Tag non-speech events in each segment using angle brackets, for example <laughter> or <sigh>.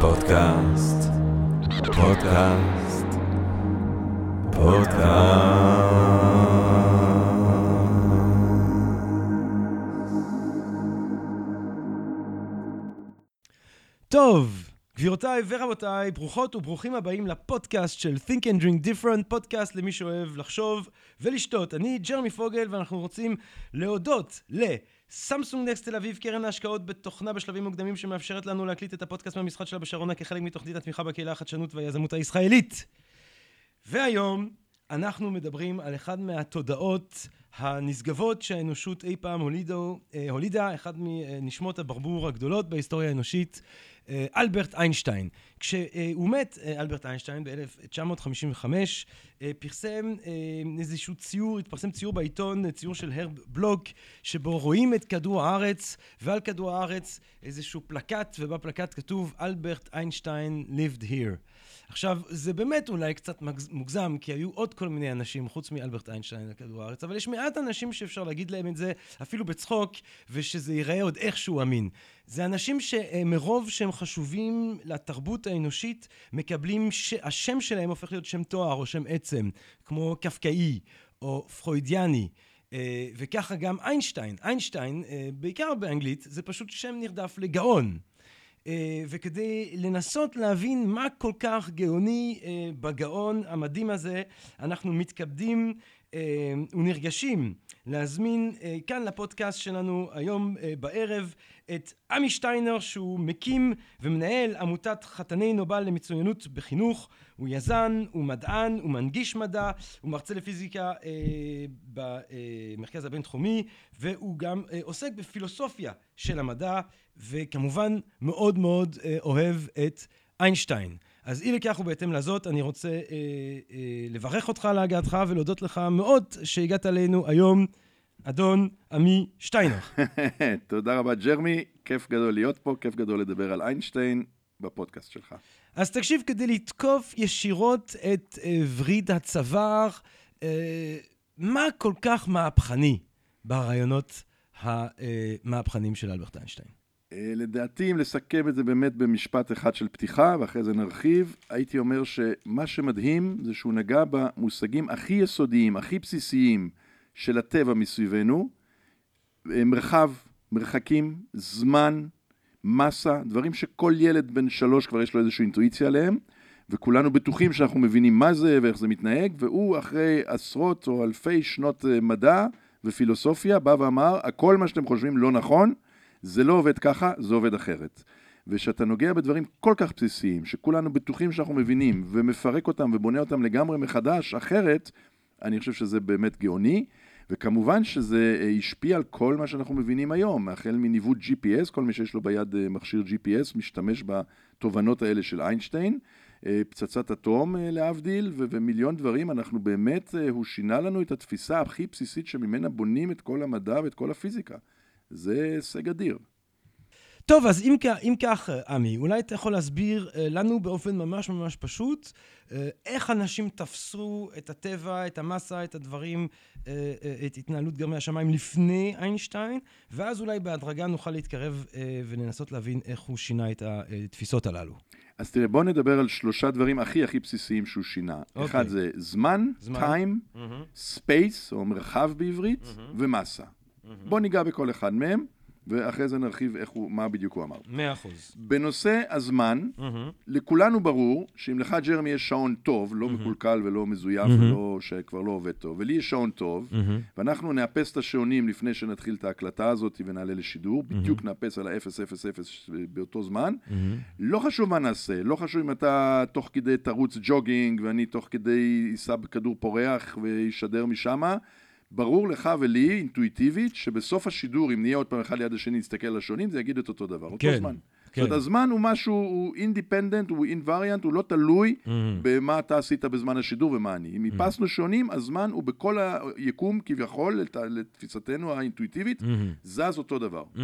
פודקאסט, פודקאסט, פודקאסט. טוב, גבירותיי ורבותיי, ברוכות וברוכים הבאים לפודקאסט של Think and Drink Different, פודקאסט למי שאוהב לחשוב ולשתות. אני ג'רמי פוגל ואנחנו רוצים להודות לסמסונג נקסט תל אביב, קרן ההשקעות בתוכנה בשלבים מוקדמים שמאפשרת לנו להקליט את הפודקאסט מהמשחק שלה בשרונה כחלק מתוכנית התמיכה בקהילה החדשנות והיזמות הישראלית. והיום אנחנו מדברים על אחד מהתודעות הנשגבות שהאנושות אי פעם הולידו, אה, הולידה, אחד מנשמות הברבור הגדולות בהיסטוריה האנושית, אה, אלברט איינשטיין. כשהוא מת, אה, אלברט איינשטיין, ב-1955, פרסם איזשהו ציור, התפרסם ציור בעיתון, ציור של הרב בלוק, שבו רואים את כדור הארץ, ועל כדור הארץ איזשהו פלקט, ובפלקט כתוב אלברט איינשטיין lived here. עכשיו, זה באמת אולי קצת מוגזם, כי היו עוד כל מיני אנשים, חוץ מאלברט איינשטיין על כדור הארץ, אבל יש מעט אנשים שאפשר להגיד להם את זה, אפילו בצחוק, ושזה ייראה עוד איכשהו אמין. זה אנשים שמרוב שהם חשובים לתרבות האנושית, מקבלים, ש... השם שלהם הופך להיות שם תואר או שם עצם, כמו קפקאי או פרוידיאני. וככה גם איינשטיין. איינשטיין, בעיקר באנגלית, זה פשוט שם נרדף לגאון. וכדי לנסות להבין מה כל כך גאוני בגאון המדהים הזה, אנחנו מתכבדים ונרגשים להזמין כאן לפודקאסט שלנו היום בערב את עמי שטיינר שהוא מקים ומנהל עמותת חתני נובל למצוינות בחינוך. הוא יזן, הוא מדען, הוא מנגיש מדע, הוא מרצה לפיזיקה אה, במרכז הבינתחומי והוא גם אה, עוסק בפילוסופיה של המדע וכמובן מאוד מאוד אה, אוהב את איינשטיין. אז אי לכך ובהתאם לזאת אני רוצה אה, אה, לברך אותך על הגעתך ולהודות לך מאוד שהגעת אלינו היום אדון עמי שטיינר. <laughs> תודה רבה ג'רמי, כיף גדול להיות פה, כיף גדול לדבר על איינשטיין בפודקאסט שלך. אז תקשיב, כדי לתקוף ישירות את אה, וריד הצוואר, אה, מה כל כך מהפכני ברעיונות המהפכניים של אלברט איינשטיין? אה, לדעתי, אם לסכם את זה באמת במשפט אחד של פתיחה, ואחרי זה נרחיב, הייתי אומר שמה שמדהים זה שהוא נגע במושגים הכי יסודיים, הכי בסיסיים של הטבע מסביבנו, מרחב, מרחקים, זמן, מסה, דברים שכל ילד בן שלוש כבר יש לו איזושהי אינטואיציה עליהם, וכולנו בטוחים שאנחנו מבינים מה זה ואיך זה מתנהג, והוא אחרי עשרות או אלפי שנות אה, מדע ופילוסופיה בא ואמר, הכל מה שאתם חושבים לא נכון, זה לא עובד ככה, זה עובד אחרת. וכשאתה נוגע בדברים כל כך בסיסיים, שכולנו בטוחים שאנחנו מבינים, ומפרק אותם ובונה אותם לגמרי מחדש, אחרת, אני חושב שזה באמת גאוני. וכמובן שזה אה, השפיע על כל מה שאנחנו מבינים היום, החל מניווט GPS, כל מי שיש לו ביד אה, מכשיר GPS משתמש בתובנות האלה של איינשטיין, אה, פצצת אטום להבדיל, ומיליון דברים, אנחנו באמת, הוא שינה לנו את התפיסה הכי בסיסית שממנה בונים את כל המדע ואת כל הפיזיקה. זה הישג אדיר. טוב, אז אם, אם כך, עמי, אולי אתה יכול להסביר לנו באופן ממש ממש פשוט איך אנשים תפסו את הטבע, את המסה, את הדברים, את התנהלות גרמי השמיים לפני איינשטיין, ואז אולי בהדרגה נוכל להתקרב ולנסות להבין איך הוא שינה את התפיסות הללו. אז תראה, בוא נדבר על שלושה דברים הכי הכי בסיסיים שהוא שינה. Okay. אחד זה זמן, זמן. time, mm-hmm. space, או מרחב בעברית, mm-hmm. ומסה. בוא ניגע בכל אחד מהם. ואחרי זה נרחיב איך הוא, מה בדיוק הוא אמר. מאה אחוז. בנושא הזמן, mm-hmm. לכולנו ברור שאם לך, ג'רמי, יש שעון טוב, לא mm-hmm. מקולקל ולא מזויף, mm-hmm. ולא, שכבר לא עובד טוב, ולי יש שעון טוב, mm-hmm. ואנחנו נאפס את השעונים לפני שנתחיל את ההקלטה הזאת ונעלה לשידור, mm-hmm. בדיוק נאפס על ה-000 באותו זמן. Mm-hmm. לא חשוב מה נעשה, לא חשוב אם אתה תוך כדי תרוץ ג'וגינג, ואני תוך כדי אסע בכדור פורח ואשדר משמה. ברור לך ולי, אינטואיטיבית, שבסוף השידור, אם נהיה עוד פעם אחד ליד השני, נסתכל על השעונים, זה יגיד את אותו דבר, אותו כן, זמן. כן. זאת אומרת, הזמן הוא משהו, הוא אינדיפנדנט, הוא אינווריאנט, הוא לא תלוי mm-hmm. במה אתה עשית בזמן השידור ומה אני. אם איפסנו mm-hmm. שונים, הזמן הוא בכל היקום, כביכול, לת, לתפיסתנו האינטואיטיבית, mm-hmm. זז אותו דבר. Mm-hmm.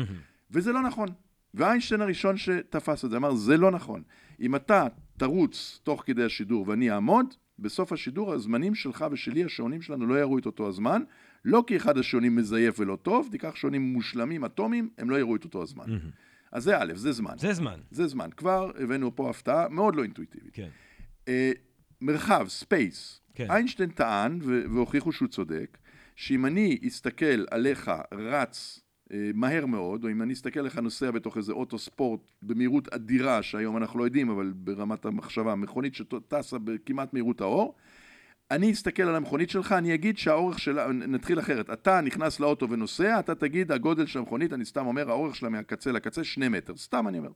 וזה לא נכון. ואיינשטיין הראשון שתפס את זה, אמר, זה לא נכון. אם אתה תרוץ תוך כדי השידור ואני אעמוד, בסוף השידור הזמנים שלך ושלי, השעונים שלנו לא יראו את אותו הזמן, לא כי אחד השעונים מזייף ולא טוב, תיקח שעונים מושלמים, אטומיים, הם לא יראו את אותו הזמן. Mm-hmm. אז זה א', זה זמן. זה זמן. זה זמן. כבר הבאנו פה הפתעה מאוד לא אינטואיטיבית. כן. אה, מרחב, space. כן. איינשטיין טען, והוכיחו שהוא צודק, שאם אני אסתכל עליך רץ מהר מאוד, או אם אני אסתכל עליך נוסע בתוך איזה אוטו ספורט במהירות אדירה, שהיום אנחנו לא יודעים, אבל ברמת המחשבה, מכונית שטסה בכמעט מהירות האור, אני אסתכל על המכונית שלך, אני אגיד שהאורך שלה, נתחיל אחרת, אתה נכנס לאוטו ונוסע, אתה תגיד הגודל של המכונית, אני סתם אומר, האורך שלה מהקצה לקצה שני מטר, סתם אני אומר.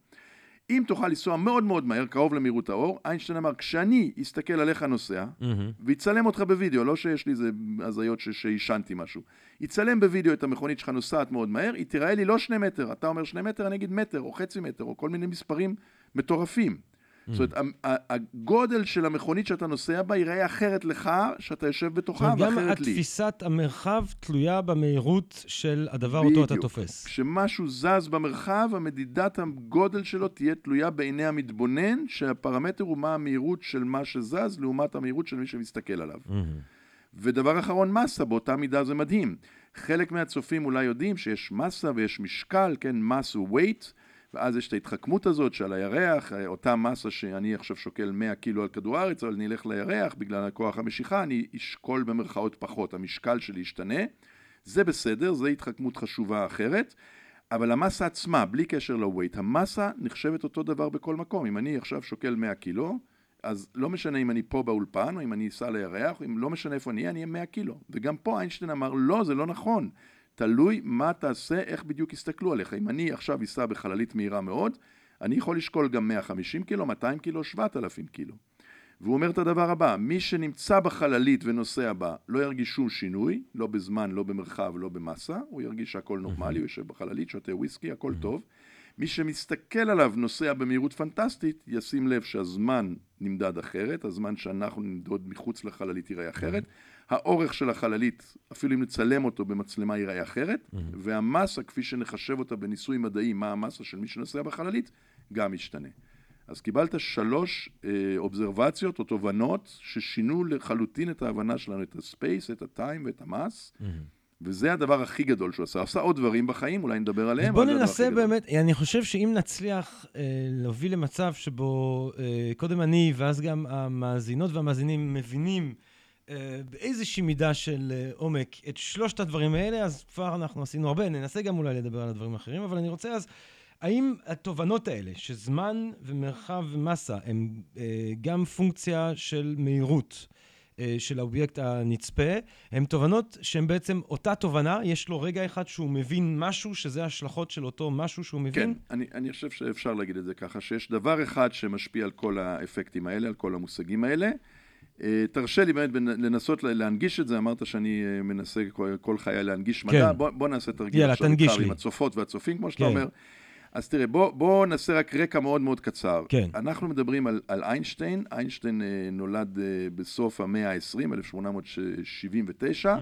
אם תוכל לנסוע מאוד מאוד מהר, קרוב למהירות האור, איינשטיין אמר, כשאני אסתכל עליך נוסע, מהמם. ויצלם אותך בווידאו, לא שיש לי איזה הזיות שעישנתי משהו. יצלם בווידאו את המכונית שלך נוסעת מאוד מהר, היא תיראה לי לא שני מטר, אתה אומר שני מטר, אני אגיד מטר, או חצי מטר, או כל מיני מספרים מטורפים. זאת אומרת, הגודל של המכונית שאתה נוסע בה ייראה אחרת לך, שאתה יושב בתוכה, גם ואחרת לי. התפיסת המרחב תלויה במהירות של הדבר אותו אתה בדיוק. תופס. כשמשהו זז במרחב, המדידת הגודל שלו תהיה תלויה בעיני המתבונן, שהפרמטר הוא מה המהירות של מה שזז לעומת המהירות של מי שמסתכל עליו. מהמם. ודבר אחרון, מסה, באותה מידה זה מדהים. חלק מהצופים אולי יודעים שיש מסה ויש משקל, כן, מס הוא weight, ואז יש את ההתחכמות הזאת שעל הירח, אותה מסה שאני עכשיו שוקל 100 קילו על כדור הארץ, אבל אני אלך לירח בגלל הכוח המשיכה, אני אשקול במרכאות פחות, המשקל שלי ישתנה. זה בסדר, זו התחכמות חשובה אחרת, אבל המסה עצמה, בלי קשר לווייט, המסה נחשבת אותו דבר בכל מקום. אם אני עכשיו שוקל 100 קילו, אז לא משנה אם אני פה באולפן, או אם אני אסע לירח, או אם לא משנה איפה אני אהיה, אני אהיה 100 קילו. וגם פה איינשטיין אמר, לא, זה לא נכון. תלוי מה תעשה, איך בדיוק יסתכלו עליך. אם אני עכשיו אסע בחללית מהירה מאוד, אני יכול לשקול גם 150 קילו, 200 קילו, 7,000 קילו. והוא אומר את הדבר הבא, מי שנמצא בחללית ונוסע בה לא ירגיש שום שינוי, לא בזמן, לא במרחב, לא במסה, הוא ירגיש שהכל נורמלי, הוא יושב בחללית, שותה וויסקי, הכל טוב. מי שמסתכל עליו נוסע במהירות פנטסטית, ישים לב שהזמן נמדד אחרת, הזמן שאנחנו נמדוד מחוץ לחללית ייראה אחרת, האורך של החללית, אפילו אם נצלם אותו במצלמה ייראה אחרת, והמסה, כפי שנחשב אותה בניסוי מדעי, מה המסה של מי שנוסע בחללית, גם ישתנה. אז קיבלת שלוש אה, אובזרבציות או תובנות ששינו לחלוטין את ההבנה שלנו, את הספייס, את הטיים ואת המס, וזה הדבר הכי גדול שהוא עשה. עשה עוד דברים בחיים, אולי נדבר עליהם. בוא ננסה הכי גדול. באמת, אני חושב שאם נצליח אה, להוביל למצב שבו אה, קודם אני ואז גם המאזינות והמאזינים מבינים אה, באיזושהי מידה של אה, עומק את שלושת הדברים האלה, אז כבר אנחנו עשינו הרבה, ננסה גם אולי לדבר על הדברים האחרים, אבל אני רוצה אז, האם התובנות האלה, שזמן ומרחב ומסה הם אה, גם פונקציה של מהירות, אה, של האובייקט הנצפה, הן תובנות שהן בעצם אותה תובנה, יש לו רגע אחד שהוא מבין משהו, שזה השלכות של אותו משהו שהוא כן, מבין? אני, אני חושב שאפשר להגיד את זה ככה, שיש דבר אחד שמשפיע על כל האפקטים האלה, על כל המושגים האלה. אה, תרשה לי באמת לנסות לה- להנגיש את זה, אמרת שאני אה, מנסה כל, חיי להנגיש מדע, כן. בוא, בוא נעשה תרגיל יאללה, עכשיו תנגיש איתך לי. עם הצופות והצופים, כמו שאתה כן. אומר. אז תראה, בוא, בוא נעשה רק רקע מאוד מאוד קצר. כן. אנחנו מדברים על, על איינשטיין, איינשטיין אה, נולד אה, בסוף המאה ה-20, 1879,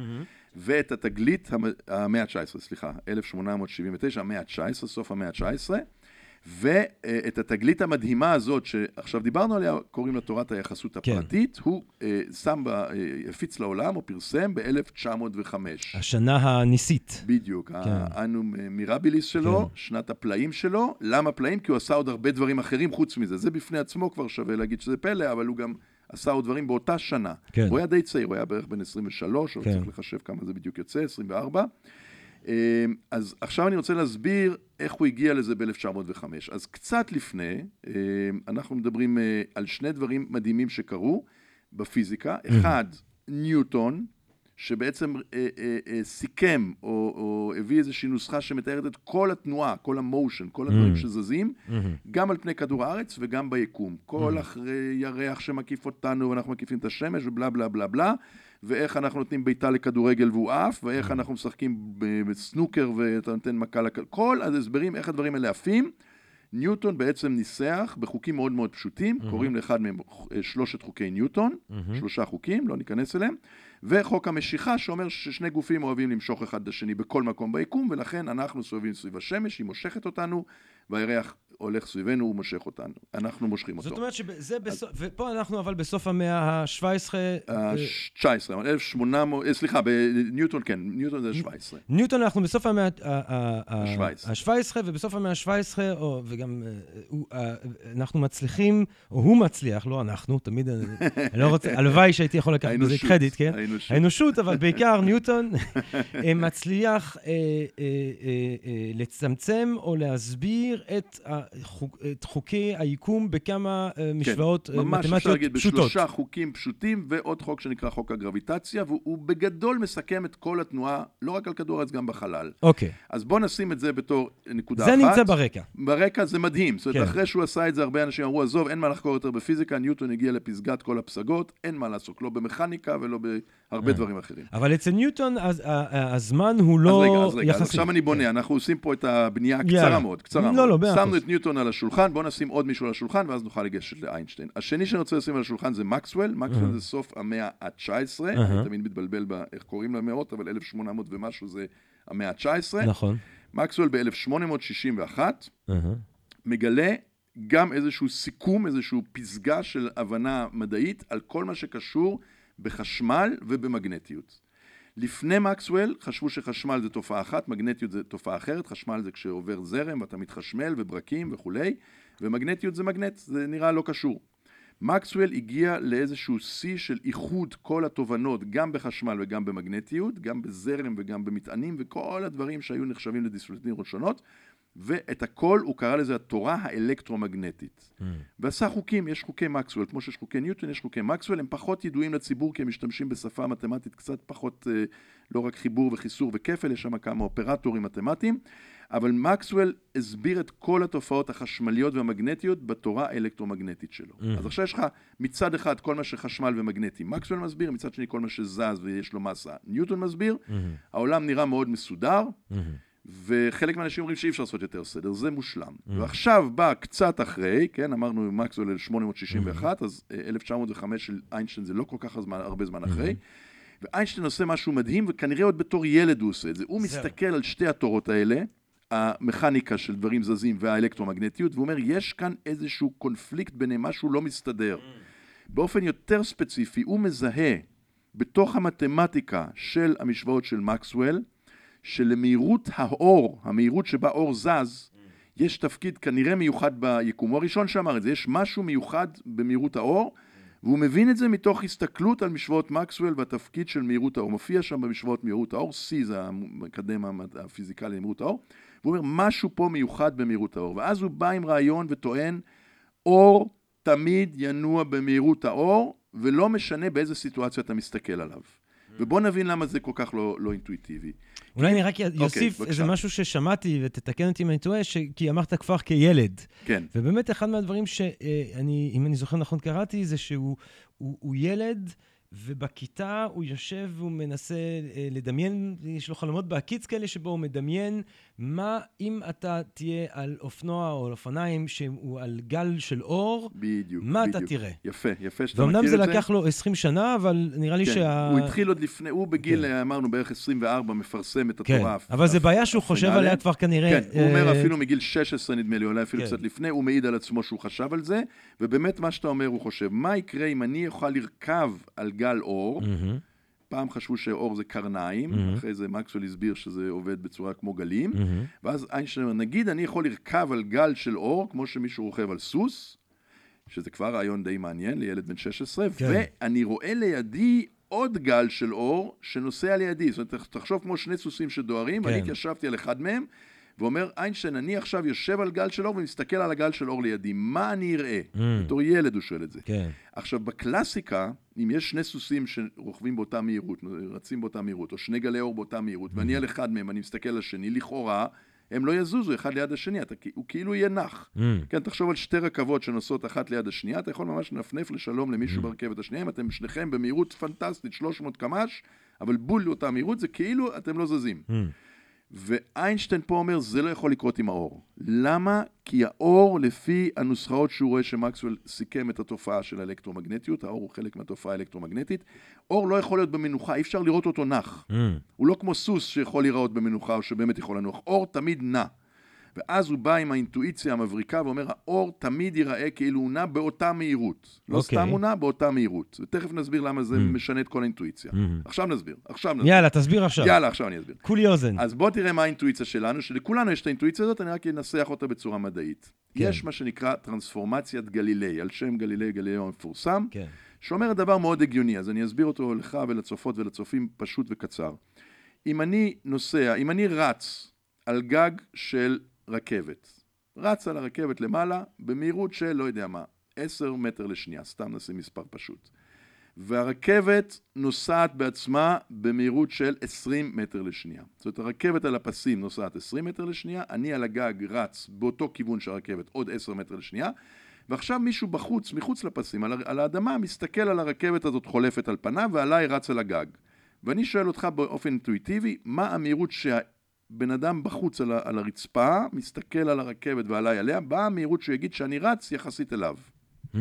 ואת התגלית, המ- המאה ה-19, סליחה, 1879, המאה ה-19, סוף המאה ה-19, ואת התגלית המדהימה הזאת, שעכשיו דיברנו עליה, קוראים לה תורת היחסות כן. הפרטית, הוא אה, שם, אה, הפיץ לעולם, או פרסם ב-1905. השנה הניסית. בדיוק, כן. האנו מירביליס שלו, כן. שנת הפלאים שלו. למה פלאים? כי הוא עשה עוד הרבה דברים אחרים חוץ מזה. זה בפני עצמו כבר שווה להגיד שזה פלא, אבל הוא גם עשה עוד דברים באותה שנה. כן. הוא היה די צעיר, הוא היה בערך בן 23, או כן. צריך לחשב כמה זה בדיוק יוצא, 24. אה, אז עכשיו אני רוצה להסביר איך הוא הגיע לזה ב-1905. אז קצת לפני, אה, אנחנו מדברים אה, על שני דברים מדהימים שקרו בפיזיקה. אחד, ניוטון, שבעצם אה, אה, אה, סיכם או, או הביא איזושהי נוסחה שמתארת את כל התנועה, כל המושן, כל הדברים Mm. שזזים, גם על פני כדור הארץ וגם ביקום. כל אחרי ירח שמקיף אותנו ואנחנו מקיפים את השמש ובלה בלה בלה בלה, ואיך אנחנו נותנים בעיטה לכדורגל והוא עף, ואיך אנחנו משחקים בסנוקר ואתה נותן מכה לכ... כל ההסברים איך הדברים האלה עפים. ניוטון בעצם ניסח בחוקים מאוד מאוד פשוטים, קוראים לאחד מהם אה, שלושת חוקי ניוטון, שלושה חוקים, לא ניכנס אליהם, וחוק המשיכה שאומר ששני גופים אוהבים למשוך אחד את השני בכל מקום ביקום, ולכן אנחנו סובבים סביב השמש, היא מושכת אותנו, והירח הולך סביבנו, הוא מושך אותנו. אנחנו מושכים אותו. זאת אומרת שזה בסוף, ופה אנחנו אבל בסוף המאה ה-17. ה-19, 1800, אה, סליחה, בניוטון כן, ניוטון זה ה-17. ניוטון אנחנו בסוף המאה ה-17, ה-17, ובסוף המאה ה-17, וגם אה, אנחנו מצליחים, או הוא מצליח, לא אנחנו, תמיד, אני לא רוצה, הלוואי שהייתי יכול לקחת בזה קרדיט, כן? האנושות. האנושות, אבל בעיקר ניוטון מצליח לצמצם או להסביר את החוק, את חוקי היקום בכמה uh, משוואות כן, מתמטיות פשוטות. ממש אפשר להגיד בשלושה חוקים פשוטים ועוד חוק שנקרא חוק הגרביטציה, והוא בגדול מסכם את כל התנועה, לא רק על כדור הארץ, גם בחלל. אוקיי. אז בואו נשים את זה בתור נקודה זה אחת. נמצא ברקע. ברקע זה מדהים. זאת אומרת, כן. אחרי שהוא עשה את זה, הרבה אנשים אמרו, עזוב, אין מה לחקור יותר בפיזיקה, ניוטון הגיע לפסגת כל הפסגות, אין מה לעסוק, לא במכניקה ולא בהרבה דברים אחרים. אבל אצל ניוטון הז, הזמן הוא לא אז רגע, אז רגע, אז יחסי. עכשיו אני בונה, כן. אנחנו עושים פה את הבנייה הקצרה. מאוד, קצרה לא, מאוד. לא, מאה שמנו. את ניוטון על השולחן, בואו נשים עוד מישהו על השולחן, ואז נוכל לגשת לאיינשטיין. השני שאני רוצה לשים על השולחן זה מקסוול, מקסוול זה סוף המאה ה-19, אני תמיד מתבלבל באיך קוראים למאות, אבל 1800 ומשהו זה המאה ה-19. נכון. מקסוול ב-1861 אהה. מגלה גם איזשהו סיכום, איזשהו פסגה של הבנה מדעית על כל מה שקשור בחשמל ובמגנטיות. לפני מקסוול חשבו שחשמל זה תופעה אחת, מגנטיות זה תופעה אחרת, חשמל זה כשעובר זרם ואתה מתחשמל וברקים וכולי, ומגנטיות זה מגנט, זה נראה לא קשור. מקסוול הגיע לאיזשהו שיא של איחוד כל התובנות, גם בחשמל וגם במגנטיות, גם בזרם וגם במטענים וכל הדברים שהיו נחשבים לדיסציפלינות שונות, ואת הכל הוא קרא לזה התורה האלקטרומגנטית. ועשה חוקים, יש חוקי מקסוול, כמו שיש חוקי ניוטון, יש חוקי מקסוול, הם פחות ידועים לציבור כי הם משתמשים בשפה מתמטית קצת פחות, אה, לא רק חיבור וחיסור וכפל, יש שם כמה אופרטורים מתמטיים, אבל מקסוול הסביר את כל התופעות החשמליות והמגנטיות בתורה האלקטרומגנטית שלו. אז עכשיו יש לך מצד אחד כל מה שחשמל ומגנטי, מקסוול מסביר, מצד שני כל מה שזז ויש לו מסה, ניוטון מסביר, העולם נראה מאוד מסודר, וחלק מהאנשים אומרים שאי אפשר לעשות יותר סדר, זה מושלם. ועכשיו בא קצת אחרי, כן, אמרנו מקסוול 1861, אז אה, 1905 של איינשטיין זה לא כל כך הזמן, הרבה זמן אחרי. ואיינשטיין עושה משהו מדהים, וכנראה עוד בתור ילד הוא עושה את זה. הוא זהו. מסתכל על שתי התורות האלה, המכניקה של דברים זזים והאלקטרומגנטיות, והוא אומר, יש כאן איזשהו קונפליקט ביניהם, משהו לא מסתדר. באופן יותר ספציפי, הוא מזהה בתוך המתמטיקה של המשוואות של מקסוול, שלמהירות האור, המהירות שבה אור זז, יש תפקיד כנראה מיוחד ביקום. הוא הראשון שאמר את זה, יש משהו מיוחד במהירות האור, והוא מבין את זה מתוך הסתכלות על משוואות מקסוול והתפקיד של מהירות האור. מופיע שם במשוואות מהירות האור, C זה המקדם הפיזיקלי למהירות האור, והוא אומר, משהו פה מיוחד במהירות האור. ואז הוא בא עם רעיון וטוען, אור תמיד ינוע במהירות האור, ולא משנה באיזה סיטואציה אתה מסתכל עליו. ובוא נבין למה זה כל כך לא, לא אינטואיטיבי. אולי אני רק אוסיף אוקיי, בבקשה. איזה משהו ששמעתי, ותתקן אותי אם אני טועה, ש- כי אמרת כבר כילד. כן, ובאמת אחד מהדברים שאני, אם אני זוכר נכון קראתי, זה שהוא הוא, הוא ילד, ובכיתה הוא יושב והוא מנסה אה, לדמיין, יש לו חלומות בהקיץ כאלה, שבו הוא מדמיין מה אם אתה תהיה על אופנוע או על אופניים שהוא על גל של אור, בדיוק. מה אתה בדיוק. תראה? יפה, יפה שאתה מכיר ואומנם את זה זה. לקח לו 20 שנה, אבל נראה לי כן, שה... הוא התחיל עוד לפני, הוא בגיל, כן. אמרנו, בערך 24, מפרסם את כן, התורה. הפ- אבל זה בעיה שהוא חושב. עליה כבר כנראה... כן, הוא אומר אה, אפילו מגיל 16 נדמה לי, אולי אפילו כן. קצת לפני, הוא מעיד על עצמו שהוא חשב על זה, ובאמת מה שאתה אומר הוא חושב, מה יקרה אם אני אוכל לרכב על גל אור, מהמם, פעם חשבו שאור זה קרניים, Mhm. אחרי זה מקסוול הסביר שזה עובד בצורה כמו גלים, מהמם. ואז איינשטיין אומר, נגיד אני יכול לרכב על גל של אור, כמו שמישהו רוכב על סוס, שזה כבר רעיון די מעניין לילד בן 16, כן. ואני רואה לידי עוד גל של אור שנוסע לידי. זאת אומרת, תחשוב כמו שני סוסים שדוהרים, כן. ואני התיישבתי על אחד מהם, ואומר איינשטיין, אני עכשיו יושב על גל של אור ומסתכל על הגל של אור לידי, מה אני אראה? Mm. בתור ילד הוא שואל את זה. כן. עכשיו, בקלאסיקה, אם יש שני סוסים שרוכבים באותה מהירות, רצים באותה מהירות, או שני גלי אור באותה מהירות, ואני Mm-hmm. על אחד מהם, אני מסתכל על השני, לכאורה, הם לא יזוזו אחד ליד השני, אתה, הוא כאילו יהיה נח. מהמם. כן, תחשוב על שתי רכבות שנוסעות אחת ליד השנייה, אתה יכול ממש לנפנף לשלום למישהו ברכבת השנייה, אם אתם שניכם במהירות פנטסטית, 300 קמ"ש, אבל בול לאותה מהירות, זה כאילו אתם לא זזים. מהמם. ואיינשטיין פה אומר, זה לא יכול לקרות עם האור. למה? כי האור, לפי הנוסחאות שהוא רואה שמקסוול סיכם את התופעה של האלקטרומגנטיות, האור הוא חלק מהתופעה האלקטרומגנטית, אור לא יכול להיות במנוחה, אי אפשר לראות אותו נח. מהמם. הוא לא כמו סוס שיכול להיראות במנוחה או שבאמת יכול לנוח. אור תמיד נע. ואז הוא בא עם האינטואיציה המבריקה ואומר, האור תמיד ייראה כאילו הוא נע באותה מהירות. לא אוקיי. סתם הוא נע, באותה מהירות. ותכף נסביר למה זה Mm. משנה את כל האינטואיציה. Mm. עכשיו נסביר, עכשיו נסביר. יאללה, תסביר עכשיו. יאללה, עכשיו אני אסביר. כולי אוזן. אז בוא תראה מה האינטואיציה שלנו, שלכולנו יש את האינטואיציה הזאת, אני רק אנסח אותה בצורה מדעית. כן. יש מה שנקרא טרנספורמציית גלילי, על שם גלילי גלילאו המפורסם, כן. שאומר דבר מאוד הגיוני, אז אני אסביר אותו לך ולצופות ולצופים פשוט וקצר. אם אני נוסע, אם אני רץ על גג של רכבת, רץ על הרכבת למעלה במהירות של לא יודע מה, 10 מטר לשנייה, סתם נשים מספר פשוט. והרכבת נוסעת בעצמה במהירות של 20 מטר לשנייה. זאת אומרת, הרכבת על הפסים נוסעת 20 מטר לשנייה, אני על הגג רץ באותו כיוון של הרכבת עוד 10 מטר לשנייה, ועכשיו מישהו בחוץ, מחוץ לפסים, על, על האדמה, מסתכל על הרכבת הזאת חולפת על פניו, ועליי רץ על הגג. ואני שואל אותך באופן אינטואיטיבי, מה המהירות שהבן אדם בחוץ על, על הרצפה, מסתכל על הרכבת ועליי עליה, מה המהירות שהוא יגיד שאני רץ יחסית אליו. Mm.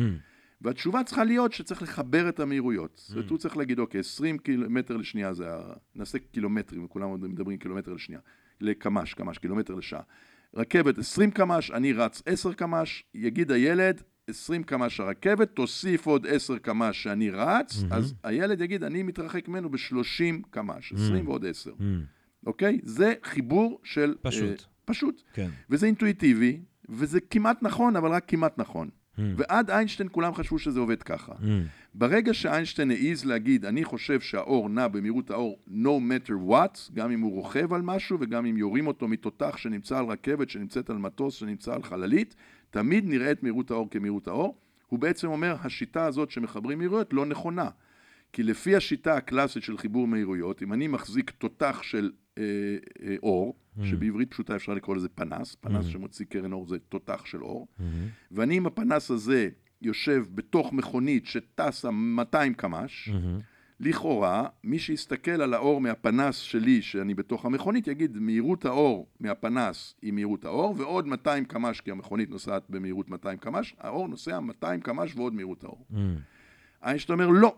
והתשובה צריכה להיות שצריך לחבר את המהירויות. זאת אומרת, הוא צריך להגיד, אוקיי, 20 קילומטר לשנייה זה ה... נעשה קילומטרים, כולם מדברים קילומטר לשנייה. לקמ"ש, קמ"ש, קילומטר לשעה. רכבת 20 קמ"ש, אני רץ 10 קמ"ש, יגיד הילד, 20 קמ"ש הרכבת, תוסיף עוד 10 קמ"ש שאני רץ, מהמם. אז הילד יגיד, אני מתרחק ממנו ב-30 קמ"ש, 20 ועוד 10. Mm. אוקיי? זה חיבור של... פשוט. אה, פשוט. כן. וזה אינטואיטיבי, וזה כמעט נכון, אבל רק כמעט נכון. Mm. ועד איינשטיין כולם חשבו שזה עובד ככה. Mm. ברגע שאיינשטיין העז להגיד, אני חושב שהאור נע במהירות האור no matter what, גם אם הוא רוכב על משהו וגם אם יורים אותו מתותח שנמצא על רכבת, שנמצאת על מטוס, שנמצא על חללית, תמיד נראית מהירות האור כמהירות האור. הוא בעצם אומר, השיטה הזאת שמחברים מהירויות לא נכונה. כי לפי השיטה הקלאסית של חיבור מהירויות, אם אני מחזיק תותח של אה, אה, אור, Mm. שבעברית פשוטה אפשר לקרוא לזה פנס, פנס Mm. שמוציא קרן אור זה תותח של אור, Mm. ואני עם הפנס הזה יושב בתוך מכונית שטסה 200 קמ"ש, Mm. לכאורה, מי שיסתכל על האור מהפנס שלי, שאני בתוך המכונית, יגיד, מהירות האור מהפנס היא מהירות האור, ועוד 200 קמ"ש, כי המכונית נוסעת במהירות 200 קמ"ש, האור נוסע 200 קמ"ש ועוד מהירות האור. Mm. איינשטיין אומר, לא.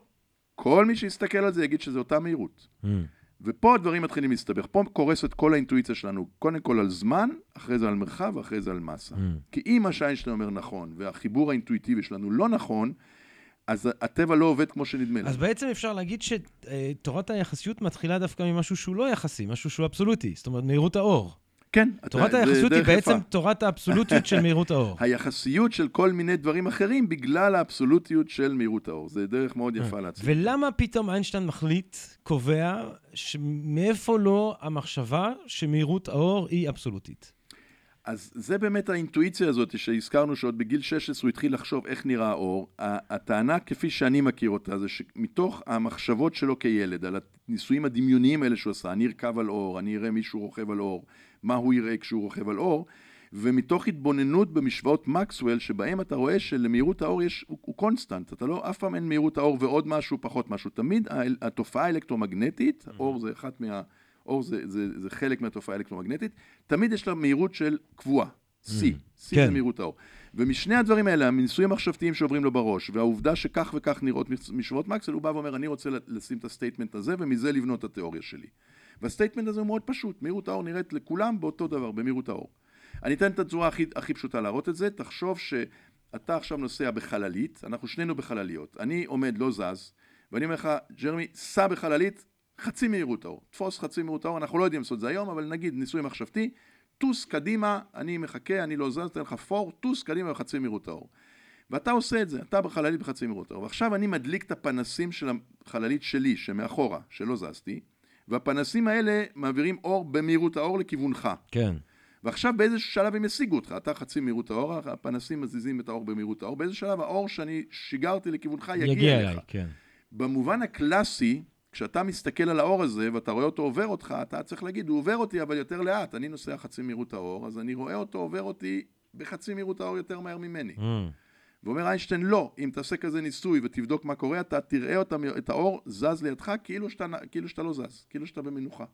כל מי שיסתכל על זה יגיד שזה אותה מהירות. Mm. ופה הדברים מתחילים להסתבך. פה קורסת כל האינטואיציה שלנו, קודם כל על זמן, אחרי זה על מרחב, ואחרי זה על מסה. Mm. כי אם מה שאיינשטיין אומר נכון, והחיבור האינטואיטיבי שלנו לא נכון, אז הטבע לא עובד כמו שנדמה לנו. אז בעצם אפשר להגיד שתורת היחסיות מתחילה דווקא ממשהו שהוא לא יחסי, משהו שהוא אבסולוטי, זאת אומרת מהירות האור. כן. תורת זה היחסיות היא דרך בעצם יפה. תורת האבסולוטיות של מהירות האור. <laughs> היחסיות של כל מיני דברים אחרים בגלל האבסולוטיות של מהירות האור. זה דרך מאוד יפה להציג. ולמה פתאום איינשטיין מחליט, קובע, שמאיפה לו המחשבה שמהירות האור היא אבסולוטית? אז זה באמת האינטואיציה הזאת שהזכרנו שעוד בגיל 16 הוא התחיל לחשוב איך נראה האור. הטענה כפי שאני מכיר אותה זה שמתוך המחשבות שלו כילד, על הניסויים הדמיוניים האלה שהוא עשה, אני ארכב על אור, אני אראה מישהו רוכב על אור, מה הוא יראה כשהוא רוכב על אור, ומתוך התבוננות במשוואות מקסוול, שבהם אתה רואה שלמהירות האור יש, הוא, הוא קונסטנט, אתה לא, אף פעם אין מהירות האור ועוד משהו, פחות משהו. תמיד התופעה האלקטרומגנטית, אור זה אחת מה... אור זה, זה, זה חלק מהתופעה האלקטרומגנטית, תמיד יש לה מהירות של קבועה, C, C כן. זה מהירות האור. ומשני הדברים האלה, הניסויים המחשבתיים שעוברים לו בראש, והעובדה שכך וכך נראות מש- משוואות מקסוול, הוא בא ואומר, אני רוצה לשים את ה statement הזה, ומזה לבנות את התיאוריה שלי. וה statement הזה הוא מאוד פשוט, מהירות האור נראית לכולם באותו דבר, במהירות האור. אני אתן את הצורה הכי, הכי פשוטה להראות את זה, תחשוב שאתה עכשיו נוסע בחללית, אנחנו שנינו בחלליות, אני עומד, לא זז, ואני אומר לך, ג'רמי, סע בחללית, חצי מהירות האור, תפוס חצי מהירות האור, אנחנו לא יודעים לעשות את זה היום, אבל נגיד ניסוי מחשבתי, טוס קדימה, אני מחכה, אני לא זז, אתן לך פור, טוס קדימה בחצי מהירות האור. ואתה עושה את זה, אתה בחללית בחצי מהירות האור. ועכשיו אני מדליק את הפנסים של החללית שלי, שמאחורה, שלא זזתי, והפנסים האלה מעבירים אור במהירות האור לכיוונך. כן. ועכשיו באיזשהו שלב הם ישיגו אותך, אתה חצי מהירות האור, הפנסים מזיזים את האור במהירות האור, באיזה שלב האור שאני שיגרתי לכיוונך יגיע, יגיע אליך. אליי, כן. במובן הקלאסי, כשאתה מסתכל על האור הזה ואתה רואה אותו עובר אותך, אתה צריך להגיד, הוא עובר אותי אבל יותר לאט, אני נוסע חצי מהירות האור, אז אני רואה אותו עובר אותי בחצי מהירות האור יותר מהר ממני. Mm. ואומר איינשטיין, לא, אם תעשה כזה ניסוי ותבדוק מה קורה, אתה תראה אותה, את האור זז לידך כאילו שאתה, כאילו שאתה לא זז, כאילו שאתה במנוחה.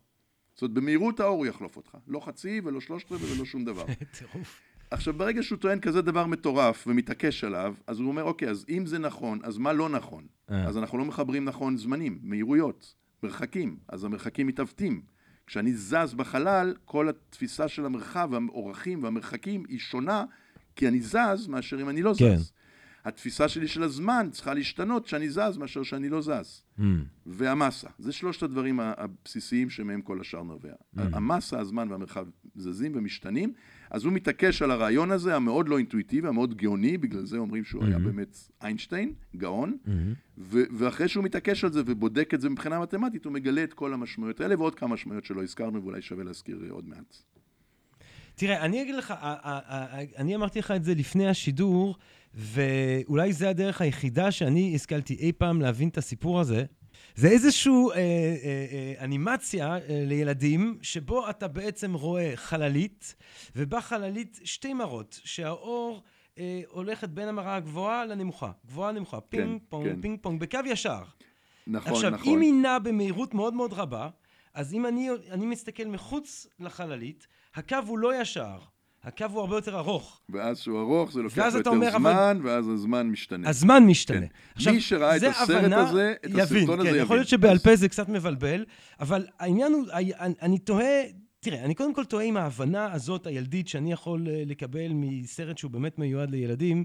זאת אומרת, במהירות האור הוא יחלוף אותך. לא חצי ולא שלושת רבעי ולא שום דבר. <laughs> טירוף. עכשיו, ברגע שהוא טוען כזה דבר מטורף ומתעקש עליו, אז הוא אומר, אוקיי, אז אם זה נכון, אז מה לא נכון? אה. אז אנחנו לא מחברים נכון זמנים, מהירויות, מרחקים, אז המרחקים מתעוותים. כשאני זז בחלל, כל התפיסה של המרחב, האורכים והמרחקים היא שונה, כי אני זז מאשר אם אני לא כן. זז. התפיסה שלי של הזמן צריכה להשתנות כשאני זז מאשר שאני לא זז. Mm. והמסה. זה שלושת הדברים הבסיסיים שמהם כל השאר נובע. Mm. המסה, הזמן והמרחב זזים ומשתנים, אז הוא מתעקש על הרעיון הזה, המאוד לא אינטואיטיבי, המאוד גאוני, בגלל זה אומרים שהוא היה Mm-hmm. באמת איינשטיין, גאון, ו- ואחרי שהוא מתעקש על זה ובודק את זה מבחינה מתמטית, הוא מגלה את כל המשמעויות האלה ועוד כמה משמעויות שלא הזכרנו, ואולי שווה להזכיר אה, עוד מעט. תראה, אני אגיד לך, אני אמרתי לך את זה לפני השידור, ואולי זה הדרך היחידה שאני השכלתי אי פעם להבין את הסיפור הזה. זה איזושהי אה, אה, אה, אנימציה אה, לילדים, שבו אתה בעצם רואה חללית, ובחללית שתי מראות, שהאור אה, הולכת בין המראה הגבוהה לנמוכה. גבוהה נמוכה, פינג פונג, כן. פינג פונג, בקו ישר. נכון, עכשיו, נכון. אם היא נעה במהירות מאוד מאוד רבה, אז אם אני, אני מסתכל מחוץ לחללית, הקו הוא לא ישר, הקו הוא הרבה יותר ארוך. ואז שהוא ארוך, זה לוקח יותר אומר, אבל- זמן, ואז הזמן משתנה. הזמן משתנה. כן. מי שראה את הסרט הבנה- הזה, אז יבין, הסרטון הזה כן, יבין. יכול להיות שבעל פה זה קצת מבלבל, אבל העניין הוא, אני, אני תוהה, תראה, אני קודם כל תוהה אם ההבנה הזאת, הילדית, שאני יכול אה, לקבל מסרט שהוא באמת מיועד לילדים,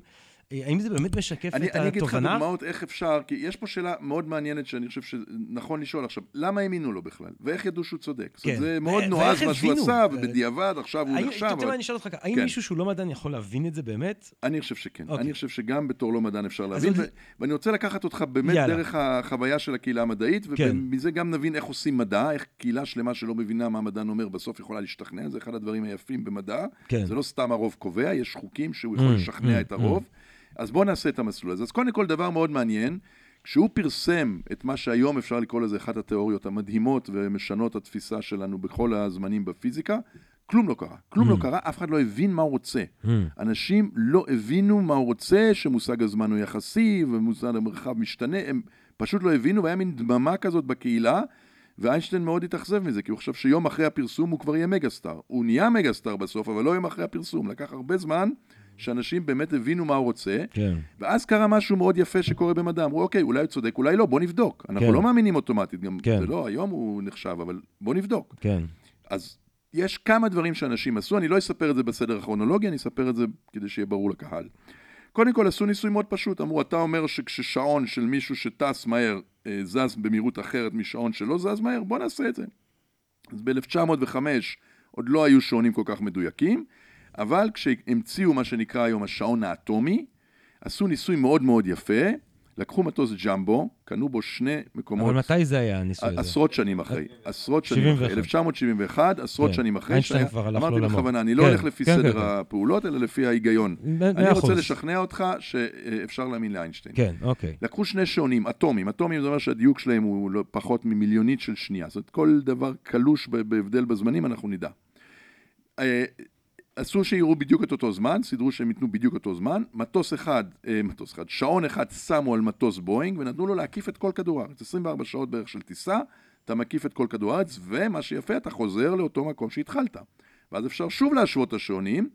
האם זה באמת משקף אני, את אני אגיד לך התובנה? דוגמאות איך אפשר, כי יש פה שאלה מאוד מעניינת שאני חושב שנכון לשאול עכשיו, למה האמינו לו בכלל? ואיך ידעו שהוא צודק? כן. זה מאוד נועז מה שהוא? עשה, ו- ובדיעבד עכשיו הוא נחשב. אתה יודע מה, אבל- אני אשאל אותך ככה, האם כן. מישהו שהוא לא מדען יכול להבין את זה באמת? אני חושב שכן. אוקיי. אני חושב שגם בתור לא מדען אפשר להבין, ואני רוצה לקחת אותך באמת יאללה. דרך החוויה של הקהילה המדעית, כן. ומזה גם נבין איך עושים מדע, איך קהילה שלמה שלא מבינה מה המדען אומר, בסוף יכולה להשתכנע, זה אחד הדברים היפים במדע. כן. זה לא סתם הרוב קובע, יש חוקים שהוא יכול Mm, לשכנע mm, את הרוב. אז בואו נעשה את המסלול הזה. אז קודם כל, דבר מאוד מעניין, כשהוא פרסם את מה שהיום אפשר לקרוא לזה אחת התיאוריות המדהימות ומשנות התפיסה שלנו בכל הזמנים בפיזיקה, כלום לא קרה. כלום לא קרה, אף אחד לא הבין מה הוא רוצה. אנשים לא הבינו מה הוא רוצה, שמושג הזמן הוא יחסי ומושג המרחב משתנה, הם פשוט לא הבינו, והיה מין דממה כזאת בקהילה, ואיינשטיין מאוד התאכזב מזה, כי הוא חשב שיום אחרי הפרסום הוא כבר יהיה מגה-סטאר. הוא נהיה מגה-סטאר בסוף, אבל לא יום אחרי הפרסום. לקח הרבה זמן שאנשים באמת הבינו מה הוא רוצה, כן. ואז קרה משהו מאוד יפה שקורה במדע. אמרו, אוקיי, אולי הוא צודק, אולי לא, בוא נבדוק. אנחנו כן. לא מאמינים אוטומטית, גם כן. זה לא, היום הוא נחשב, אבל בוא נבדוק. כן. אז יש כמה דברים שאנשים עשו, אני לא אספר את זה בסדר הכרונולוגי, אני אספר את זה כדי שיהיה ברור לקהל. קודם כל עשו ניסוי מאוד פשוט, אמרו, אתה אומר שכששעון של מישהו שטס מהר אה, זז במהירות אחרת משעון שלא זז מהר, בוא נעשה את זה. אז ב-1905 עוד לא היו שעונים כל כך מדויקים, אבל כשהמציאו מה שנקרא היום השעון האטומי, עשו ניסוי מאוד מאוד יפה, לקחו מטוס ג'מבו, קנו בו שני מקומות. אבל מתי זה היה, הניסוי הזה? עשרות שנים אחרי, עשרות שנים 71. אחרי, 1971, עשרות כן. שנים אחרי, איינשטיין כבר הלך אמרתי לעולמו. בכוונה, אני לא כן, הולך לפי כן, סדר. הפעולות, אלא לפי ההיגיון. אני רוצה. לשכנע אותך שאפשר להאמין לאיינשטיין. כן, אוקיי. לקחו שני שעונים, אטומים, אטומים זה אומר שהדיוק שלהם הוא לא פחות ממיליונית של שנייה, זאת אומרת כל דבר קלוש בהבדל בזמנים אנחנו נדע. עשו שיראו בדיוק את אותו זמן, סידרו שהם ייתנו בדיוק אותו זמן, מטוס אחד, אה, מטוס אחד, שעון אחד שמו על מטוס בואינג ונתנו לו להקיף את כל כדור הארץ, 24 שעות בערך של טיסה, אתה מקיף את כל כדור הארץ, ומה שיפה, אתה חוזר לאותו מקום שהתחלת. ואז אפשר שוב להשוות את השעונים,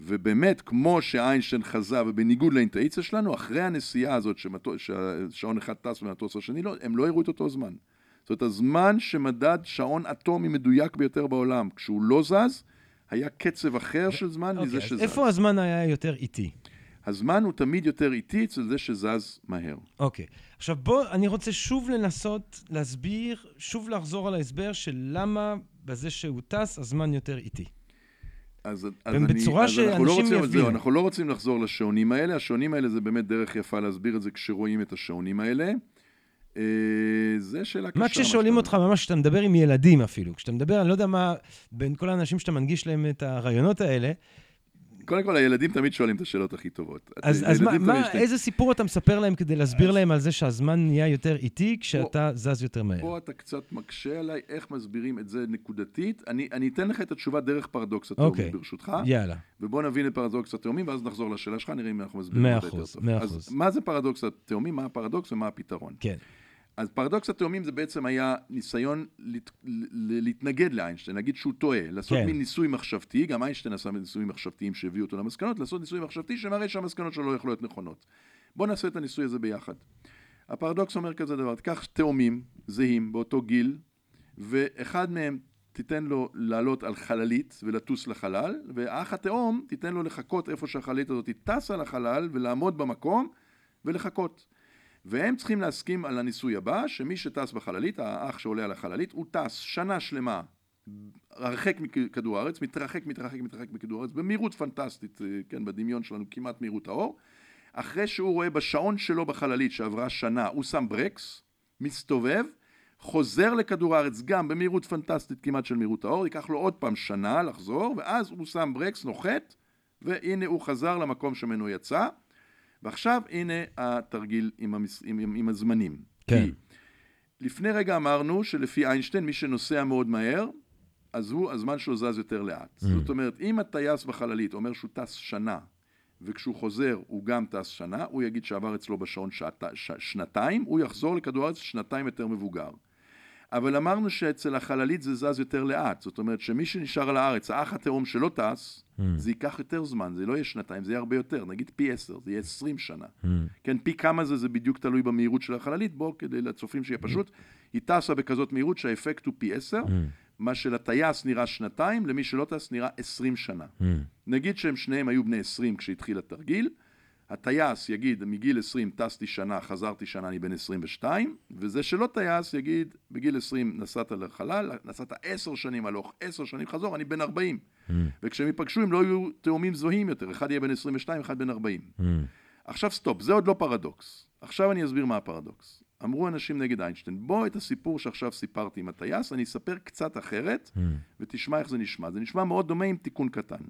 ובאמת, כמו שאיינשטיין חזה, ובניגוד לאינטואיציה שלנו, אחרי הנסיעה הזאת שמטו- שהשעון אחד טס והמטוס השני לא, הם לא הראו את אותו זמן. זאת אומרת, הזמן שמדד שעון אטומי מדויק ביותר בעולם, כשהוא לא זז, היה קצב אחר של זמן אוקיי, מזה אז שזז. איפה הזמן היה יותר איטי? הזמן הוא תמיד יותר איטי אצל זה שזז מהר. אוקיי. עכשיו בוא, אני רוצה שוב לנסות להסביר, שוב לחזור על ההסבר של למה בזה שהוא טס, הזמן יותר איטי. אז, אז, אני, אז אנחנו לא רוצים, זהו, יבינו. אנחנו לא רוצים לחזור לשעונים האלה, השעונים האלה זה באמת דרך יפה להסביר את זה כשרואים את השעונים האלה. אה, זה שאלה קשה. מה כששואלים אותך ממש, כשאתה מדבר עם ילדים אפילו, כשאתה מדבר, אני לא יודע מה, בין כל האנשים שאתה מנגיש להם את הרעיונות האלה, קודם כל, הילדים תמיד שואלים את השאלות הכי טובות. אז, אז מה, מה, יש- איזה סיפור אתה מספר להם כדי להסביר להם על זה שהזמן נהיה יותר איטי כשאתה זז יותר מהר? פה אתה קצת מקשה עליי איך מסבירים את זה נקודתית. אני, אני אתן לך את התשובה דרך פרדוקס התאומים, אוקיי. ברשותך. יאללה. ובוא נבין את פרדוקס התאומים, ואז נחזור לשאלה שלך, נראה אם אנחנו מסבירים מאה אותה יותר אחוז, טוב. מאה אז אחוז. מה זה פרדוקס התאומים, מה הפרדוקס ומה הפתרון? כן. אז פרדוקס התאומים זה בעצם היה ניסיון להת... ל- להתנגד לאיינשטיין, להגיד שהוא טועה, לעשות כן. מין ניסוי מחשבתי, גם איינשטיין עשה ניסויים מחשבתיים שהביאו אותו למסקנות, לעשות ניסוי מחשבתי שמראה שהמסקנות שלו לא יכלו להיות נכונות. בואו נעשה את הניסוי הזה ביחד. הפרדוקס אומר כזה דבר, תיקח תאומים זהים באותו גיל, ואחד מהם תיתן לו לעלות על חללית ולטוס לחלל, והאח התאום תיתן לו לחכות איפה שהחללית הזאת טסה לחלל ולעמוד במקום ולחכות. והם צריכים להסכים על הניסוי הבא, שמי שטס בחללית, האח שעולה על החללית, הוא טס שנה שלמה הרחק מכדור הארץ, מתרחק, מתרחק, מתרחק מכדור הארץ, במהירות פנטסטית, אה, כן, בדמיון שלנו, כמעט מהירות האור. אחרי שהוא רואה בשעון שלו בחללית שעברה שנה, הוא שם ברקס, מסתובב, חוזר לכדור הארץ גם במהירות פנטסטית כמעט של מהירות האור, ייקח לו עוד פעם שנה לחזור, ואז הוא שם ברקס, נוחת, והנה הוא חזר למקום שממנו יצא, ועכשיו הנה התרגיל עם, המס... עם, עם, הזמנים. כן. לפני רגע אמרנו שלפי איינשטיין, מי שנוסע מאוד מהר, אז הוא, הזמן שלו זז יותר לאט. Mm. זאת אומרת, אם הטייס בחללית אומר שהוא טס שנה, וכשהוא חוזר הוא גם טס שנה, הוא יגיד שעבר אצלו בשעון שעת, ש, שנתיים, הוא יחזור לכדור הארץ שנתיים יותר מבוגר. אבל אמרנו שאצל החללית זה זז יותר לאט, זאת אומרת שמי שנשאר על הארץ, האח התאום שלא טס, mm. זה ייקח יותר זמן, זה לא יהיה שנתיים, זה יהיה הרבה יותר, נגיד פי עשר, זה יהיה עשרים שנה. Mm. כן, פי כמה זה, זה בדיוק תלוי במהירות של החללית, בואו כדי לצופים שיהיה פשוט, mm. היא טסה בכזאת מהירות שהאפקט הוא פי עשר, mm. מה שלטייס נראה שנתיים, למי שלא טס נראה עשרים שנה. Mm. נגיד שהם שניהם היו בני עשרים כשהתחיל התרגיל, הטייס יגיד, מגיל 20 טסתי שנה, חזרתי שנה, אני בן 22, וזה שלא טייס יגיד, בגיל 20 נסעת לחלל, נסעת 10 שנים הלוך, 10 שנים חזור, אני בן 40. Mm. וכשהם ייפגשו הם לא יהיו תאומים זוהים יותר, אחד יהיה בן 22, אחד בן 40. Mm. עכשיו סטופ, זה עוד לא פרדוקס. עכשיו אני אסביר מה הפרדוקס. אמרו אנשים נגד איינשטיין, בוא את הסיפור שעכשיו סיפרתי עם הטייס, אני אספר קצת אחרת, mm. ותשמע איך זה נשמע. זה נשמע מאוד דומה עם תיקון קטן.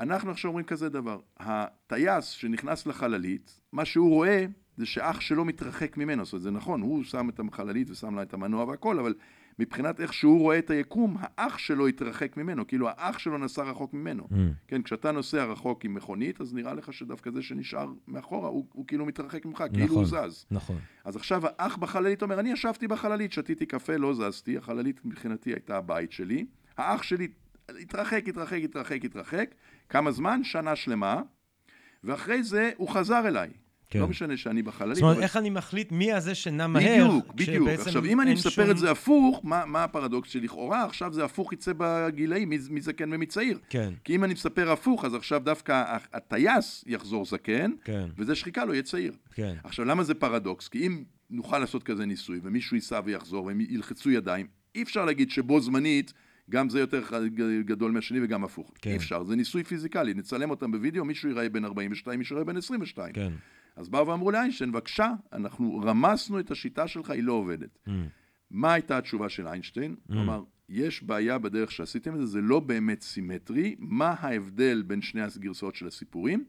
אנחנו עכשיו אומרים כזה דבר, הטייס שנכנס לחללית, מה שהוא רואה זה שאח שלו מתרחק ממנו, זאת אומרת זה נכון, הוא שם את החללית ושם לה את המנוע והכל, אבל מבחינת איך שהוא רואה את היקום, האח שלו התרחק ממנו, כאילו האח שלו נסע רחוק ממנו. Mm. כן, כשאתה נוסע רחוק עם מכונית, אז נראה לך שדווקא זה שנשאר מאחורה, הוא, הוא כאילו מתרחק ממך, נכון, כאילו הוא זז. נכון. אז עכשיו האח בחללית אומר, אני ישבתי בחללית, שתיתי קפה, לא זזתי, החללית מבחינתי הייתה הבית שלי, האח שלי התרחק, התרחק, התרחק, התרחק, כמה זמן? שנה שלמה, ואחרי זה הוא חזר אליי. כן. לא משנה שאני בחללית. זאת אומרת, אבל... איך אני מחליט מי הזה שנע מהר? בדיוק, בדיוק. עכשיו, אם אני מספר שום... את זה הפוך, מה, מה הפרדוקס שלכאורה עכשיו זה הפוך יצא בגילאים, מי, מי זקן ומי צעיר. כן. כי אם אני מספר הפוך, אז עכשיו דווקא הטייס יחזור זקן, כן. וזה שחיקה לו יהיה צעיר. כן. עכשיו, למה זה פרדוקס? כי אם נוכל לעשות כזה ניסוי, ומישהו ייסע ויחזור, והם ילחצו ידיים, אי אפשר להגיד שבו זמנית... גם זה יותר גדול מהשני וגם הפוך. כן. אי אפשר, זה ניסוי פיזיקלי, נצלם אותם בווידאו, מישהו ייראה בן 42, מישהו ייראה בן 22. כן. אז באו ואמרו לאיינשטיין, בבקשה, אנחנו רמסנו את השיטה שלך, היא לא עובדת. Mm. מה הייתה התשובה של איינשטיין? Mm. הוא אמר, יש בעיה בדרך שעשיתם את זה, זה לא באמת סימטרי. מה ההבדל בין שני הגרסאות של הסיפורים?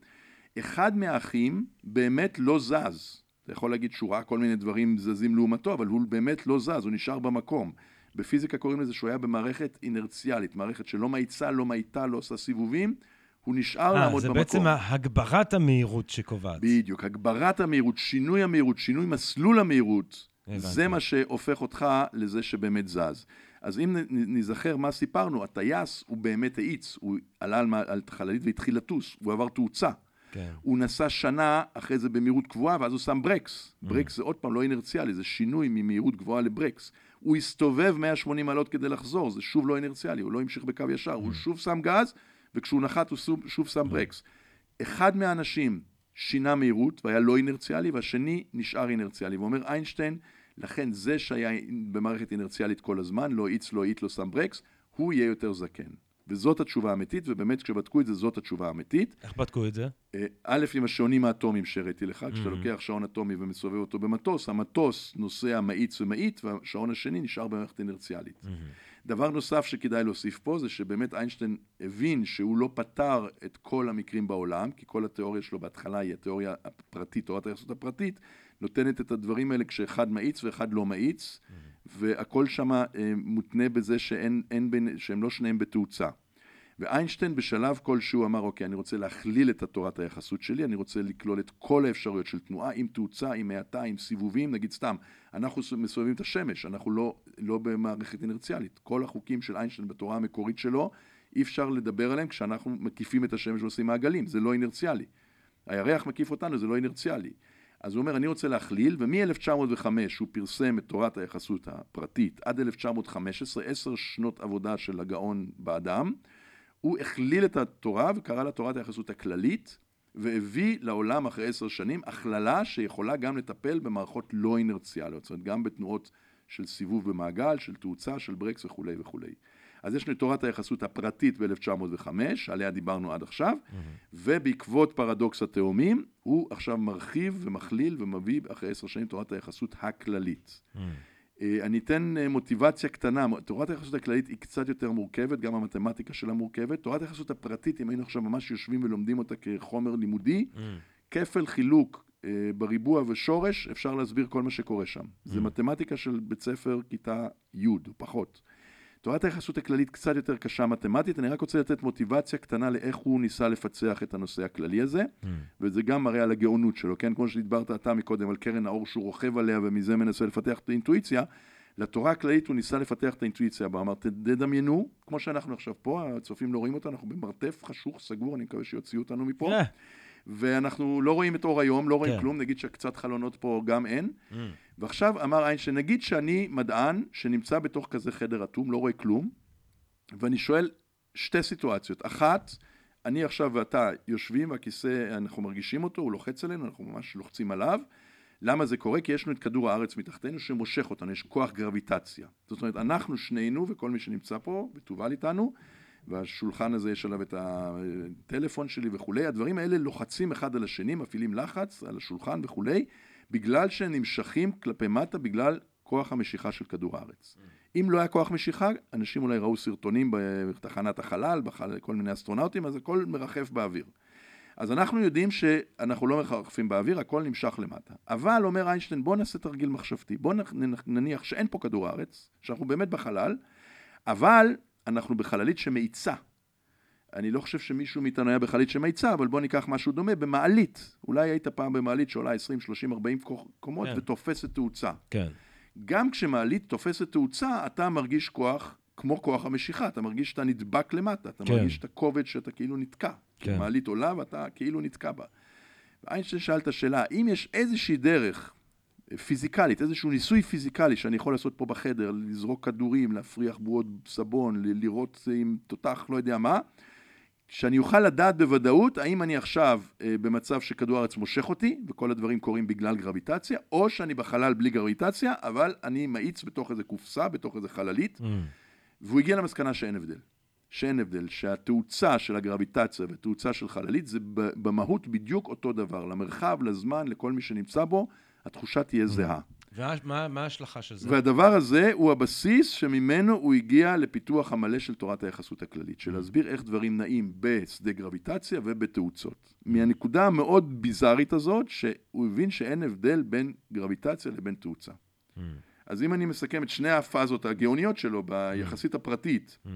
אחד מהאחים באמת לא זז. אתה יכול להגיד שהוא ראה כל מיני דברים זזים לעומתו, אבל הוא באמת לא זז, הוא נשאר במקום. בפיזיקה קוראים לזה שהוא היה במערכת אינרציאלית, מערכת שלא מאיצה, לא מאיטה, לא עושה סיבובים, הוא נשאר 아, לעמוד זה במקום. זה בעצם הגברת המהירות שקובעת. בדיוק, הגברת המהירות, שינוי המהירות, שינוי מסלול המהירות, הבנתי. זה מה שהופך אותך לזה שבאמת זז. אז אם נזכר מה סיפרנו, הטייס הוא באמת האיץ, הוא עלה על, על חללית והתחיל לטוס, הוא עבר תאוצה. כן. הוא נסע שנה אחרי זה במהירות קבועה, ואז הוא שם ברקס. Mm. ברקס זה עוד פעם לא אינרציאלי, זה שינוי ממהירות גבוהה לברקס. הוא הסתובב 180 מעלות כדי לחזור, זה שוב לא אינרציאלי, הוא לא המשיך בקו ישר, הוא mm. שוב שם גז, וכשהוא נחת הוא שוב, שוב שם mm. ברקס. אחד מהאנשים שינה מהירות והיה לא אינרציאלי, והשני נשאר אינרציאלי. ואומר איינשטיין, לכן זה שהיה במערכת אינרציאלית כל הזמן, לא האיץ, לא האיט, לא שם ברקס, הוא יהיה יותר זקן. וזאת התשובה האמיתית, ובאמת כשבדקו את זה, זאת התשובה האמיתית. איך בדקו את זה? אה, א', עם השעונים האטומיים שהראיתי לך, mm-hmm. כשאתה לוקח שעון אטומי ומסובב אותו במטוס, המטוס נוסע מאיץ ומאיט, והשעון השני נשאר במערכת אינרציאלית. Mm-hmm. דבר נוסף שכדאי להוסיף פה, זה שבאמת איינשטיין הבין שהוא לא פתר את כל המקרים בעולם, כי כל התיאוריה שלו בהתחלה היא התיאוריה הפרטית, תורת היחסות הפרטית, נותנת את הדברים האלה כשאחד מאיץ ואחד לא מאיץ, mm-hmm. והכל שם אה, מותנה בזה שאין, בין, שהם לא שניהם בתאוצה. ואיינשטיין בשלב כלשהו אמר, אוקיי, אני רוצה להכליל את התורת היחסות שלי, אני רוצה לכלול את כל האפשרויות של תנועה, עם תאוצה, עם האטה, עם סיבובים, נגיד סתם, אנחנו מסובבים את השמש, אנחנו לא, לא במערכת אינרציאלית. כל החוקים של איינשטיין בתורה המקורית שלו, אי אפשר לדבר עליהם כשאנחנו מקיפים את השמש ועושים מעגלים, זה לא אינרציאלי. הירח מקיף אותנו, זה לא אינרציאלי. אז הוא אומר, אני רוצה להכליל, ומ-1905 הוא פרסם את תורת היחסות הפרטית עד 1915, עשר שנות עבודה של הגאון באדם, הוא הכליל את התורה וקרא לה תורת היחסות הכללית, והביא לעולם אחרי עשר שנים הכללה שיכולה גם לטפל במערכות לא אינרציאליות, זאת אומרת גם בתנועות של סיבוב במעגל, של תאוצה, של ברקס וכולי וכולי. אז יש לנו תורת היחסות הפרטית ב-1905, עליה דיברנו עד עכשיו, mm-hmm. ובעקבות פרדוקס התאומים, הוא עכשיו מרחיב ומכליל ומביא אחרי עשר שנים תורת היחסות הכללית. Mm-hmm. אני אתן אה, מוטיבציה קטנה, תורת היחסות הכללית היא קצת יותר מורכבת, גם המתמטיקה שלה מורכבת. תורת היחסות הפרטית, אם היינו עכשיו ממש יושבים ולומדים אותה כחומר לימודי, mm. כפל חילוק אה, בריבוע ושורש, אפשר להסביר כל מה שקורה שם. Mm. זה מתמטיקה של בית ספר כיתה י' או פחות. תורת היחסות הכללית קצת יותר קשה מתמטית, אני רק רוצה לתת מוטיבציה קטנה לאיך הוא ניסה לפצח את הנושא הכללי הזה, mm. וזה גם מראה על הגאונות שלו, כן? כמו שדיברת אתה מקודם על קרן האור שהוא רוכב עליה ומזה מנסה לפתח את האינטואיציה, לתורה הכללית הוא ניסה לפתח את האינטואיציה הבאה, אמר תדמיינו, כמו שאנחנו עכשיו פה, הצופים לא רואים אותנו, אנחנו במרתף חשוך, סגור, אני מקווה שיוציאו אותנו מפה. Yeah. ואנחנו לא רואים את אור היום, לא רואים כן. כלום, נגיד שקצת חלונות פה גם אין. Mm. ועכשיו אמר איינשטיין, נגיד שאני מדען שנמצא בתוך כזה חדר אטום, לא רואה כלום, ואני שואל שתי סיטואציות. אחת, אני עכשיו ואתה יושבים, והכיסא, אנחנו מרגישים אותו, הוא לוחץ עלינו, אנחנו ממש לוחצים עליו. למה זה קורה? כי יש לנו את כדור הארץ מתחתנו שמושך אותנו, יש כוח גרביטציה. זאת אומרת, אנחנו שנינו וכל מי שנמצא פה, ותובל איתנו, והשולחן הזה יש עליו את הטלפון שלי וכולי, הדברים האלה לוחצים אחד על השני, מפעילים לחץ על השולחן וכולי, בגלל שהם נמשכים כלפי מטה בגלל כוח המשיכה של כדור הארץ. אם לא היה כוח משיכה, אנשים אולי ראו סרטונים בתחנת החלל, בכל מיני אסטרונאוטים, אז הכל מרחף באוויר. אז אנחנו יודעים שאנחנו לא מרחפים באוויר, הכל נמשך למטה. אבל אומר איינשטיין, בוא נעשה תרגיל מחשבתי, בוא נניח שאין פה כדור הארץ, שאנחנו באמת בחלל, אבל אנחנו בחללית שמאיצה. אני לא חושב שמישהו מאיתנו היה בחללית שמאיצה, אבל בוא ניקח משהו דומה, במעלית. אולי היית פעם במעלית שעולה 20, 30, 40 קומות כן. ותופסת תאוצה. כן. גם כשמעלית תופסת תאוצה, אתה מרגיש כוח כמו כוח המשיכה, אתה מרגיש שאתה נדבק למטה, אתה כן. מרגיש את הכובד שאתה כאילו נתקע. כן. מעלית עולה ואתה כאילו נתקע בה. ואיינשטיין שאל את השאלה, האם יש איזושהי דרך פיזיקלית, איזשהו ניסוי פיזיקלי שאני יכול לעשות פה בחדר, לזרוק כדורים, להפריח בועות סבון, לראות עם תותח לא יודע מה, שאני אוכל לדעת בוודאות האם אני עכשיו אה, במצב שכדור הארץ מושך אותי וכל הדברים קורים בגלל גרביטציה, או שאני בחלל בלי גרביטציה, אבל אני מאיץ בתוך איזה קופסה, בתוך איזה חללית, mm. והוא הגיע למסקנה שאין הבדל. שאין הבדל, שהתאוצה של הגרביטציה והתאוצה של חללית זה במהות בדיוק אותו דבר, למרחב, לזמן, לכל מי שנמצא בו, התחושה תהיה mm. זהה. ומה ההשלכה של זה? והדבר הזה הוא הבסיס שממנו הוא הגיע לפיתוח המלא של תורת היחסות הכללית, של להסביר איך דברים נעים בשדה גרביטציה ובתאוצות. מהנקודה המאוד ביזארית הזאת, שהוא הבין שאין הבדל בין גרביטציה לבין תאוצה. Mm. אז אם אני מסכם את שני הפאזות הגאוניות שלו ביחסית הפרטית, mm.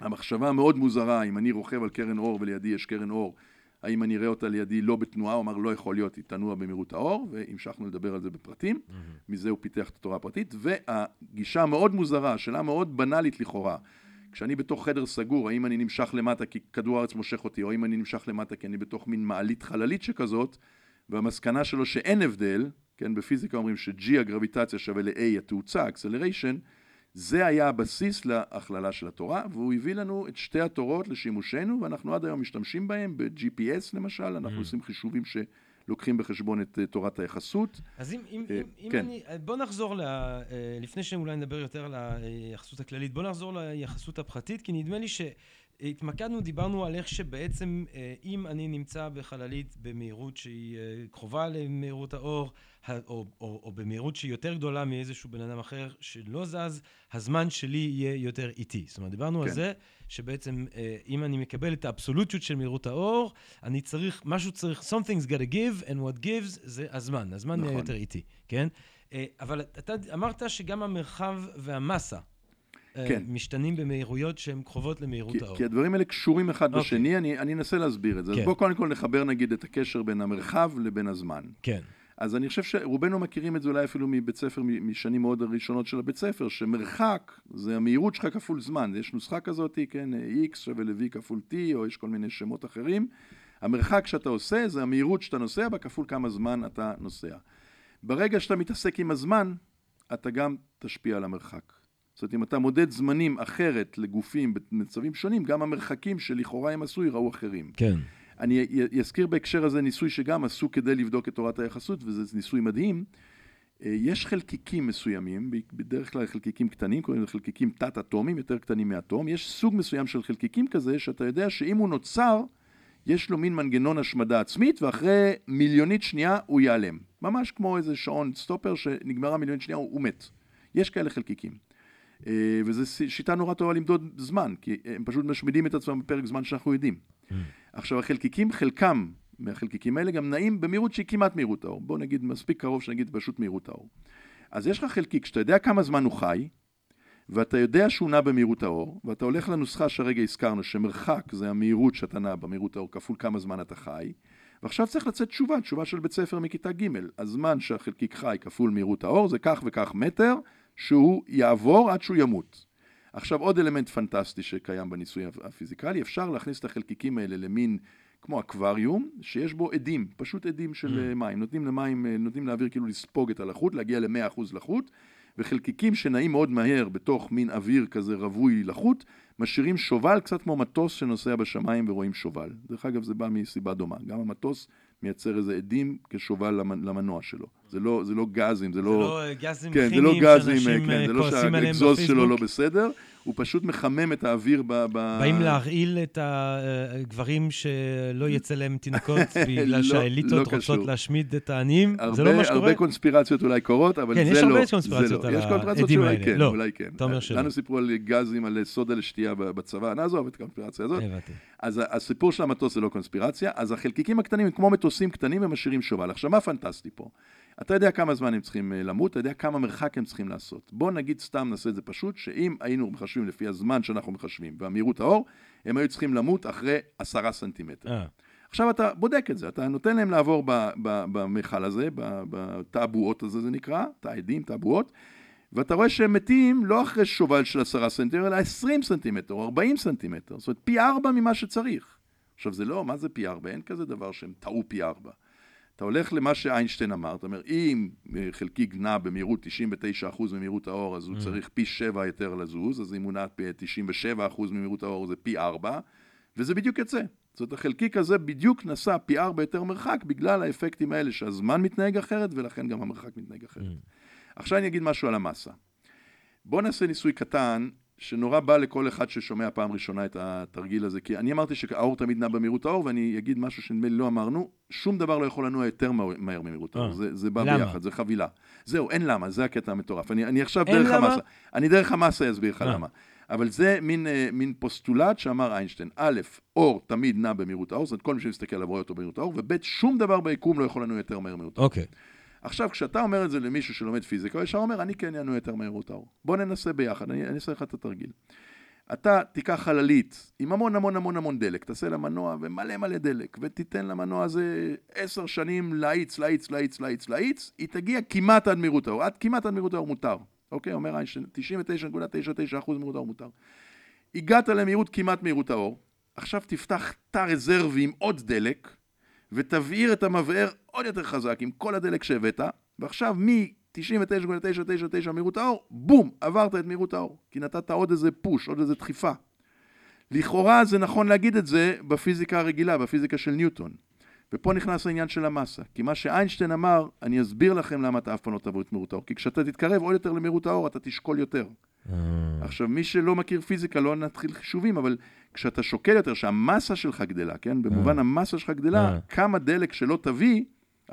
המחשבה המאוד מוזרה, אם אני רוכב על קרן אור ולידי יש קרן אור, האם אני אראה אותה לידי לא בתנועה, הוא אמר לא יכול להיות, היא תנוע במהירות האור, והמשכנו לדבר על זה בפרטים, mm-hmm. מזה הוא פיתח את התורה הפרטית, והגישה המאוד מוזרה, שאלה מאוד בנאלית לכאורה, כשאני בתוך חדר סגור, האם אני נמשך למטה כי כדור הארץ מושך אותי, או האם אני נמשך למטה כי אני בתוך מין מעלית חללית שכזאת, והמסקנה שלו שאין הבדל, כן, בפיזיקה אומרים ש-G הגרביטציה שווה ל-A התאוצה, acceleration, זה היה הבסיס להכללה של התורה, והוא הביא לנו את שתי התורות לשימושנו, ואנחנו עד היום משתמשים בהם, ב-GPS למשל, אנחנו mm. עושים חישובים שלוקחים בחשבון את uh, תורת היחסות. אז אם, אם, uh, אם, כן. אני, בוא נחזור, ל, uh, לפני שאולי נדבר יותר על היחסות הכללית, בוא נחזור ליחסות הפרטית, כי נדמה לי ש... התמקדנו, דיברנו על איך שבעצם אם אני נמצא בחללית במהירות שהיא קרובה למהירות האור, או, או, או במהירות שהיא יותר גדולה מאיזשהו בן אדם אחר שלא זז, הזמן שלי יהיה יותר איטי. זאת אומרת, דיברנו כן. על זה שבעצם אה, אם אני מקבל את האבסולוטיות של מהירות האור, אני צריך, משהו צריך, something's got to give, and what gives זה הזמן. הזמן נכון. יהיה יותר איטי, כן? אה, אבל אתה אמרת שגם המרחב והמסה, אה, כן. משתנים במהירויות שהן קרובות למהירות כי, האור. כי הדברים האלה קשורים אחד. אוקיי. בשני, אני, אני אנסה להסביר את זה. כן. אז בואו קודם כל נחבר נגיד את הקשר בין המרחב לבין הזמן. כן. אז אני חושב שרובנו מכירים את זה אולי אפילו מבית ספר, משנים מאוד הראשונות של הבית ספר, שמרחק זה המהירות שלך כפול זמן. יש נוסחה כזאת, כן, x שווה ל-v כפול t, או יש כל מיני שמות אחרים. המרחק שאתה עושה זה המהירות שאתה נוסע בה כפול כמה זמן אתה נוסע. ברגע שאתה מתעסק עם הזמן, אתה גם תשפיע על המרחק. זאת אומרת, אם אתה מודד זמנים אחרת לגופים במצבים שונים, גם המרחקים שלכאורה הם עשו ייראו אחרים. כן. אני אזכיר בהקשר הזה ניסוי שגם עשו כדי לבדוק את תורת היחסות, וזה ניסוי מדהים. אה, יש חלקיקים מסוימים, בדרך כלל חלקיקים קטנים, קוראים לזה חלקיקים תת-אטומיים, יותר קטנים מאטום. יש סוג מסוים של חלקיקים כזה, שאתה יודע שאם הוא נוצר, יש לו מין מנגנון השמדה עצמית, ואחרי מיליונית שנייה הוא ייעלם. ממש כמו איזה שעון סטופר שנגמרה מיליונית שנייה, הוא, הוא מת. יש כאלה חלקיקים. אה, וזו שיטה נורא טובה למדוד זמן, כי הם פשוט משמידים את עצמם בפרק זמן שאנחנו יודעים. Mm. עכשיו, החלקיקים, חלקם מהחלקיקים האלה גם נעים במהירות שהיא כמעט מהירות האור. בוא נגיד מספיק קרוב שנגיד פשוט מהירות האור. אז יש לך חלקיק שאתה יודע כמה זמן הוא חי, ואתה יודע שהוא נע במהירות האור, ואתה הולך לנוסחה שהרגע הזכרנו, שמרחק זה המהירות שאתה נע במהירות האור כפול כמה זמן אתה חי, ועכשיו צריך לצאת תשובה, תשובה של בית ספר מכיתה ג', הזמן שהחלקיק חי כפול מהירות האור זה כך וכך מטר, שהוא יעבור עד שהוא ימות. עכשיו עוד אלמנט פנטסטי שקיים בניסוי הפיזיקלי, אפשר להכניס את החלקיקים האלה למין כמו אקווריום, שיש בו עדים, פשוט עדים של mm. מים. נותנים למים, אה, נותנים לאוויר כאילו לספוג את הלחות, להגיע ל-100% לחות, וחלקיקים שנעים מאוד מהר בתוך מין אוויר כזה רווי לחות, משאירים שובל קצת כמו מטוס שנוסע בשמיים ורואים שובל. דרך אגב, זה בא מסיבה דומה. גם המטוס מייצר איזה עדים כשובל למנוע שלו. זה לא, זה לא גזים, זה לא... זה לא אה, גזים כן, כימיים זה לא שאנשים כן, זה לא שהאגזוז שלו לא בסדר. הוא פשוט מחמם את האוויר ב... ב... באים להרעיל את הגברים שלא <laughs> יצא להם תינוקות בגלל לא, שהאליטות לא רוצות להשמיד את העניים? זה לא מה שקורה? הרבה קונספירציות אולי קורות, אבל כן, זה לא. כן, יש הרבה קונספירציות לא. על העדים האלה. כן, לא, אולי כן. אתה אומר שלא. לנו סיפרו על גזים, על סודה לשתייה בצבא, נעזוב את הקונספירציה הזאת. הבנתי. אז הסיפור של המטוס זה לא קונספירציה, אז החלקיקים הקטנים הם כמו מטוסים קטנים ומשאירים שובל. עכשיו, מה פנטסטי פה? אתה יודע כמה זמן הם צריכים אה, למות, אתה יודע כמה מרחק הם צריכים לעשות. בוא נגיד סתם נעשה את זה פשוט, שאם היינו מחשבים לפי הזמן שאנחנו מחשבים והמהירות האור, הם היו צריכים למות אחרי עשרה סנטימטר. אה. עכשיו אתה בודק את זה, אתה נותן להם לעבור במכל הזה, בתא בועות הזה זה נקרא, תא אדים, תא בועות, ואתה רואה שהם מתים לא אחרי שובל של עשרה סנטימטר, אלא עשרים סנטימטר או ארבעים סנטימטר, זאת אומרת פי ארבע ממה שצריך. עכשיו זה לא, מה זה פי ארבע? אין כזה דבר שהם טעו פי ארבע. אתה הולך למה שאיינשטיין אמר, אתה אומר, אם חלקיק נע במהירות 99% ממהירות האור, אז הוא mm. צריך פי 7 יותר לזוז, אז אם הוא נע ב-97% ממהירות האור זה פי 4, וזה בדיוק יוצא. זאת אומרת, החלקיק הזה בדיוק נסע פי 4 יותר מרחק בגלל האפקטים האלה שהזמן מתנהג אחרת, ולכן גם המרחק מתנהג אחרת. Mm. עכשיו אני אגיד משהו על המסה. בואו נעשה ניסוי קטן שנורא בא לכל אחד ששומע פעם ראשונה את התרגיל הזה, כי אני אמרתי שהאור תמיד נע במהירות האור, ואני אגיד משהו שנדמה לי לא אמרנו, שום דבר לא יכול לנוע יותר מהר ממהירות האור, אה. זה, זה בא למה? ביחד, זה חבילה. זהו, אין למה, זה הקטע המטורף. אני, אני עכשיו דרך למה? המסה, אני דרך המסה אסביר לך אה. למה. אבל זה מין, אה, מין פוסטולט שאמר איינשטיין, א', אור תמיד נע במהירות האור, זאת אומרת כל מי שמסתכל עליו רואה אותו במהירות האור, וב', שום דבר ביקום לא יכול לנוע יותר מהר ממהירות האור. אוקיי. עכשיו, כשאתה אומר את זה למישהו שלומד פיזיקה, הוא ישר אומר, אני כן אענו יותר מהירות האור. בוא ננסה ביחד, אני אעשה לך את התרגיל. אתה תיקח חללית עם המון המון המון המון דלק, תעשה לה מנוע ומלא מלא דלק, ותיתן למנוע הזה עשר שנים להאיץ, להאיץ, להאיץ, להאיץ, להאיץ, היא תגיע כמעט עד מהירות האור, עד כמעט עד מהירות האור מותר, אוקיי? אומר איינשטיין, 99.99% מהירות האור מותר. הגעת למהירות כמעט מהירות האור, עכשיו תפתח תא רזרבי עם עוד דלק, ותבעיר את המבער עוד יותר חזק עם כל הדלק שהבאת, ועכשיו מ... 99.999 מהירות האור, בום, עברת את מהירות האור. כי נתת עוד איזה פוש, עוד איזה דחיפה. לכאורה זה נכון להגיד את זה בפיזיקה הרגילה, בפיזיקה של ניוטון. ופה נכנס העניין של המסה. כי מה שאיינשטיין אמר, אני אסביר לכם למה אתה אף פעם לא תעבור את מהירות האור. כי כשאתה תתקרב עוד יותר למהירות האור, אתה תשקול יותר. אה. עכשיו, מי שלא מכיר פיזיקה, לא נתחיל חישובים, אבל כשאתה שוקל יותר, שהמסה שלך גדלה, כן? במובן אה. המסה שלך גדלה, אה. כמה דלק שלא תביא,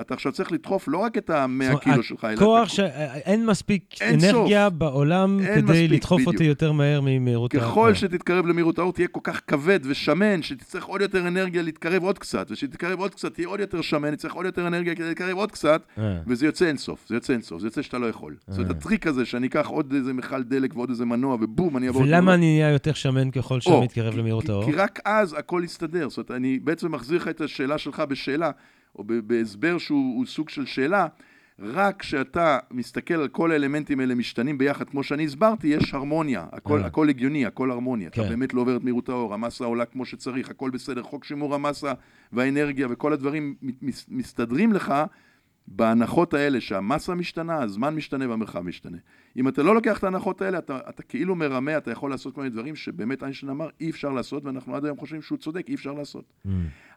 אתה עכשיו צריך לדחוף לא רק את המאה קילו שלך, אלא... כוח שאין מספיק אין אנרגיה סוף. בעולם כדי מספיק, לדחוף בדיוק. אותי יותר מהר ממהירות האור. ככל שתתקרב למהירות האור, תהיה כל כך כבד ושמן, שתצטרך עוד יותר אנרגיה להתקרב עוד קצת, ושתתקרב עוד קצת, תהיה עוד יותר שמן, תצטרך עוד יותר אנרגיה כדי להתקרב עוד קצת, אה. וזה יוצא אינסוף, זה יוצא אינסוף, זה יוצא שאתה לא יכול. זאת אומרת, אה. הטריק הזה שאני אקח עוד איזה מכל דלק ועוד איזה מנוע, ובום, אני אעבור... ולמה אני נהיה יותר שמן ככל שאני מתקרב למהירות האור? כי רק אז הכל יסתדר. זאת אומרת, אני בעצם מחזיר לך את השאלה שלך בשאלה. או בהסבר שהוא סוג של שאלה, רק כשאתה מסתכל על כל האלמנטים האלה משתנים ביחד, כמו שאני הסברתי, יש הרמוניה. הכל, אה. הכל הגיוני, הכל הרמוניה. כן. אתה באמת לא עובר את מהירות האור, המסה עולה כמו שצריך, הכל בסדר. חוק שימור המסה והאנרגיה וכל הדברים מס- מסתדרים לך בהנחות האלה שהמסה משתנה, הזמן משתנה והמרחב משתנה. אם אתה לא לוקח את ההנחות האלה, אתה, אתה כאילו מרמה, אתה יכול לעשות כל מיני דברים שבאמת איינשטיין אמר, אי אפשר לעשות, ואנחנו עד היום חושבים שהוא צודק, אי אפשר לעשות. Mm.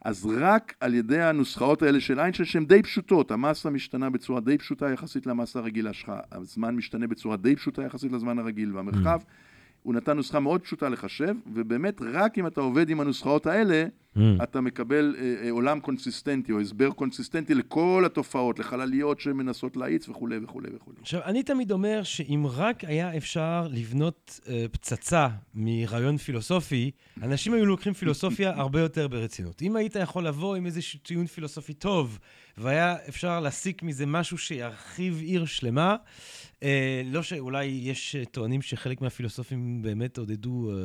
אז רק על ידי הנוסחאות האלה של איינשטיין, שהן די פשוטות, המסה משתנה בצורה די פשוטה יחסית למסה הרגילה שלך, הזמן משתנה בצורה די פשוטה יחסית לזמן הרגיל, והמרחב, הוא נתן נוסחה מאוד פשוטה לחשב, ובאמת רק אם אתה עובד עם הנוסחאות האלה, Mm. אתה מקבל אה, אה, עולם קונסיסטנטי או הסבר קונסיסטנטי לכל התופעות, לחלליות שמנסות להאיץ וכולי וכולי וכולי. עכשיו, אני תמיד אומר שאם רק היה אפשר לבנות אה, פצצה מרעיון פילוסופי, אנשים היו לוקחים פילוסופיה הרבה יותר ברצינות. אם היית יכול לבוא עם איזשהו טיעון פילוסופי טוב, והיה אפשר להסיק מזה משהו שירחיב עיר שלמה, אה, לא שאולי יש אה, טוענים שחלק מהפילוסופים באמת עודדו, אה,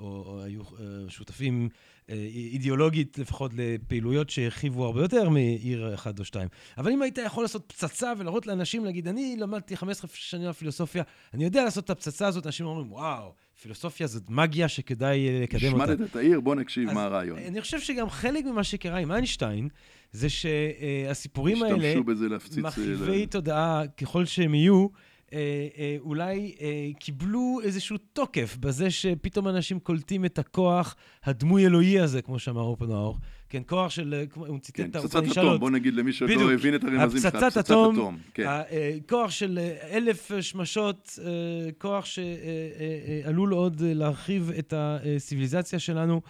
או, או היו אה, שותפים אה, אידיאולוגית לפחות לפעילויות שהרחיבו הרבה יותר מעיר אחת או שתיים. אבל אם היית יכול לעשות פצצה ולהראות לאנשים, להגיד, אני למדתי 15 שנים על פילוסופיה, אני יודע לעשות את הפצצה הזאת, אנשים אומרים, וואו, פילוסופיה זאת מגיה שכדאי אה, לקדם אותה. השמדת את העיר, בוא נקשיב מה הרעיון. אני חושב שגם חלק ממה שקרה עם איינשטיין, זה שהסיפורים האלה, השתמשו בזה להפציץ... אה, מרחיבי תודעה ככל שהם יהיו, אה, אה, אולי אה, קיבלו איזשהו תוקף בזה שפתאום אנשים קולטים את הכוח הדמוי אלוהי הזה, כמו שאמר אופנהאור. כן, כוח של, הוא ציטט כן, את פצצת האופנישלות. אטום, בוא נגיד למי שעוד בדיוק. לא הבין את הרמזים שלך. הפצצת אטום, כן. הכוח של אלף שמשות, כוח שעלול עוד להרחיב את הציוויליזציה שלנו.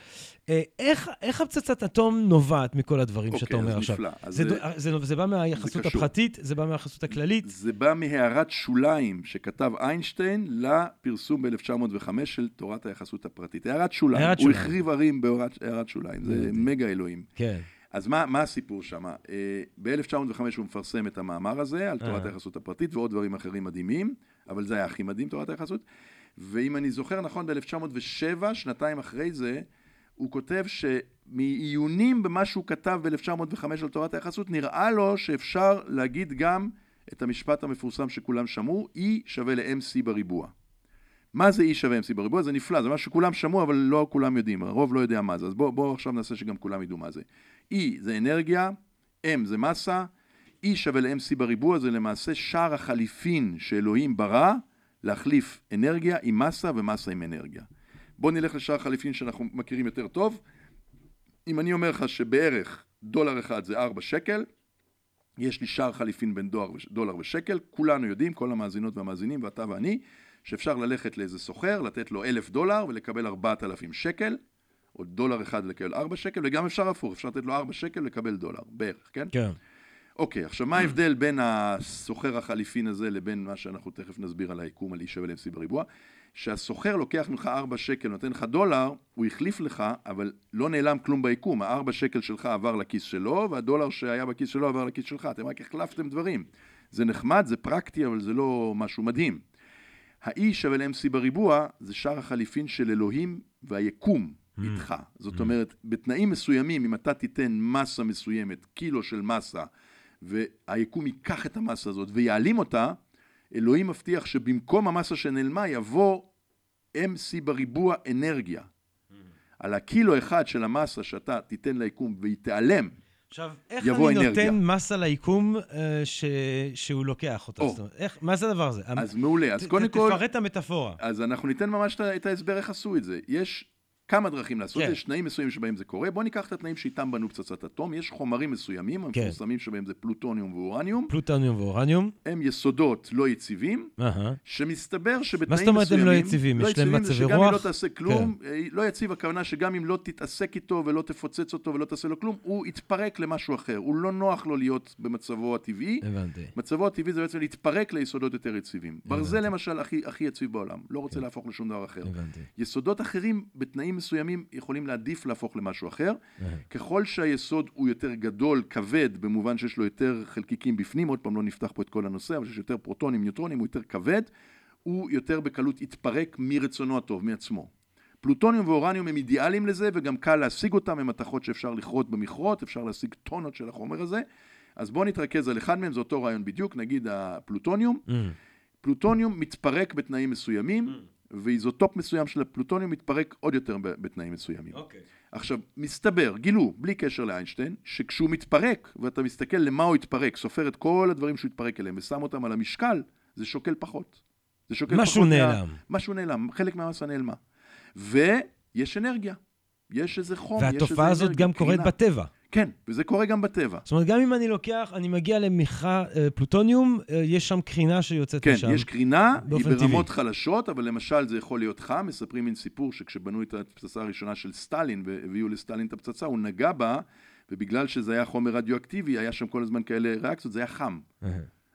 אה, איך איך הפצצת אטום נובעת מכל הדברים שאתה אוקיי, אומר עכשיו? נפלא. אז זה, זה- דו- זה, זה בא מהיחסות קשור. הפרטית, זה בא מהיחסות הכללית. זה בא מהערת שוליים שכתב איינשטיין לפרסום ב-1905 של תורת היחסות הפרטית. הערת שוליים. הערת הוא שוליים. החריב ערים בהערת שוליים. זה. מגה אלוהים. כן. אז מה, מה הסיפור שם? ב-1905 הוא מפרסם את המאמר הזה על תורת אה. היחסות הפרטית ועוד דברים אחרים מדהימים, אבל זה היה הכי מדהים, תורת היחסות. ואם אני זוכר נכון, ב-1907, שנתיים אחרי זה, הוא כותב שמעיונים במה שהוא כתב ב-1905 על תורת היחסות, נראה לו שאפשר להגיד גם את המשפט המפורסם שכולם שמעו, E שווה ל-MC בריבוע. מה זה E שווה MC בריבוע? זה נפלא, זה משהו שכולם שמעו, אבל לא כולם יודעים, הרוב לא יודע מה זה. אז בואו בוא עכשיו נעשה שגם כולם ידעו מה זה. E זה אנרגיה, M זה מסה, E שווה ל-MC בריבוע זה למעשה שער החליפין שאלוהים ברא להחליף אנרגיה עם מסה ומסה עם אנרגיה. בואו נלך לשער החליפין שאנחנו מכירים יותר טוב. אם אני אומר לך שבערך דולר אחד זה 4 שקל, יש לי שער חליפין בין דולר, דולר ושקל, כולנו יודעים, כל המאזינות והמאזינים ואתה ואני, שאפשר ללכת לאיזה סוחר, לתת לו אלף דולר ולקבל ארבעת אלפים שקל, או דולר אחד לקבל ארבע שקל, וגם אפשר הפוך, אפשר לתת לו ארבע שקל ולקבל דולר, בערך, כן? כן. אוקיי, עכשיו מה ההבדל בין הסוחר החליפין הזה לבין מה שאנחנו תכף נסביר על היקום על אי שווה ל-MC בריבוע? שהסוחר לוקח ממך ארבע שקל, נותן לך דולר, הוא החליף לך, אבל לא נעלם כלום ביקום. הארבע שקל שלך עבר לכיס שלו, והדולר שהיה בכיס שלו עבר לכיס שלך. אתם רק החלפתם דברים. זה נחמד, זה פרקטי, אבל זה לא משהו מדהים. ה-E שווה ל-MC בריבוע, זה שער החליפין של אלוהים והיקום איתך. זאת אומרת, בתנאים מסוימים, אם אתה תיתן מסה מסוימת, קילו של מסה, והיקום ייקח את המסה הזאת ויעלים אותה, אלוהים מבטיח שבמקום המסה שנעלמה יבוא MC בריבוע אנרגיה. על הקילו אחד של המסה שאתה תיתן ליקום והיא תיעלם, עכשיו, איך אני אנרגיה. נותן מסה ליקום אה, ש... שהוא לוקח אותה? או. זאת אומרת, איך, מה זה הדבר הזה? אז מעולה. אז ת- קודם ת- כל, תפרט את המטאפורה. אז אנחנו ניתן ממש את ההסבר איך עשו את זה. יש כמה דרכים לעשות את כן. זה, יש תנאים מסוימים שבהם זה קורה. בואו ניקח את התנאים שאיתם בנו פצצת אטום. יש חומרים מסוימים, כן. המפורסמים שבהם זה פלוטוניום ואורניום. פלוטוניום ואורניום. הם יסודות לא יציבים, אהה. שמסתבר שבתנאים מה זאת אומרת הם מסוימים... לא יציבים? יש להם יציבים זה מצבי שגם אם רוח? לא תעשה כלום, אה, לא יציב הכוונה שגם אם לא תתעסק איתו ולא תפוצץ אותו ולא תעשה לו כלום, הוא יתפרק למשהו אחר. הוא לא נוח לו להיות במצבו הטבעי. הבנתי. מצבו הטבעי זה בעצם להתפרק ליסודות יותר יציבים. ברזל למשל הכי, הכי יציב בעולם, לא רוצה להפוך לשום דבר אחר. הבנתי. יסודות אחרים בתנאים מסוימים יכולים להעדיף להפוך למשהו אחר. אהה. ככל שהיסוד הוא יותר גדול, כבד, במובן שיש לו יותר חלקיקים בפנים, עוד פעם לא נפתח פה את כל הנושא, אבל שיש יותר פרוטונים, ניוטרונים, הוא יותר כבד, הוא יותר בקלות יתפרק מרצונו הטוב, מעצמו. פלוטוניום ואורניום הם אידיאליים לזה, וגם קל להשיג אותם, הם מתכות שאפשר לכרות במכרות, אפשר להשיג טונות של החומר הזה, אז בואו נתרכז על אחד מהם, זה אותו רעיון בדיוק, נגיד הפלוטוניום. Mm. פלוטוניום מתפרק בתנאים מסוימים, ואיזוטופ מסוים של הפלוטוניום מתפרק עוד יותר בתנאים מסוימים. אוקיי. עכשיו, מסתבר, גילו, בלי קשר לאיינשטיין, שכשהוא מתפרק, ואתה מסתכל למה הוא התפרק, סופר את כל הדברים שהוא התפרק אליהם, ושם אותם על המשקל, זה שוקל פחות. זה שוקל משהו פחות מה- נעלם. משהו נעלם, חלק מהמסה נעלמה. ויש אנרגיה. יש איזה חום, יש איזה אנרגיה. והתופעה הזאת גם קורית. בטבע. כן, וזה קורה גם בטבע. זאת אומרת, גם אם אני לוקח, אני מגיע למכרה אה, פלוטוניום, אה, יש שם קרינה שיוצאת כן, משם. יש קרינה, היא ברמות טבעי. חלשות, אבל למשל זה יכול להיות חם. מספרים מין סיפור שכשבנו את הפצצה הראשונה של סטלין, והביאו לסטלין את הפצצה, הוא נגע בה, ובגלל שזה היה חומר רדיואקטיבי, היה שם כל הזמן כאלה ריאקציות, זה היה חם.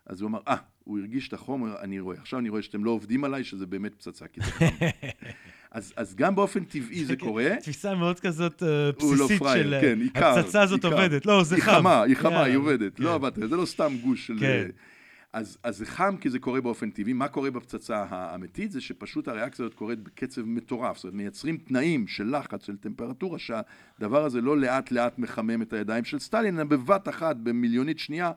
אז הוא אמר, אה, הוא הרגיש את החומר, אני רואה. עכשיו אני רואה שאתם לא עובדים עליי, שזה באמת פצצה, כי זה חם. <laughs> אז, אז גם באופן טבעי זה קורה. <laughs> תפיסה מאוד כזאת אה, הוא לא בסיסית פראייר, של אה, כן, עיקר. הפצצה הזאת עיקר. עובדת. לא, זה היא חם. חמה, היא חמה, יאללה. היא עובדת. כן. לא עבדת, זה לא סתם גוש של... כן. אז, אז זה חם כי זה קורה באופן טבעי. מה קורה בפצצה האמיתית? זה שפשוט הריאקציה הזאת קורית בקצב מטורף. זאת אומרת, מייצרים תנאים של לחץ, של טמפרטורה, שהדבר הזה לא לאט לאט מחמם את הידיים של סטלין, אלא בבת אחת, במיליונית שנייה,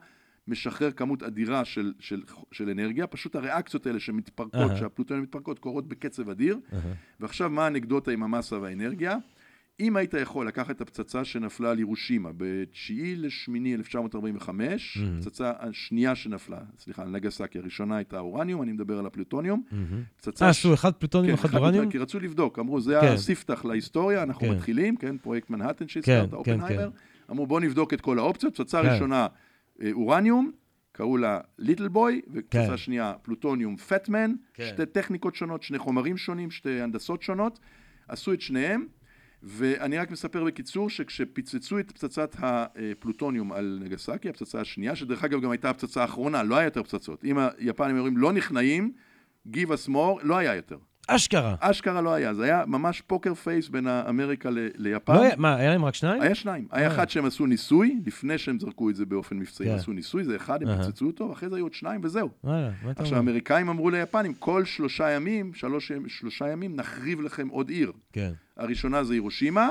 משחרר כמות אדירה של, של, של אנרגיה. פשוט הריאקציות האלה שמתפרקות, אהה. שהפלוטונים מתפרקות, קורות בקצב אדיר. אהה. ועכשיו, מה האנקדוטה עם המסה והאנרגיה? אם היית יכול לקחת את הפצצה שנפלה על ירושימה ב-9 לשמיני 1945, Mhm. הפצצה השנייה שנפלה, סליחה, על נגסקי, הראשונה הייתה אורניום, אני מדבר על הפלוטוניום. מהמם. פצצה... אה, ש- עשו אחד פלוטוניום, כן, אחד אורניום? כי רצו לבדוק, אמרו, זה כן. הספתח להיסטוריה, אנחנו כן. מתחילים, כן, פרויקט מנהטן שהזכרת, כן, אופנהיימר. כן. אמרו, בואו נבדוק את כל האופציות, פצצה כן. ראשונה אורניום, קראו לה Little Boy, כן. ופצצה שנייה פלוטוניום Fat Man, כן. שתי טכניקות שונות, שני חומרים שונים, שתי הנדסות שונות, עשו את שניהם, ואני רק מספר בקיצור שכשפיצצו את פצצת הפלוטוניום על נגסקי, הפצצה השנייה, שדרך אגב גם הייתה הפצצה האחרונה, לא היה יותר פצצות. אם היפנים אומרים לא נכנעים, give us more, לא היה יותר. אשכרה. אשכרה לא היה, זה היה ממש poker face בין אמריקה ל- ליפן. לא היה- מה, היה להם רק שניים? היה שניים. היה אה. אחד שהם עשו ניסוי, לפני שהם זרקו את זה באופן מבצעי, כן. הם עשו ניסוי, זה אחד, הם אהה. פיצצו אותו, ואחרי זה היו עוד שניים וזהו. עכשיו? האמריקאים אמרו ליפנים, כל שלושה ימים, שלוש, שלושה ימים, נחריב לכם עוד עיר. כן. הראשונה זה הירושימה,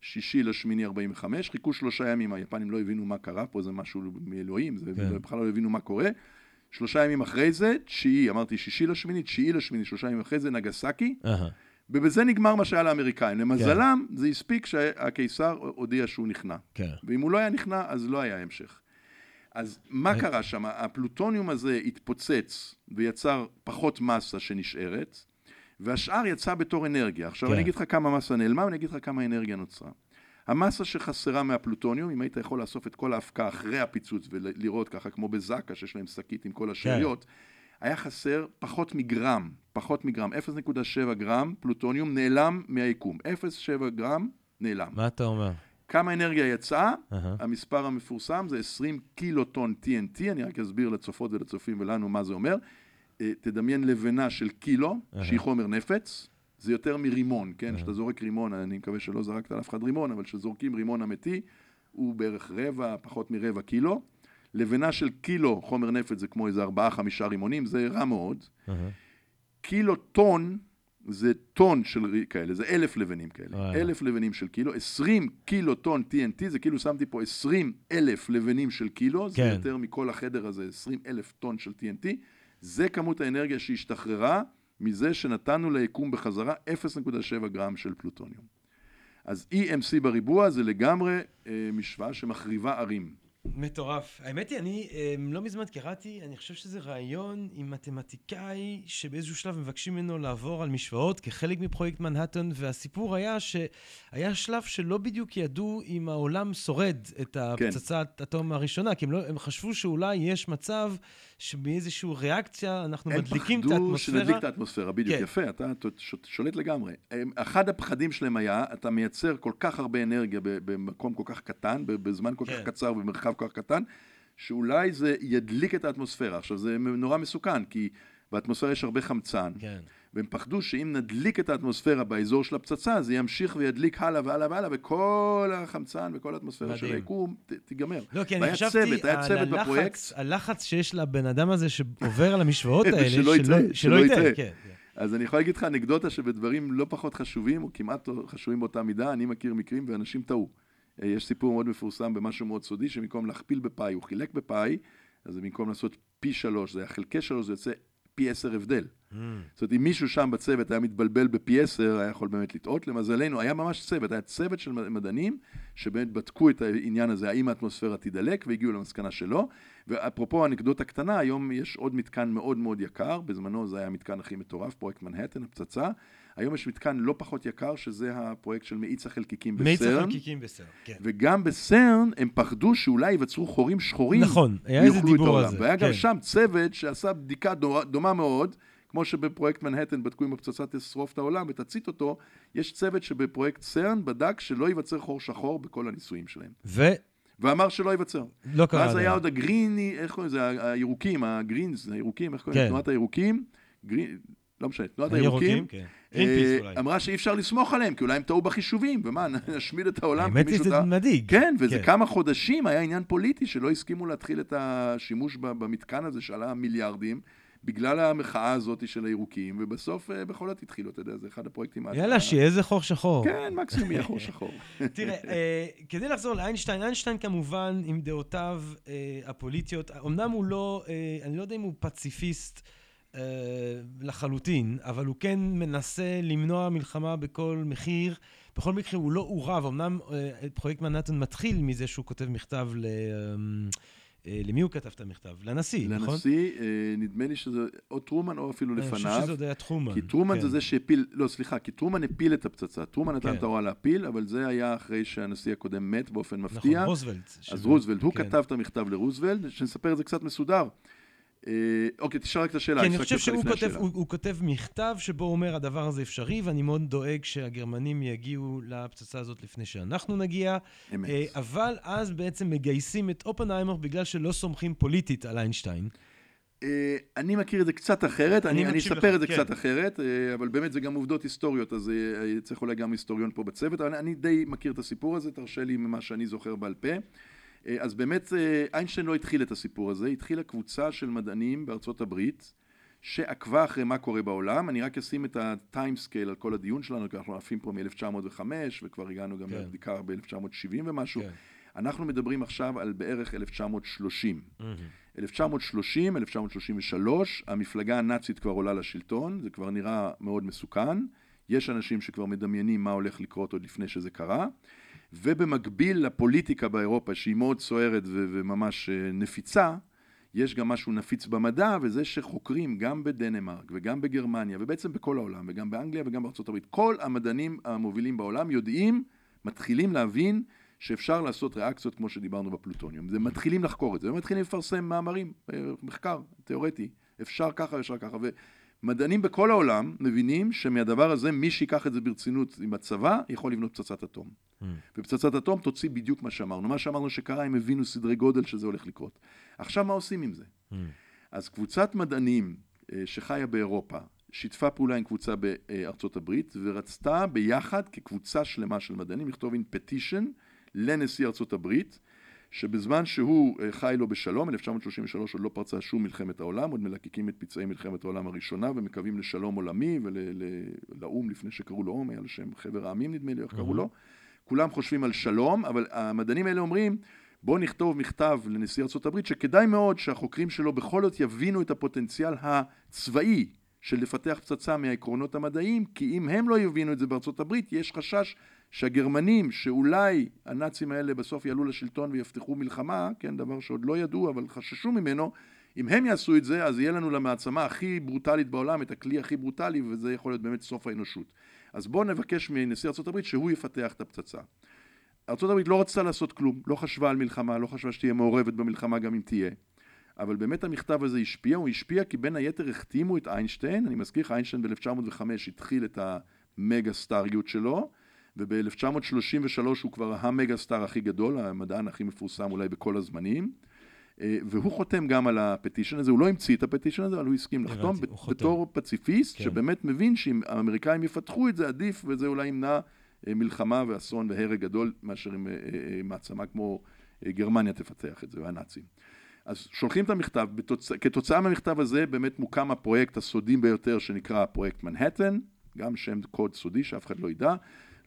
שישי לשמיני 45, חיכו שלושה ימים, היפנים לא הבינו מה קרה פה, זה משהו מאלוהים, זה כן. בכלל לא הבינו מה קורה. שלושה ימים אחרי זה, תשיעי, אמרתי שישי לשמיני, תשיעי לשמיני, שלושה ימים אחרי זה, נגסקי. ובזה נגמר מה שהיה לאמריקאים. כן. למזלם, זה הספיק שהקיסר הודיע שהוא נכנע. כן. ואם הוא לא היה נכנע, אז לא היה המשך. אז מה אה. קרה שם? הפלוטוניום הזה התפוצץ ויצר פחות מסה שנשארת, והשאר יצא בתור אנרגיה. עכשיו כן. אני אגיד לך כמה מסה נעלמה, ואני אגיד לך כמה אנרגיה נוצרה. המסה שחסרה מהפלוטוניום, אם היית יכול לאסוף את כל ההפקה אחרי הפיצוץ ולראות ככה, כמו בזק"א, שיש להם שקית עם כל השאריות, היה חסר פחות מגרם, פחות מגרם, 0.7 גרם פלוטוניום נעלם מהיקום. 0.7 גרם נעלם. מה אתה אומר? כמה אנרגיה יצאה? אהה. המספר המפורסם זה 20 קילוטון TNT, אני רק אסביר לצופות ולצופים ולנו מה זה אומר. אה, תדמיין לבנה של קילו, אהה. שהיא חומר נפץ, זה יותר מרימון, כן? אהה. כשאתה זורק רימון, אני מקווה שלא זרקת על אף אחד רימון, אבל כשזורקים רימון אמיתי, הוא בערך רבע, פחות מרבע קילו. לבנה של קילו חומר נפץ זה כמו איזה ארבעה, חמישה רימונים, זה רע מאוד. קילו טון זה טון של כאלה, זה אלף לבנים כאלה. אלף לבנים של קילו, 20 קילו טון TNT, זה כאילו שמתי פה 20 אלף לבנים של קילו, זה כן. יותר מכל החדר הזה, 20 אלף טון של TNT. זה כמות האנרגיה שהשתחררה מזה שנתנו ליקום בחזרה 0.7 גרם של פלוטוניום. אז EMC בריבוע זה לגמרי אה, משוואה שמחריבה ערים. מטורף. האמת היא, אני אה, לא מזמן קראתי, אני חושב שזה רעיון עם מתמטיקאי שבאיזשהו שלב מבקשים ממנו לעבור על משוואות כחלק מפרויקט מנהטן, והסיפור היה שהיה שלב שלא בדיוק ידעו אם העולם שורד את הפצצת אטום הראשונה, כי הם, לא, הם חשבו שאולי יש מצב שמאיזושהי ריאקציה אנחנו מדליקים את הם פחדו האטמוספירה. שנדליק את האטמוספירה, בדיוק, כן. יפה, אתה שולט לגמרי. אחד הפחדים שלהם היה, אתה מייצר כל כך הרבה אנרגיה במקום כל כך קטן, בזמן כל כן. כך קצר, במרחב כל כך קטן, שאולי זה ידליק את האטמוספירה. עכשיו, זה נורא מסוכן, כי באטמוספירה יש הרבה חמצן, כן. והם פחדו שאם נדליק את האטמוספירה באזור של הפצצה, זה ימשיך וידליק הלאה והלאה והלאה, וכל החמצן וכל האטמוספירה של. היקום תיגמר. לא, כי אני חשבתי צוות, היה צוות בפרויקט. הלחץ, הלחץ שיש לבן אדם הזה שעובר על המשוואות <laughs> האלה, שלא יטעה, שלא יטעה. כן, כן. אז אני יכול להגיד לך אנקדוטה שבדברים לא פחות חשובים, או כמעט חשובים באותה מידה, אני מכיר מקרים ואנשים טעו. אה, יש סיפור מאוד מפורסם במשהו מאוד סודי, שבמקום להכפיל בפאי, הוא חילק בפאי, אז במקום לעשות פי שלוש, זה היה חלקי שלוש, זה יוצא פי עשר הבדל. Mm. זאת אומרת, אם מישהו שם בצוות היה מתבלבל בפי עשר, היה יכול באמת לטעות. למזלנו, היה ממש צוות, היה צוות של מדענים, שבאמת בדקו את העניין הזה, האם האטמוספירה תידלק, והגיעו למסקנה שלא. ואפרופו אנקדוטה קטנה, היום יש עוד מתקן מאוד מאוד יקר, בזמנו זה היה המתקן הכי מטורף, פרויקט מנהטן, הפצצה. היום יש מתקן לא פחות יקר, שזה הפרויקט של מאיץ החלקיקים בסרן. מאיץ החלקיקים בסרן, כן. וגם בסרן הם פחדו שאולי ייווצרו חורים שחורים. נכון, היה איזה דיבור על זה. והיה כן. גם שם צוות שעשה בדיקה דומה, מאוד, כמו שבפרויקט מנהטן בדקו אם הפצצה תשרוף את העולם ותצית אותו, יש צוות שבפרויקט סרן בדק שלא ייווצר חור שחור בכל הניסויים שלהם. ו... ואמר שלא ייווצר. לא קרה. ואז היה. עוד הגריני, איך קוראים לזה, הירוקים, הגרינס, הירוקים, איך קוראים כן. לזה? תנועת הירוקים, גרין, לא משנה, תנועת הירוקים, כן. אה. אמרה שאי אפשר לסמוך עליהם, כי אולי הם טעו בחישובים, ומה, נשמיד את העולם, האמת היא שזה? מדאיג. כן, וזה כן. כמה חודשים היה עניין פוליטי שלא הסכימו להתחיל את השימוש במתקן הזה שעלה מיליארדים, בגלל המחאה הזאת של הירוקים, ובסוף אה, בכל זאת התחילו, אתה יודע, זה אחד הפרויקטים... יאללה, שיהיה איזה חור שחור. כן, מקסימום יהיה חור שחור. <laughs> תראה, אה, כדי לחזור לאיינשטיין, איינשטיין כמובן עם דעותיו הפוליטיות, אמנם הוא לא, אני לא יודע אם הוא פציפיסט לחלוטין, אבל הוא כן מנסה למנוע מלחמה בכל מחיר. בכל מקרה הוא לא עורב, אמנם אה, פרויקט מנהטן מתחיל מזה שהוא כותב מכתב ל... אה, אה, למי הוא כתב את המכתב? לנשיא, נכון? לנשיא, אה, נדמה לי שזה או טרומן או אפילו אני חושב לפניו. שזה עוד היה טרומן. כי טרומן כן. זה זה שהפיל, לא סליחה, כי טרומן הפיל את הפצצה. טרומן נתן כן. את ההוראה להפיל, אבל זה היה אחרי שהנשיא הקודם מת באופן מפתיע. נכון, רוזוולט. אז רוזוולט, הוא כן. כתב את המכתב לרוזוולט, שנספר את זה קצת מסודר. אה, אוקיי, תשאל רק את השאלה. כי אני חושב שהוא כותב. הוא, הוא כותב מכתב שבו הוא אומר הדבר הזה אפשרי, ואני מאוד דואג שהגרמנים יגיעו לפצצה הזאת לפני שאנחנו נגיע. אמת. אה, אבל אז בעצם מגייסים את אופנהיימר בגלל שלא סומכים פוליטית על איינשטיין. אה, אני מכיר את זה קצת אחרת, אני אני אני אספר לך, את זה כן. קצת אחרת, אה, אבל באמת זה גם עובדות היסטוריות, אז אה, צריך אולי גם היסטוריון פה בצוות, אבל אני די מכיר את הסיפור הזה, תרשה לי ממה שאני זוכר בעל פה. אה, אז באמת אה, איינשטיין לא התחיל את הסיפור הזה, התחילה קבוצה של מדענים בארצות הברית, שעקבה אחרי מה קורה בעולם, אני רק אשים את הטיימסקייל על כל הדיון שלנו, כי אנחנו עפים פה מ-1905, וכבר הגענו גם כן. לבדיקה ב-1970 ומשהו. כן. אנחנו מדברים עכשיו על בערך 1930. 1930, 1933, המפלגה הנאצית כבר עולה לשלטון, זה כבר נראה מאוד מסוכן, יש אנשים שכבר מדמיינים מה הולך לקרות עוד לפני שזה קרה, ובמקביל לפוליטיקה באירופה שהיא מאוד סוערת וממש אה, נפיצה, יש גם משהו נפיץ במדע, וזה שחוקרים גם בדנמרק וגם בגרמניה, ובעצם בכל העולם, וגם באנגליה וגם בארצות הברית, כל המדענים המובילים בעולם יודעים, מתחילים להבין שאפשר לעשות ריאקציות כמו שדיברנו בפלוטוניום. זה מתחילים לחקור את זה, ומתחילים לפרסם מאמרים, אה, מחקר תיאורטי, אפשר ככה, אפשר ככה, ומדענים בכל העולם מבינים שמהדבר הזה מי שיקח את זה ברצינות עם הצבא, יכול לבנות פצצת אטום. ופצצת אטום תוציא בדיוק מה שאמרנו. מה שאמרנו שקרה, הם הבינו סדרי גודל שזה הולך לקרות. עכשיו מה עושים עם זה? אז קבוצת מדענים אה, שחיה באירופה, שיתפה פעולה עם קבוצה בארצות הברית, ורצתה ביחד כקבוצה שלמה של מדענים לכתוב in petition לנשיא ארצות הברית, שבזמן שהוא אה, חי לו בשלום, 1933 עוד לא פרצה שום מלחמת העולם, עוד מלקקים את פצעי מלחמת העולם הראשונה ומקווים לשלום עולמי ולאו"ם לפני שקראו לו או"ם, היה לשם חבר העמים נדמה לי, איך קראו לו. כולם חושבים על שלום, אבל המדענים האלה אומרים, בואו נכתוב מכתב לנשיא הברית שכדאי מאוד שהחוקרים שלו בכל זאת יבינו את הפוטנציאל הצבאי של לפתח פצצה מהעקרונות המדעיים, כי אם הם לא יבינו את זה בארצות הברית, יש חשש שהגרמנים, שאולי הנאצים האלה בסוף יעלו לשלטון ויפתחו מלחמה, כן, דבר שעוד לא ידעו, אבל חששו ממנו, אם הם יעשו את זה, אז יהיה לנו למעצמה הכי ברוטלית בעולם, את הכלי הכי ברוטלי, וזה יכול להיות באמת סוף האנושות. אז בואו נבקש מנשיא ארה"ב שהוא יפתח את הפצצה. ארה"ב לא רצתה לעשות כלום, לא חשבה על מלחמה, לא חשבה שתהיה מעורבת במלחמה גם אם תהיה. אבל באמת המכתב הזה השפיע, הוא השפיע כי בין היתר החתימו את איינשטיין, אני מזכיר לך, איינשטיין ב-1905 התחיל את המגה סטאריות שלו, וב-1933 הוא כבר המגה סטאר הכי גדול, המדען הכי מפורסם אולי בכל הזמנים. אה, והוא חותם גם על הפטישן הזה, הוא לא המציא את הפטישן הזה, אבל הוא הסכים לחתום הוא חותם. בתור פציפיסט, כן. שבאמת מבין שאם האמריקאים יפתחו את זה עדיף, וזה אולי ימנע אה, מלחמה ואסון והרג גדול, מאשר אם אה, מעצמה כמו גרמניה תפתח את זה, והנאצים. אז שולחים את המכתב, בתוצ... כתוצאה מהמכתב הזה באמת מוקם הפרויקט הסודי ביותר שנקרא פרויקט מנהטן, גם שם קוד סודי שאף אחד לא ידע,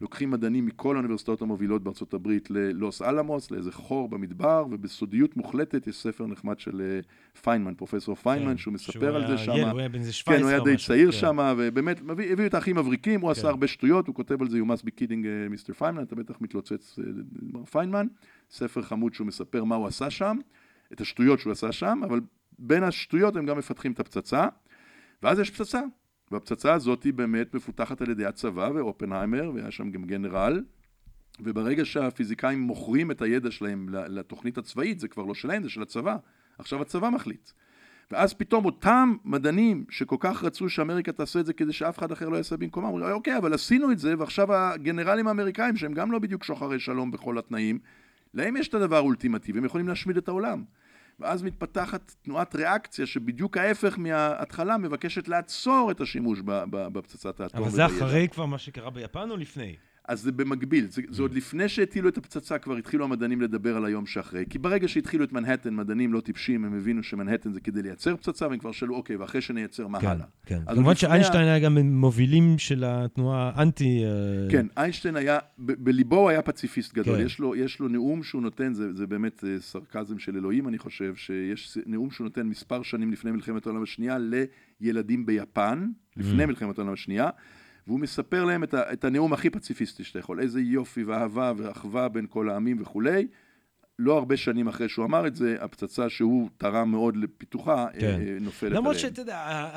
לוקחים מדענים מכל האוניברסיטאות המובילות בארצות הברית ללוס אלמוס, לאיזה חור במדבר, ובסודיות מוחלטת יש ספר נחמד של אה, פיינמן, פרופסור פיינמן, כן, שהוא מספר שהוא על היה זה שם. ילד, הוא היה בן איזה 17 כן, הוא היה די צעיר כן. שם, ובאמת, מביא- הביאו את האחים מבריקים, הוא כן. עשה הרבה שטויות, הוא כותב על זה, You must be kidding, Mister Feynman, אתה בטח מתלוצץ, אה, מר פיינמן, ספר חמוד שהוא מספר מה הוא עשה שם, את השטויות שהוא עשה שם, אבל בין השטויות הם גם מפתחים את הפצצה, ואז יש פצצה, והפצצה הזאת היא באמת מפותחת על ידי הצבא ואופנהיימר, והיה שם גם גנרל, וברגע שהפיזיקאים מוכרים את הידע שלהם לתוכנית הצבאית, זה כבר לא שלהם, זה של הצבא. עכשיו הצבא מחליט. ואז פתאום אותם מדענים שכל כך רצו שאמריקה תעשה את זה כדי שאף אחד אחר לא יעשה במקומם, אומרים, אוקיי, אבל עשינו את זה, ועכשיו הגנרלים האמריקאים, שהם גם לא בדיוק שוחרי שלום בכל התנאים, להם יש את הדבר האולטימטיבי, הם יכולים להשמיד את העולם. ואז מתפתחת תנועת ריאקציה שבדיוק ההפך מההתחלה מבקשת לעצור את השימוש בפצצת האטום. אבל זה. אחרי כבר מה שקרה ביפן או לפני? אז זה במקביל, זה, זה עוד לפני שהטילו את הפצצה, כבר התחילו המדענים לדבר על היום שאחרי. כי ברגע שהתחילו את מנהטן, מדענים לא טיפשים, הם הבינו שמנהטן זה כדי לייצר פצצה, והם כבר שאלו, אוקיי, ואחרי שנייצר, מה כן, הלאה? כן. אז כמובן שאיינשטיין היה גם מובילים של התנועה האנטי... אה, כן, איינשטיין היה, ב- בליבו היה פציפיסט גדול. כן. יש, לו, יש לו נאום שהוא נותן, זה, זה באמת אה, סרקזם של אלוהים, אני חושב, שיש נאום שהוא נותן מספר שנים לפני מלחמת העולם השנייה לילדים ביפן, לפני Mm. מלחמת העולם השנייה, והוא מספר להם את, ה, את הנאום הכי פציפיסטי שאתה יכול, איזה יופי ואהבה ואחווה בין כל העמים וכולי. לא הרבה שנים אחרי שהוא אמר את זה, הפצצה שהוא תרם מאוד לפיתוחה, כן. אה, אה, נופלת עליהם. למרות שאתה יודע,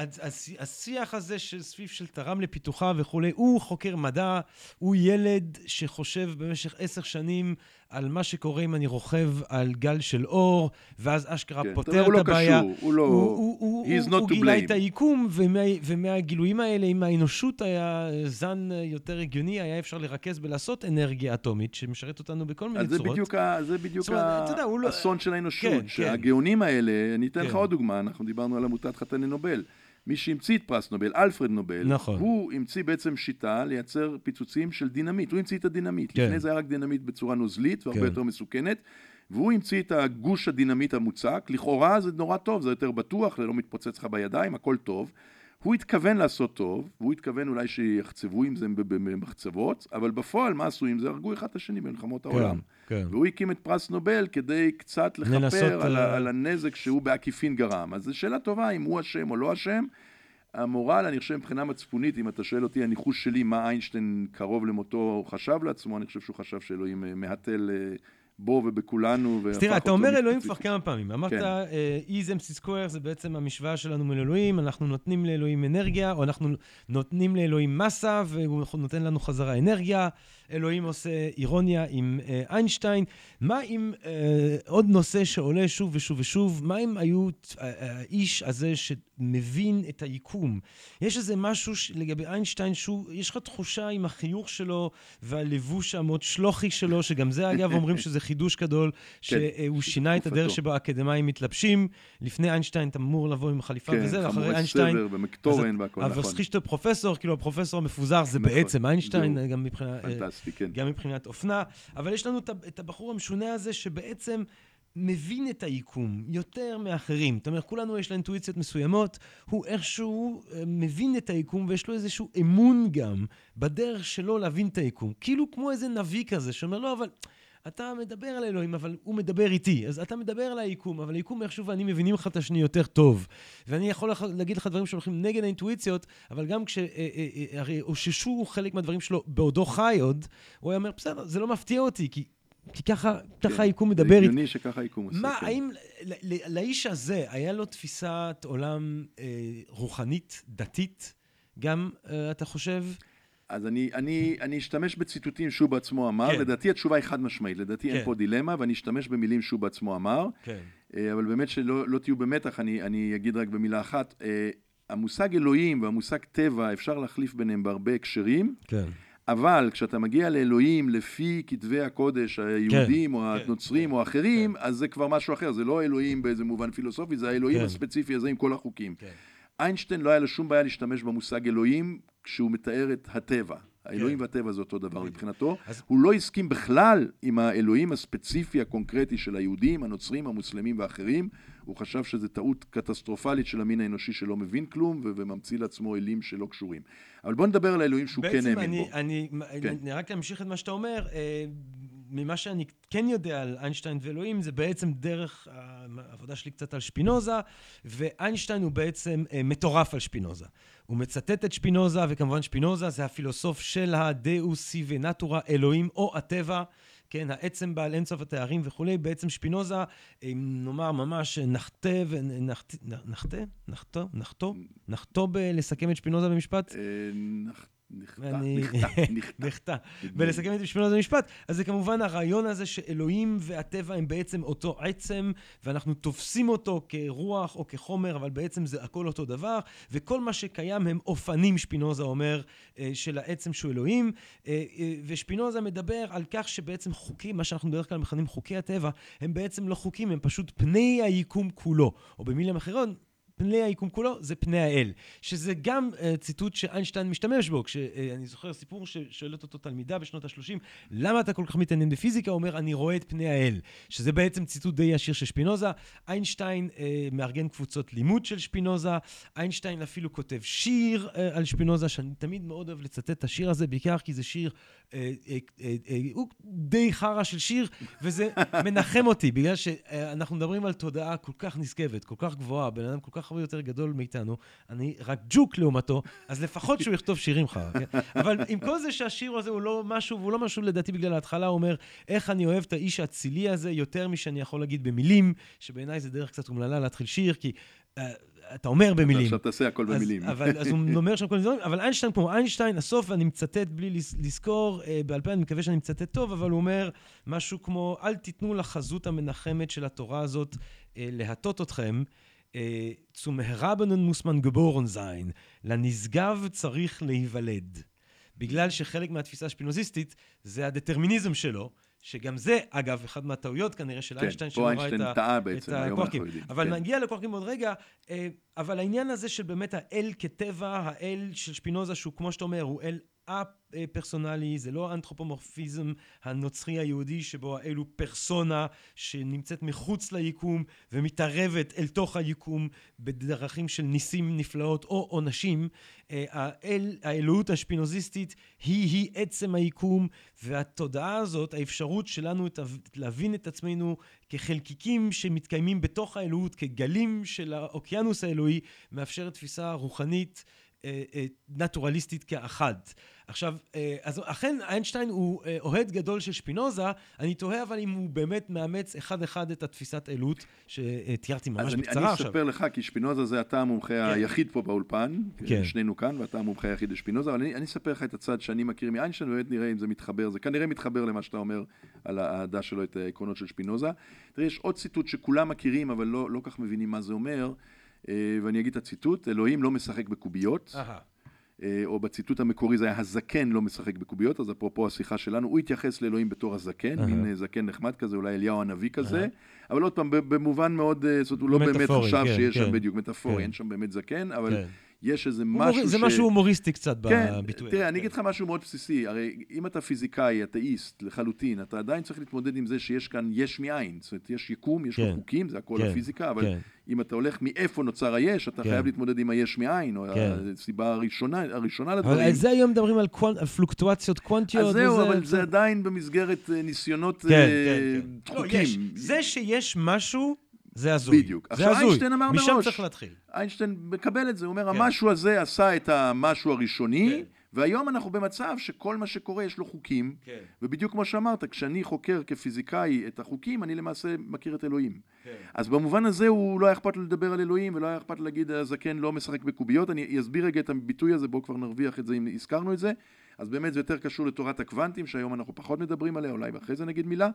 השיח הזה של סביב של תרם לפיתוחה וכולי, הוא חוקר מדע, הוא ילד שחושב במשך עשר שנים על מה שקורה אם אני רוכב על גל של אור, ואז אשכרה כן, פותר את הוא לא הבעיה. קשור, הוא לא... הוא, הוא, הוא, הוא, not הוא to גילה blame. את היקום, ומה, ומהגילויים האלה, אם האנושות היה זן יותר הגיוני, היה אפשר לרכז בלעשות אנרגיה אטומית שמשרת אותנו בכל מיני זה צורות. בדיוק, ה, זה בדיוק זאת אומרת, אתה יודע, הוא לא- של האנושות, כן, כן. שהגאונים האלה, אני אתן לך כן. עוד דוגמה, אנחנו דיברנו על עמותת חתני נובל. מי שהמציא את פרס נובל, אלפרד נובל, נכון. הוא המציא בעצם שיטה לייצר פיצוצים של דינמיט, הוא המציא את הדינמיט. כן. לפני זה היה רק דינמיט בצורה נוזלית והרבה כן. יותר מסוכנת, והוא המציא את הגוש הדינמיט המוצק, לכאורה זה נורא טוב, זה יותר בטוח, זה לא מתפוצץ לך בידיים, הכל טוב. הוא התכוון לעשות טוב, והוא התכוון אולי שיחצבו עם זה במחצבות, אבל בפועל מה עשו עם זה? הרגו אחד את השני במלחמות העולם. כן. והוא הקים את פרס נובל כדי קצת לכפר על, אה, ה- על הנזק שהוא בעקיפין גרם. אז זו שאלה טובה אם הוא אשם או לא אשם. המורל, אני חושב מבחינה מצפונית, אם אתה שואל אותי, הניחוש שלי, מה איינשטיין קרוב למותו חשב לעצמו, אני חושב שהוא חשב שאלוהים אה, מהתל אה, בו ובכולנו. אז תראה, אתה אומר אלוהים כבר כמה פעמים. אמרת, is MC square זה בעצם המשוואה שלנו מול אלוהים, אנחנו נותנים לאלוהים אנרגיה, או אנחנו נותנים לאלוהים מסה, והוא נותן לנו חזרה אנרגיה. אלוהים עושה אירוניה עם אה, איינשטיין. מה אם אה, עוד נושא שעולה שוב ושוב ושוב, מה אם היו אה, האיש הזה שמבין את היקום? יש איזה משהו ש- לגבי איינשטיין שהוא, יש לך תחושה עם החיוך שלו והלבוש המאוד שלוחי שלו, שגם זה אגב אומרים <laughs> שזה חידוש גדול, שהוא שינה את הדרך. שבה האקדמאים מתלבשים. לפני איינשטיין אתה אמור לבוא עם חליפה כן, וזה, ואחרי חמורי איינשטיין... סבר ומקטורן והכל אבל נכון. סחישטו פרופסור, כאילו הפרופסור המפוזר זה נכון, בעצם איינשטיין. גם מבחינה... פנטסטי, כן. גם מבחינת אופנה, אבל יש לנו את הבחור המשונה הזה שבעצם מבין את היקום יותר מאחרים. זאת אומרת, כולנו יש לה אינטואיציות מסוימות, הוא איכשהו אה, מבין את היקום ויש לו איזשהו אמון גם בדרך שלו להבין את היקום. כאילו כמו איזה נביא כזה שאומר, לא, אבל... אתה מדבר על אלוהים, אבל הוא מדבר איתי. אז אתה מדבר על היקום, אבל היקום איכשהו ואני מבינים אחד את השני יותר טוב. ואני יכול להגיד לך דברים שהולכים נגד האינטואיציות, אבל גם כש... אה, אה, אה, הרי אוששו חלק מהדברים שלו בעודו חי עוד, הוא היה אומר, בסדר, זה לא מפתיע אותי, כי, כי ככה, ככה כן, היקום זה מדבר איתי. הגיוני שככה היקום עושה. מה, כן. האם לאיש הזה, היה לו תפיסת עולם אה, רוחנית, דתית, גם, אה, אתה חושב? אז אני, אני, אני אשתמש בציטוטים שהוא בעצמו אמר, כן. לדעתי התשובה היא חד משמעית, לדעתי כן. אין פה דילמה, ואני אשתמש במילים שהוא בעצמו אמר, כן. אה, אבל באמת שלא לא תהיו במתח, אני, אני אגיד רק במילה אחת, אה, המושג אלוהים והמושג טבע, אפשר להחליף ביניהם בהרבה הקשרים, כן. אבל כשאתה מגיע לאלוהים לפי כתבי הקודש היהודים או כן, הנוצרים כן, או האחרים, אז זה כבר משהו אחר, זה לא אלוהים באיזה מובן פילוסופי, זה האלוהים כן. הספציפי הזה עם כל החוקים. כן. איינשטיין לא היה לו שום בעיה להשתמש במושג אלוהים כשהוא מתאר את הטבע. האלוהים כן. והטבע זה אותו דבר מבחינתו. אז- הוא לא הסכים בכלל עם האלוהים הספציפי הקונקרטי של היהודים, הנוצרים, המוסלמים ואחרים. הוא חשב שזו טעות קטסטרופלית של המין האנושי שלא מבין כלום ו- וממציא לעצמו אלים שלא קשורים. אבל בוא נדבר על האלוהים שהוא כן האמין בו. בעצם אני, כן. אני רק להמשיך את מה שאתה אומר, אה, ממה שאני כן יודע על איינשטיין ואלוהים, זה בעצם דרך העבודה שלי קצת על שפינוזה, ואיינשטיין הוא בעצם אה, מטורף על שפינוזה. הוא מצטט את שפינוזה, וכמובן שפינוזה זה הפילוסוף של הדאוסי ונטורה, אלוהים או הטבע. כן, העצם בעל אינסוף התארים וכולי, בעצם שפינוזה, אם נאמר ממש נחטא ונחטא, נחטא? נחטא? נחטא? נחטא בלסכם את שפינוזה במשפט? אה, נח- נחטא, נחטא. <laughs> ולסכם את שפינוזה במשפט, אז זה כמובן הרעיון הזה שאלוהים והטבע הם בעצם אותו עצם, ואנחנו תופסים אותו כרוח או כחומר, אבל בעצם זה הכל אותו דבר, וכל מה שקיים הם אופנים, שפינוזה אומר, אה, של העצם שהוא אלוהים, אה, אה, ושפינוזה מדבר על כך שבעצם חוקים, מה שאנחנו בדרך כלל מכנים חוקי הטבע, הם בעצם לא חוקים, הם פשוט פני היקום כולו, או במילים אחרות, פני היקום כולו זה פני האל. שזה גם uh, ציטוט שאיינשטיין משתמש בו, כשאני uh, זוכר סיפור ששואלת אותו תלמידה בשנות ה-30, למה אתה כל כך מתעניין בפיזיקה? הוא אומר, אני רואה את פני האל. שזה בעצם ציטוט די ישיר של שפינוזה. איינשטיין uh, מארגן קבוצות לימוד של שפינוזה, איינשטיין אפילו כותב שיר uh, על שפינוזה, שאני תמיד מאוד אוהב לצטט את השיר הזה, בעיקר כי זה שיר, uh, uh, uh, uh, הוא די חרא של שיר, וזה מנחם אותי, בגלל שאנחנו מדברים על תודעה כל כך נשגבת, כל כך גבוהה, בן אדם כל כך הרבה יותר גדול מאיתנו, אני רק ג'וק לעומתו, אז לפחות שהוא יכתוב שירים חרא, כן? אבל עם כל זה שהשיר הזה הוא לא משהו, והוא לא משהו לדעתי בגלל ההתחלה, הוא אומר, איך אני אוהב את האיש האצילי הזה יותר משאני יכול להגיד במילים, שבעיניי זה דרך קצת אומללה להתחיל שיר, כי... uh, אתה אומר במילים. עכשיו תעשה הכל אז, במילים. אבל, אז הוא אומר שם כל מיני דברים, אבל איינשטיין כמו איינשטיין, הסוף, אני מצטט בלי לז- לזכור, אה, בעל פה אני מקווה שאני מצטט טוב, אבל הוא אומר משהו כמו, אל תיתנו לחזות המנחמת של התורה הזאת אה, להטות אתכם. אה, zum Erhabenen muss man geboren sein, לנשגב צריך להיוולד. בגלל שחלק מהתפיסה השפינוזיסטית זה הדטרמיניזם שלו, שגם זה, אגב, אחת מהטעויות כנראה של כן, איינשטיין, שלא ראה את. טעה בעצם, את יודעים. אבל כן. נגיע לקוורקים עוד רגע, אה, אבל העניין הזה של באמת האל כטבע, האל של שפינוזה, שהוא כמו שאתה אומר, הוא אל א-פרסונלי, זה לא האנתרופומורפיזם הנוצרי היהודי, שבו האל הוא פרסונה שנמצאת מחוץ ליקום ומתערבת אל תוך היקום בדרכים של ניסים נפלאות או עונשים. אה, האל, האלוהות השפינוזיסטית היא-היא עצם היקום, והתודעה הזאת, האפשרות שלנו את- להבין את עצמנו כחלקיקים שמתקיימים בתוך האלוהות, כגלים של האוקיינוס האלוהי, מאפשרת תפיסה רוחנית אה, אה, נטורליסטית כאחת. עכשיו, אה, אז אכן איינשטיין הוא אה, אוהד גדול של שפינוזה, אני תוהה אבל אם הוא באמת מאמץ אחד-אחד את התפיסת אלוהות שתיארתי ממש אז אני, בקצרה אני עכשיו. אספר לך, כי שפינוזה זה אתה המומחה היחיד פה באולפן, כן. שנינו כאן, ואתה המומחה היחיד לשפינוזה, אבל אני, אני אספר לך את הצד שאני מכיר מאיינשטיין, ובאמת נראה אם זה מתחבר, זה כנראה מתחבר למה שאתה אומר על האהדה שלו את העקרונות של שפינוזה. תראה, יש עוד ציטוט שכולם מכירים, אבל לא, לא כך מבינים מה זה אומר, אה, ואני אגיד את הציטוט, אלוהים לא משחק בקוביות. אה, או בציטוט המקורי זה היה הזקן לא משחק בקוביות, אז אפרופו השיחה שלנו, הוא התייחס לאלוהים בתור הזקן. מין אה, זקן נחמד כזה, אולי אליהו הנביא כזה, אבל עוד פעם, במובן מאוד, אה, זאת אומרת, הוא לא באמת חשב כן, שיש כן. שם בדיוק מטאפורי, כן. אין שם באמת זקן, אבל כן. יש איזה משהו זה ש... משהו הומוריסטי קצת כן, בביטוי. תראה, אני כן. אגיד לך משהו מאוד בסיסי, הרי אם אתה פיזיקאי, אתאיסט, לחלוטין, אתה עדיין צריך להתמודד עם זה שיש כאן יש מאין, זאת אומרת, יש יקום, יש לו כן. חוקים, זה הכל כן, הפיזיקה, אבל כן. אם אתה הולך מאיפה נוצר היש, אתה כן. חייב להתמודד עם היש מאין, או כן. הסיבה הראשונה, הראשונה אבל לדברים. על זה היום מדברים על קוונ- על פלוקטואציות קוונטיות. אז זהו, וזה- אבל זה עדיין במסגרת אה, ניסיונות כן, אה, כן, כן. לא, דחוקים. יש. זה שיש משהו, זה הזוי. בדיוק. זה עכשיו, הזוי. איינשטיין אמר משם מראש. צריך להתחיל. איינשטיין מקבל את זה, הוא אומר, כן. המשהו הזה עשה את המשהו הראשוני, כן. והיום אנחנו במצב שכל מה שקורה יש לו חוקים, כן. ובדיוק כמו שאמרת, כשאני חוקר כפיזיקאי את החוקים, אני למעשה מכיר את אלוהים. כן. אז במובן הזה הוא לא היה אכפת לו לדבר על אלוהים, ולא היה אכפת להגיד, הזקן לא משחק בקוביות. אני אסביר רגע את הביטוי הזה, בואו כבר נרוויח את זה אם הזכרנו את זה. אז באמת זה יותר קשור לתורת הקוונטים, שהיום אנחנו פחות מדברים עליה, אולי אחרי זה נגיד מילה.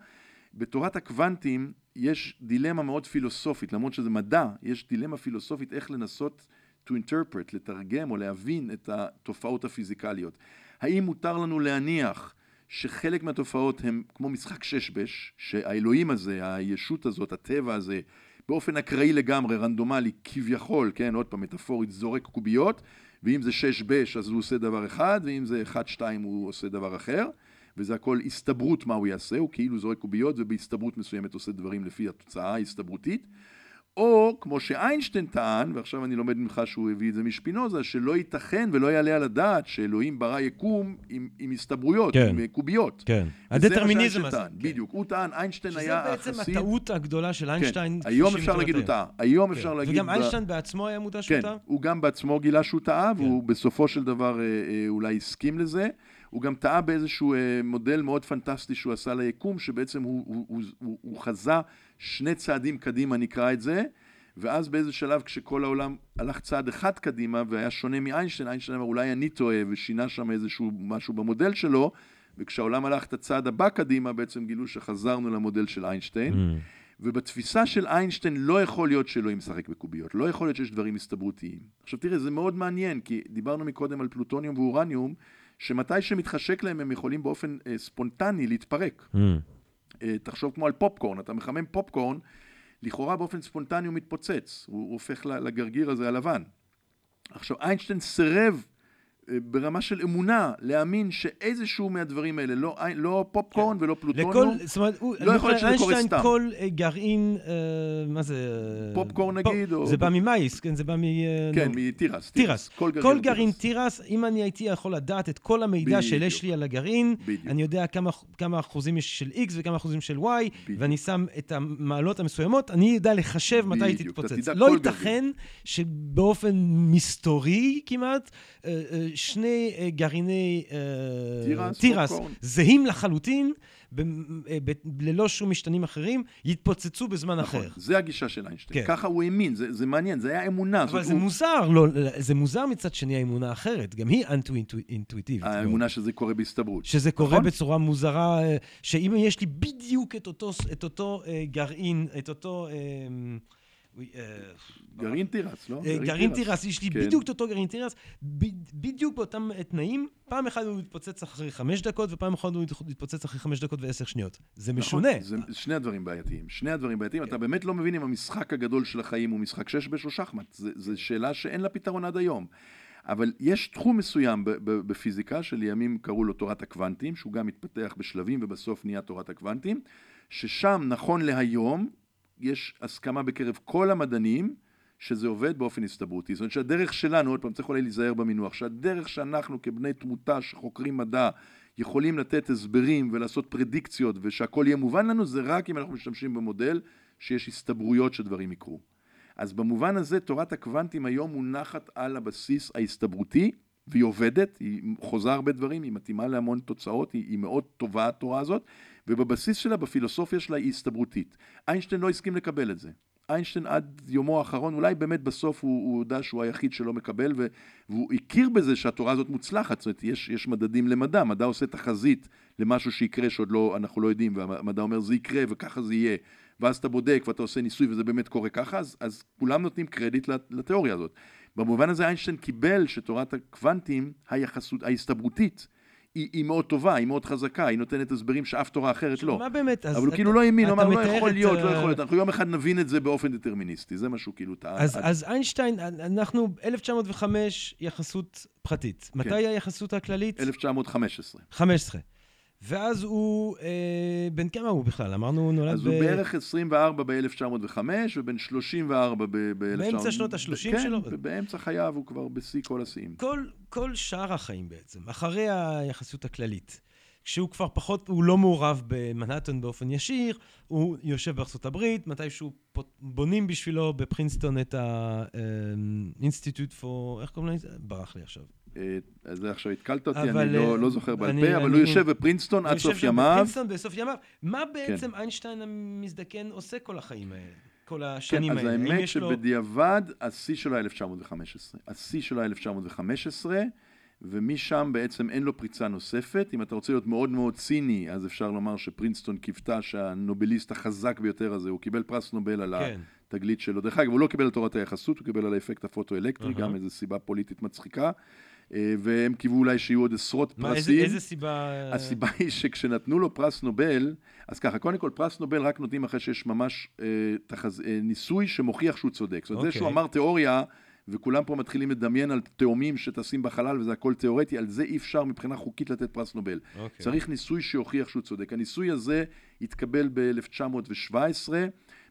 בתורת הקוונטים יש דילמה מאוד פילוסופית, למרות שזה מדע, יש דילמה פילוסופית איך לנסות to interpret, לתרגם או להבין את התופעות הפיזיקליות. האם מותר לנו להניח שחלק מהתופעות הן כמו משחק שש-בש, שהאלוהים הזה, הישות הזאת, הטבע הזה, באופן אקראי לגמרי, רנדומלי, כביכול, כן, עוד פעם, מטאפורית, זורק קוביות, ואם זה שש-בש אז הוא עושה דבר אחד, ואם זה אחד-שתיים הוא עושה דבר אחר, וזה הכל הסתברות מה הוא יעשה, הוא כאילו זורק קוביות ובהסתברות מסוימת עושה דברים לפי התוצאה ההסתברותית, או, כמו שאיינשטיין טען, ועכשיו אני לומד ממך שהוא הביא את זה משפינוזה, שלא ייתכן ולא יעלה על הדעת שאלוהים ברא יקום עם, עם הסתברויות, כן. עם קוביות. כן. הדטרמיניזם הזה. כן. בדיוק. הוא טען, איינשטיין היה שזה בעצם החסיד... הטעות הגדולה של איינשטיין. כן, היום אפשר להגיד טעה. היום היום. אפשר כן. להגיד... וגם ב- איינשטיין בעצמו היה מודע שהוא כן, טעה? הוא גם בעצמו גילה שהוא טעה, כן. והוא בסופו של דבר אה, אה, אולי הסכים לזה. הוא גם טעה באיזשהו אה, מודל מאוד פנטסטי שהוא עשה ליקום, שבעצם הוא, הוא, הוא, הוא, הוא חזה שני צעדים קדימה, נקרא את זה, ואז באיזה שלב כשכל העולם הלך צעד אחד קדימה והיה שונה מאיינשטיין, איינשטיין אמר אולי אני טועה ושינה שם איזשהו משהו במודל שלו, וכשהעולם הלך את הצעד הבא קדימה בעצם גילו שחזרנו למודל של איינשטיין. Mm. ובתפיסה של איינשטיין לא יכול להיות שאלוהים משחק בקוביות, לא יכול להיות שיש דברים הסתברותיים. עכשיו תראה, זה מאוד מעניין, כי דיברנו מקודם על פלוטוניום ואורניום, שמתי שמתחשק להם הם יכולים באופן אה, ספונטני להתפרק. Mm. אה, תחשוב כמו על פופקורן, אתה מחמם פופקורן, לכאורה באופן ספונטני הוא מתפוצץ, הוא, הופך לגרגיר הזה הלבן. עכשיו, איינשטיין סירב ברמה של אמונה להאמין שאיזשהו מהדברים האלה, לא, אי- לא פופקורן ולא פלוטוניום, לכל, זאת אומרת, הוא, לא יכול להיות שזה קורה סתם. כל אה, גרעין, אה, מה זה? אה, פופקורן פופ- נגיד, או- זה בא ממאיס, כן, זה בא מ... אה, כן, נו, מתירס. תירס. כל גרעין, כל גרעין תירס. תירס, אם אני הייתי יכול לדעת את כל המידע בדיוק. שיש לי על הגרעין, בדיוק. אני יודע כמה, כמה אחוזים יש של X וכמה אחוזים של Y, בדיוק. ואני שם את המעלות המסוימות, אני יודע לחשב מתי היא תתפוצץ. לא ייתכן שבאופן מסתורי כמעט, אה, אה, שני אה, גרעיני אה, תירס. זהים לחלוטין, ב- אה, ב- ללא שום משתנים אחרים, יתפוצצו בזמן נכון, אחר. זה הגישה של איינשטיין. כן. ככה הוא האמין, זה, זה מעניין, זה היה אמונה. אבל זה הוא- מוזר, לא, זה מוזר מצד שני האמונה האחרת, גם היא אנטו-אינטואיטיבית. האמונה שזה קורה בהסתברות. שזה קורה נכון? בצורה מוזרה, שאם יש לי בדיוק את אותו, את אותו גרעין, את אותו... אה, אה, גרעין תירס, לא? אה, גרעין תירס, יש לי כן. בדיוק את אותו גרעין תירס, בדיוק באותם תנאים, פעם אחת הוא יתפוצץ אחרי חמש דקות, ופעם אחת הוא יתפוצץ אחרי חמש דקות ועשר שניות. זה משונה. נכון, זה שני הדברים בעייתיים. שני הדברים בעייתיים. אתה באמת לא מבין אם המשחק הגדול של החיים הוא משחק שש בש או שחמט. זו שאלה שאין לה פתרון עד היום. אבל יש תחום מסוים בפיזיקה שלימים קראו לו תורת הקוונטים, שהוא גם מתפתח בשלבים ובסוף נהיה תורת הקוונטים, ששם נכון להיום יש הסכמה בקרב כל המדענים שזה עובד באופן הסתברותי. זאת אומרת שהדרך שלנו, עוד פעם צריך אולי להיזהר במינוח, שהדרך שאנחנו כבני תמותה שחוקרים מדע יכולים לתת הסברים ולעשות פרדיקציות ושהכול יהיה מובן לנו, זה רק אם אנחנו משתמשים במודל שיש הסתברויות שדברים יקרו. אז במובן הזה תורת הקוונטים היום מונחת על הבסיס ההסתברותי, והיא עובדת, היא חוזה הרבה דברים, היא מתאימה להמון תוצאות, היא, היא מאוד טובה התורה הזאת, ובבסיס שלה, בפילוסופיה שלה, היא הסתברותית. איינשטיין לא הסכים לקבל את זה. איינשטיין עד יומו האחרון, אולי באמת בסוף הוא, הודה שהוא היחיד שלא מקבל, והוא הכיר בזה שהתורה הזאת מוצלחת, זאת אומרת, יש, יש מדדים למדע, מדע עושה תחזית למשהו שיקרה שעוד לא, אנחנו לא יודעים, והמדע אומר זה יקרה וככה זה יהיה, ואז אתה בודק ואתה עושה ניסוי וזה באמת קורה ככה, אז, אז כולם נותנים קרדיט לת- לתיאוריה הזאת. במובן הזה איינשטיין קיבל שתורת הקוונטים, היחסות, ההסתברותית, היא, היא מאוד טובה, היא מאוד חזקה, היא נותנת הסברים שאף תורה אחרת לא. מה באמת? אבל הוא אתה- כאילו לא האמין, הוא אמר לא יכול להיות, לא אה, יכול להיות, אנחנו יום אחד נבין את זה באופן דטרמיניסטי, זה מה שהוא כאילו טען. אז, אז איינשטיין, אנחנו 1905 יחסות פרטית. כן. מתי היחסות הכללית? 1915. 15. ואז הוא, אה, בן כמה הוא בכלל? אמרנו, הוא נולד אז ב... הוא בערך 24 ב-1905, ובין 34 ב... ב- באמצע 1900 שנות ה-30 כן, שלו? כן, באמצע חייו הוא כבר בשיא כל השיאים. כל, כל שאר החיים בעצם, אחרי היחסות הכללית, כשהוא כבר פחות, הוא לא מעורב במנהטן באופן ישיר, הוא יושב בארצות הברית, מתישהו בונים בשבילו בפרינסטון את ה-Institute for, איך קוראים לזה? ברח לי עכשיו. אה, אז זה עכשיו התקלת אותי, אני לא- אה, לא זוכר בעל פה, אבל אני- הוא יושב בפרינסטון עד הוא סוף יושב שם ימיו. בפרינסטון בסוף ימיו. מה בעצם איינשטיין המזדקן עושה כל החיים האלה? כל כן, השנים אז האלה? האם האמת יש לו- שבדיעבד, השיא שלו היה 1915. השיא שלו היה 1915, ומשם בעצם אין לו פריצה נוספת. אם אתה רוצה להיות מאוד מאוד ציני, אז אפשר לומר שפרינסטון קיוותה שהנובליסט החזק ביותר הזה, הוא קיבל פרס נובל על כן. התגלית שלו. דרך אגב, הוא לא קיבל על תורת היחסות, הוא קיבל על האפקט הפוטואלקטרי, אהה. גם איזו סיבה פוליטית מצחיקה. אה, והם קיוו אולי שיהיו עוד עשרות מה, איזה, פרסים. איזה סיבה... הסיבה היא שכשנתנו לו פרס נובל, אז ככה, קודם כל פרס נובל רק נותנים אחרי שיש ממש אה, תחז... אה, ניסוי שמוכיח שהוא צודק. זאת אומרת, זה אוקיי. שהוא אמר תיאוריה, וכולם פה מתחילים לדמיין על תאומים שטסים בחלל וזה הכל תיאורטי, על זה אי אפשר מבחינה חוקית לתת פרס נובל. אוקיי. צריך ניסוי שיוכיח שהוא צודק. הניסוי הזה התקבל ב-1917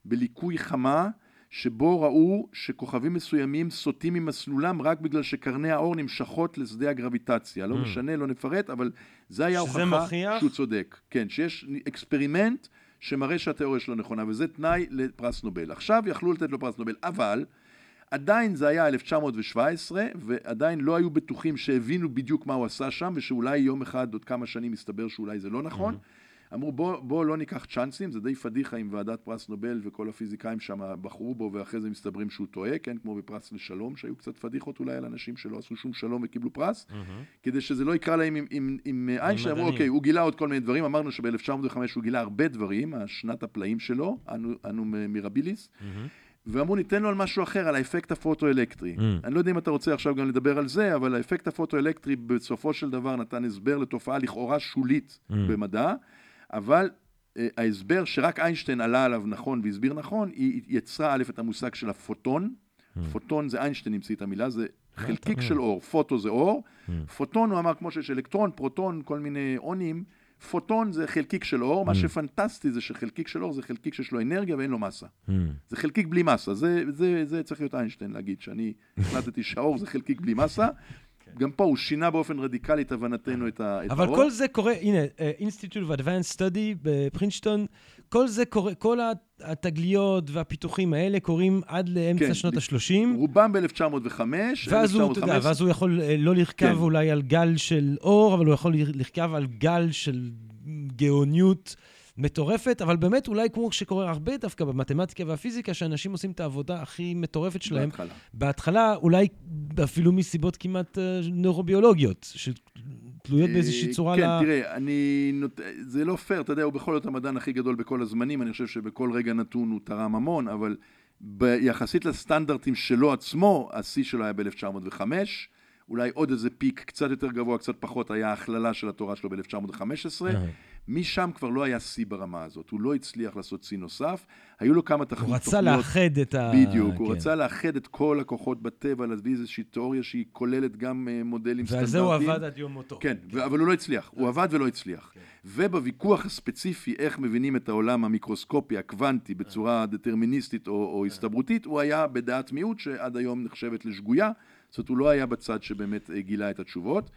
בליקוי חמה. שבו ראו שכוכבים מסוימים סוטים ממסלולם רק בגלל שקרני האור נמשכות לשדה הגרביטציה. לא Mm. משנה, לא נפרט, אבל זה היה הוכחה מוכיח? שהוא צודק. כן, שיש אקספרימנט שמראה שהתיאוריה שלו נכונה, וזה תנאי לפרס נובל. עכשיו יכלו לתת לו פרס נובל, אבל עדיין זה היה 1917, ועדיין לא היו בטוחים שהבינו בדיוק מה הוא עשה שם, ושאולי יום אחד, עוד כמה שנים, יסתבר שאולי זה לא נכון. אמרו בוא, בוא לא ניקח צ'אנסים, זה די פדיחה עם ועדת פרס נובל וכל הפיזיקאים שם בחרו בו ואחרי זה מסתברים שהוא טועה, כן, כמו בפרס לשלום, שהיו קצת פדיחות אולי על אנשים שלא עשו שום שלום וקיבלו פרס, כדי שזה לא יקרא להם עם, עם, עם איינשטיין, אמרו. אוקיי, הוא גילה עוד כל מיני דברים, אמרנו שב-1905 הוא גילה הרבה דברים, השנת הפלאים שלו, anno, anno mirabilis, ואמרו ניתן לו על משהו אחר, על האפקט הפוטואלקטרי. Mm. אני לא יודע אם אתה רוצה עכשיו גם לדבר על זה, אבל האפקט הפוטואלקטרי בסופו של דבר נתן הסבר לתופעה לכאורה שולית Mm. במדע, אבל אה, ההסבר שרק איינשטיין עלה עליו נכון והסביר נכון, היא יצרה א' את המושג של הפוטון, פוטון זה איינשטיין המציא את המילה, זה חלקיק. של אור, פוטו זה אור, Mm. פוטון הוא אמר כמו שיש אלקטרון, פרוטון, כל מיני אונים, פוטון זה חלקיק של אור, מה Mm. שפנטסטי זה שחלקיק של אור זה חלקיק שיש לו אנרגיה ואין לו מסה. זה חלקיק בלי מסה, זה, זה, זה צריך להיות איינשטיין להגיד, שאני החלטתי שהאור זה חלקיק בלי מסה. גם פה הוא שינה באופן רדיקלי את הבנתנו את, ה, את אבל. כל זה קורה, הנה, אה, Institute of Advanced Study בפרינשטון, כל זה קורה, כל התגליות והפיתוחים האלה קורים עד לאמצע כן, שנות לפ- ה-30. רובם ב-1905, ואז הוא, אתה יודע, ואז הוא יכול אה, לא לרכב כן. אולי על גל של אור, אבל הוא יכול לרכב על גל של גאוניות מטורפת, אבל באמת אולי כמו שקורה הרבה דווקא במתמטיקה והפיזיקה, שאנשים עושים את העבודה הכי מטורפת שלהם. בהתחלה. בהתחלה, אולי אפילו מסיבות כמעט אה, נוירוביולוגיות, שתלויות באיזושהי אה, צורה כן, ל... תראה, אני... נות... זה לא פייר, אתה יודע, הוא בכל זאת המדען הכי גדול בכל הזמנים, אני חושב שבכל רגע נתון הוא תרם המון, אבל ביחסית לסטנדרטים שלו עצמו, השיא שלו היה ב-1905, אולי עוד איזה פיק קצת יותר גבוה, קצת פחות, היה ההכללה של התורה שלו ב-1915. משם כבר לא היה שיא ברמה הזאת, הוא לא הצליח לעשות שיא נוסף, היו לו כמה תוכניות... הוא רצה לאחד את ה... בדיוק, הוא כן. רצה לאחד את כל הכוחות בטבע, להביא איזושהי תיאוריה שהיא כוללת גם אה, מודלים ועל סטנדרטיים. זה הוא עבד עד יום מותו. כן, ו- אבל הוא לא הצליח, הוא עבד ולא הצליח. כן. ובוויכוח הספציפי איך מבינים את העולם המיקרוסקופי, הקוונטי, בצורה דטרמיניסטית או, או הסתברותית, הוא היה בדעת מיעוט שעד היום נחשבת לשגויה, זאת אומרת הוא לא היה בצד שבאמת אה, גילה את התשובות.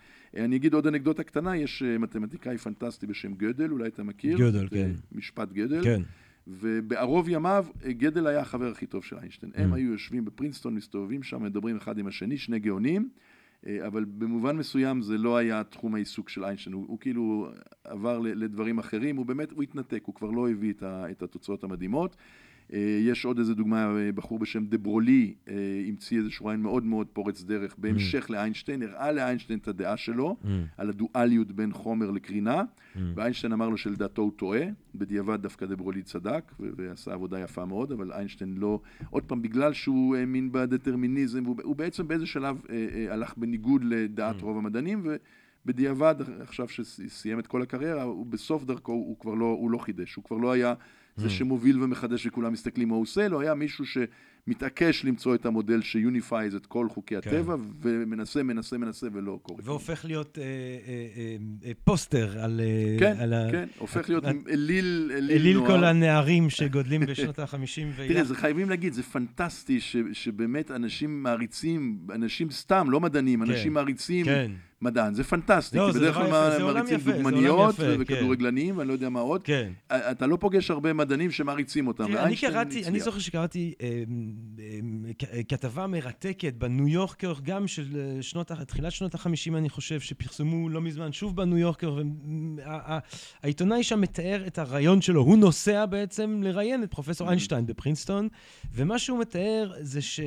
אני אגיד עוד אנקדוטה קטנה, יש אה, מתמטיקאי פנטסטי בשם גדל, אולי אתה מכיר? גדל, אה, כן. משפט גדל. כן. ובערוב ימיו אה, גדל היה החבר הכי טוב של איינשטיין. הם Mm. היו יושבים בפרינסטון, מסתובבים שם, מדברים אחד עם השני, שני גאונים, אבל במובן מסוים זה לא היה תחום העיסוק של איינשטיין, הוא, הוא כאילו עבר לדברים אחרים, הוא באמת, הוא התנתק, הוא כבר לא הביא את, ה, את התוצאות המדהימות. אה, יש עוד איזה דוגמה, אה, בחור בשם דברולי אה, המציא איזשהו רעיון מאוד מאוד פורץ דרך בהמשך לאיינשטיין, הראה לאיינשטיין את הדעה שלו Mm. על הדואליות בין חומר לקרינה, Mm. ואיינשטיין אמר לו שלדעתו הוא טועה, בדיעבד דווקא דברולי צדק, ו- ועשה עבודה יפה מאוד, אבל איינשטיין לא, עוד פעם, בגלל שהוא האמין בדטרמיניזם, והוא הוא בעצם באיזה שלב אה, אה, הלך בניגוד לדעת Mm. רוב המדענים, ובדיעבד, עכשיו שסיים את כל הקריירה, הוא בסוף דרכו, הוא כבר לא, הוא לא חידש, הוא כבר לא היה זה Mm. שמוביל ומחדש וכולם מסתכלים מה הוא עושה, לא היה מישהו שמתעקש למצוא את המודל ש unifies את כל חוקי כן. הטבע, ומנסה, מנסה, מנסה ולא קורה. והופך להיות אה, אה, אה, אה, פוסטר על... אה, כן, על ה- כן, הופך להיות ה- אליל, אליל אליל נוער. כל הנערים שגודלים בשנות ה-50 <laughs> ואילך. תראה, זה חייבים להגיד, זה פנטסטי ש, שבאמת אנשים מעריצים, אנשים סתם, לא מדענים, כן, אנשים מעריצים כן, מדען, זה פנטסטי, לא, כי בדרך כלל מעריצים דוגמניות כן. וכדורגלנים ואני לא יודע מה עוד. כן. אתה לא פוגש הרבה מדענים שמעריצים אותם, תראה, אני קראתי. זוכר שקראתי אה, אה, כ- כתבה מרתקת בניו יורקר, גם של אה, שנות, תחילת שנות ה-50, אני חושב, שפרסמו לא מזמן, שוב בניו יורקר, והעיתונאי שם מתאר את הרעיון שלו. הוא נוסע בעצם לראיין את פרופסור Mhm. איינשטיין בפרינסטון, ומה שהוא מתאר זה ש...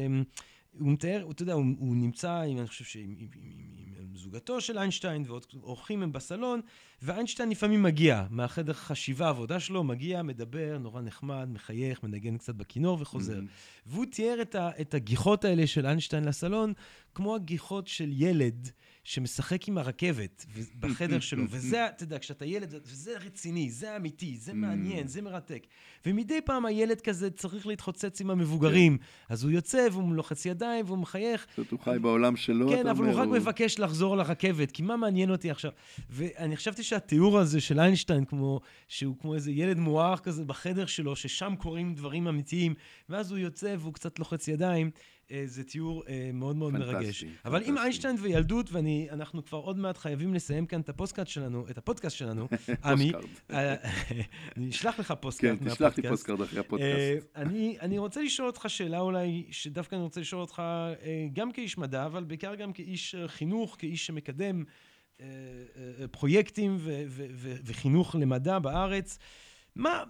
הוא מתאר, אתה יודע, הוא, הוא נמצא, עם, אני חושב שעם עם, עם, עם, עם זוגתו של איינשטיין ועוד אורחים הם בסלון, ואיינשטיין לפעמים מגיע מהחדר חשיבה עבודה שלו, מגיע, מדבר, נורא נחמד, מחייך, מנגן קצת בכינור וחוזר. Mhm. והוא תיאר את, ה, את הגיחות האלה של איינשטיין לסלון כמו הגיחות של ילד שמשחק עם הרכבת בחדר שלו, וזה, אתה יודע, כשאתה ילד, וזה רציני, זה אמיתי, זה מעניין, זה מרתק. ומדי פעם הילד כזה צריך להתחוצץ עם המבוגרים, אז הוא יוצא והוא לוחץ ידיים והוא מחייך. זאת הוא חי בעולם שלו. כן, אבל הוא רק מבקש לחזור לרכבת, כי מה מעניין אותי עכשיו? ואני חשבתי שהתיאור הזה של איינשטיין, כמו, שהוא כמו איזה ילד מוארך כזה בחדר שלו, ששם קורים דברים אמיתיים, ואז הוא יוצא והוא קצת לוחץ ידיים, אה, זה תיאור אה, מאוד מאוד פנטסטי, מרגש. פנטסטי. אבל עם איינשטיין וילדות, ואנחנו כבר עוד מעט חייבים לסיים כאן את הפוסטקאסט שלנו, את הפודקאסט שלנו, <laughs> עמי. אה, <laughs> אני אשלח לך כן, פוסטקאסט מהפודקאסט. postcard אחרי אה, הפודקאסט. אני, אני רוצה לשאול אותך שאלה אולי, שדווקא אני רוצה לשאול אותך אה, גם כאיש מדע, אבל בעיקר גם כאיש אה, חינוך, כאיש שמקדם פרויקטים וחינוך למדע בארץ. מה,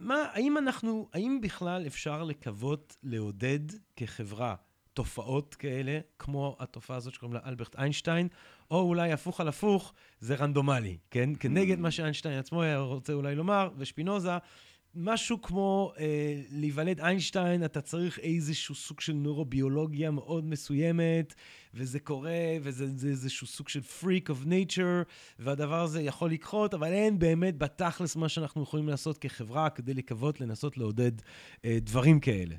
מה, האם אנחנו, האם בכלל אפשר לקוות לעודד כחברה תופעות כאלה, כמו התופעה הזאת שקוראים לה אלברט איינשטיין, או אולי הפוך על הפוך, זה רנדומלי, כן? כנגד מה שאיינשטיין עצמו היה רוצה אולי לומר, ושפינוזה, משהו כמו אה, להיוולד איינשטיין, אתה צריך איזשהו סוג של נוירוביולוגיה מאוד מסוימת, וזה קורה, וזה זה איזשהו סוג של freak of nature, והדבר הזה יכול לקרות, אבל אין באמת בתכלס מה שאנחנו יכולים לעשות כחברה כדי לקוות לנסות לעודד אה, דברים כאלה.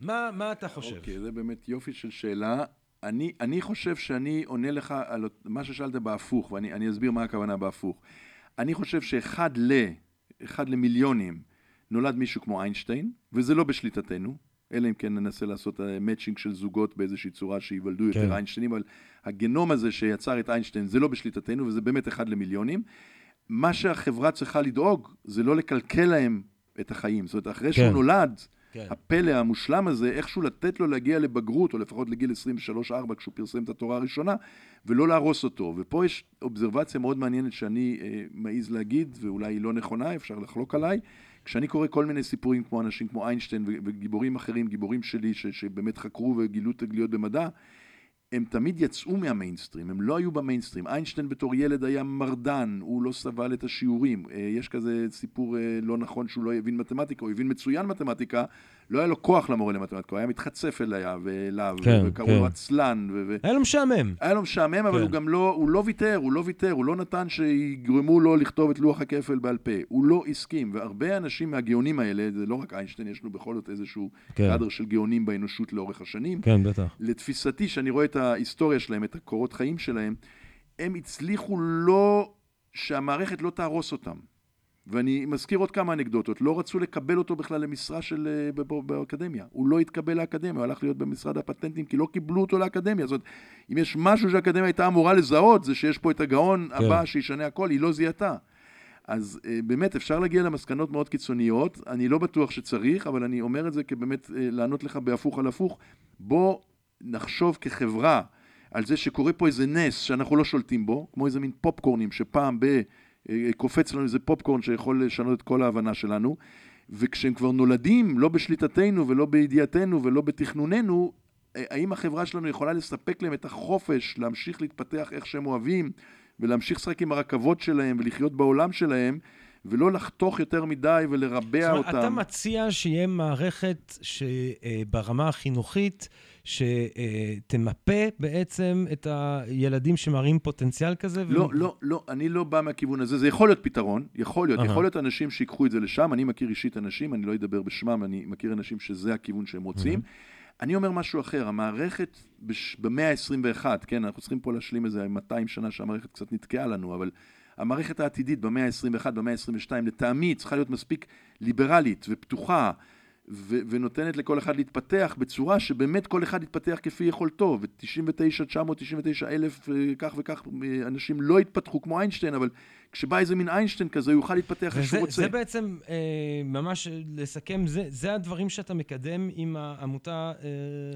מה, מה אתה חושב? אוקיי, זה באמת יופי של שאלה. אני, אני חושב שאני עונה לך על מה ששאלת בהפוך, ואני אני אסביר מה הכוונה בהפוך. אני חושב שאחד ל... אחד למיליונים נולד מישהו כמו איינשטיין, וזה לא בשליטתנו, אלא אם כן ננסה לעשות מאצ'ינג של זוגות באיזושהי צורה שייוולדו יותר כן. איינשטיינים, אבל הגנום הזה שיצר את איינשטיין זה לא בשליטתנו, וזה באמת אחד למיליונים. מה שהחברה צריכה לדאוג זה לא לקלקל להם את החיים. זאת אומרת, אחרי שהוא כן. נולד, כן. הפלא המושלם הזה, איכשהו לתת לו להגיע לבגרות, או לפחות לגיל 23-4 כשהוא פרסם את התורה הראשונה, ולא להרוס אותו. ופה יש אובזרבציה מאוד מעניינת שאני אה, מעז להגיד, ואולי היא לא נכונה, אפשר לחלוק עליי. כשאני קורא כל מיני סיפורים כמו אנשים כמו איינשטיין וגיבורים אחרים, גיבורים שלי ש- שבאמת חקרו וגילו תגליות במדע, הם תמיד יצאו מהמיינסטרים, הם לא היו במיינסטרים. איינשטיין בתור ילד היה מרדן, הוא לא סבל את השיעורים. אה, יש כזה סיפור אה, לא נכון שהוא לא הבין מתמטיקה, הוא הבין מצוין מתמטיקה, לא היה לו כוח למורה למתמטיקה, הוא היה מתחצף אליה ואליו, כן, וקראו כן. לו עצלן, ו- היה לו משעמם. היה לו משעמם, אבל כן. הוא גם לא, הוא לא ויתר, הוא לא ויתר, הוא לא נתן שיגרמו לו לכתוב את לוח הכפל בעל פה. הוא לא הסכים, והרבה אנשים מהגאונים האלה, זה לא רק איינשטיין, יש לנו בכל זאת איזשהו כן. קאדר של גאונים באנושות לאורך השנים. כן, בטח. לתפיסתי, שאני רואה את ההיסטוריה שלהם, את הקורות חיים שלהם, הם הצליחו לא, שהמערכת לא תהרוס אותם. ואני מזכיר עוד כמה אנקדוטות, לא רצו לקבל אותו בכלל למשרה של, אה, באקדמיה. הוא לא התקבל לאקדמיה, הוא הלך להיות במשרד הפטנטים, כי לא קיבלו אותו לאקדמיה. זאת אומרת, אם יש משהו שהאקדמיה הייתה אמורה לזהות, זה שיש פה את הגאון כן. הבא שישנה הכל, היא לא זיהתה. אז אה, באמת אפשר להגיע למסקנות מאוד קיצוניות, אני לא בטוח שצריך, אבל אני אומר את זה כבאמת אה, לענות לך בהפוך על הפוך. בוא נחשוב כחברה על זה שקורה פה איזה נס שאנחנו לא שולטים בו, כמו איזה מין פופקורנים שפעם ב... אה, קופץ לנו איזה פופקורן שיכול לשנות את כל ההבנה שלנו, וכשהם כבר נולדים, לא בשליטתנו ולא בידיעתנו ולא בתכנוננו, אה, האם החברה שלנו יכולה לספק להם את החופש להמשיך להתפתח איך שהם אוהבים, ולהמשיך לשחק עם הרכבות שלהם ולחיות בעולם שלהם, ולא לחתוך יותר מדי ולרבע זאת אומרת, אותם. אתה מציע שיהיה מערכת שברמה החינוכית, שתמפה בעצם את הילדים שמראים פוטנציאל כזה? לא, ו- לא, לא, אני לא בא מהכיוון הזה. זה יכול להיות פתרון, יכול להיות. אהה. יכול להיות אנשים שיקחו את זה לשם. אני מכיר אישית אנשים, אני לא אדבר בשמם, אני מכיר אנשים שזה הכיוון שהם רוצים. אני אומר משהו אחר, המערכת בש- במאה ה-21, כן, אנחנו צריכים פה להשלים איזה 200 שנה שהמערכת קצת נתקעה לנו, אבל המערכת העתידית במאה ה-21, במאה ה-22, לטעמי צריכה להיות מספיק ליברלית ופתוחה. ו- ונותנת לכל אחד להתפתח בצורה שבאמת כל אחד יתפתח כפי יכולתו, ו-99, 999 אלף אה, כך וכך אה, אנשים לא התפתחו כמו איינשטיין, אבל כשבא איזה מין איינשטיין כזה, הוא יוכל להתפתח איך שהוא רוצה. זה בעצם, אה, ממש לסכם, זה, זה הדברים שאתה מקדם עם העמותה אה,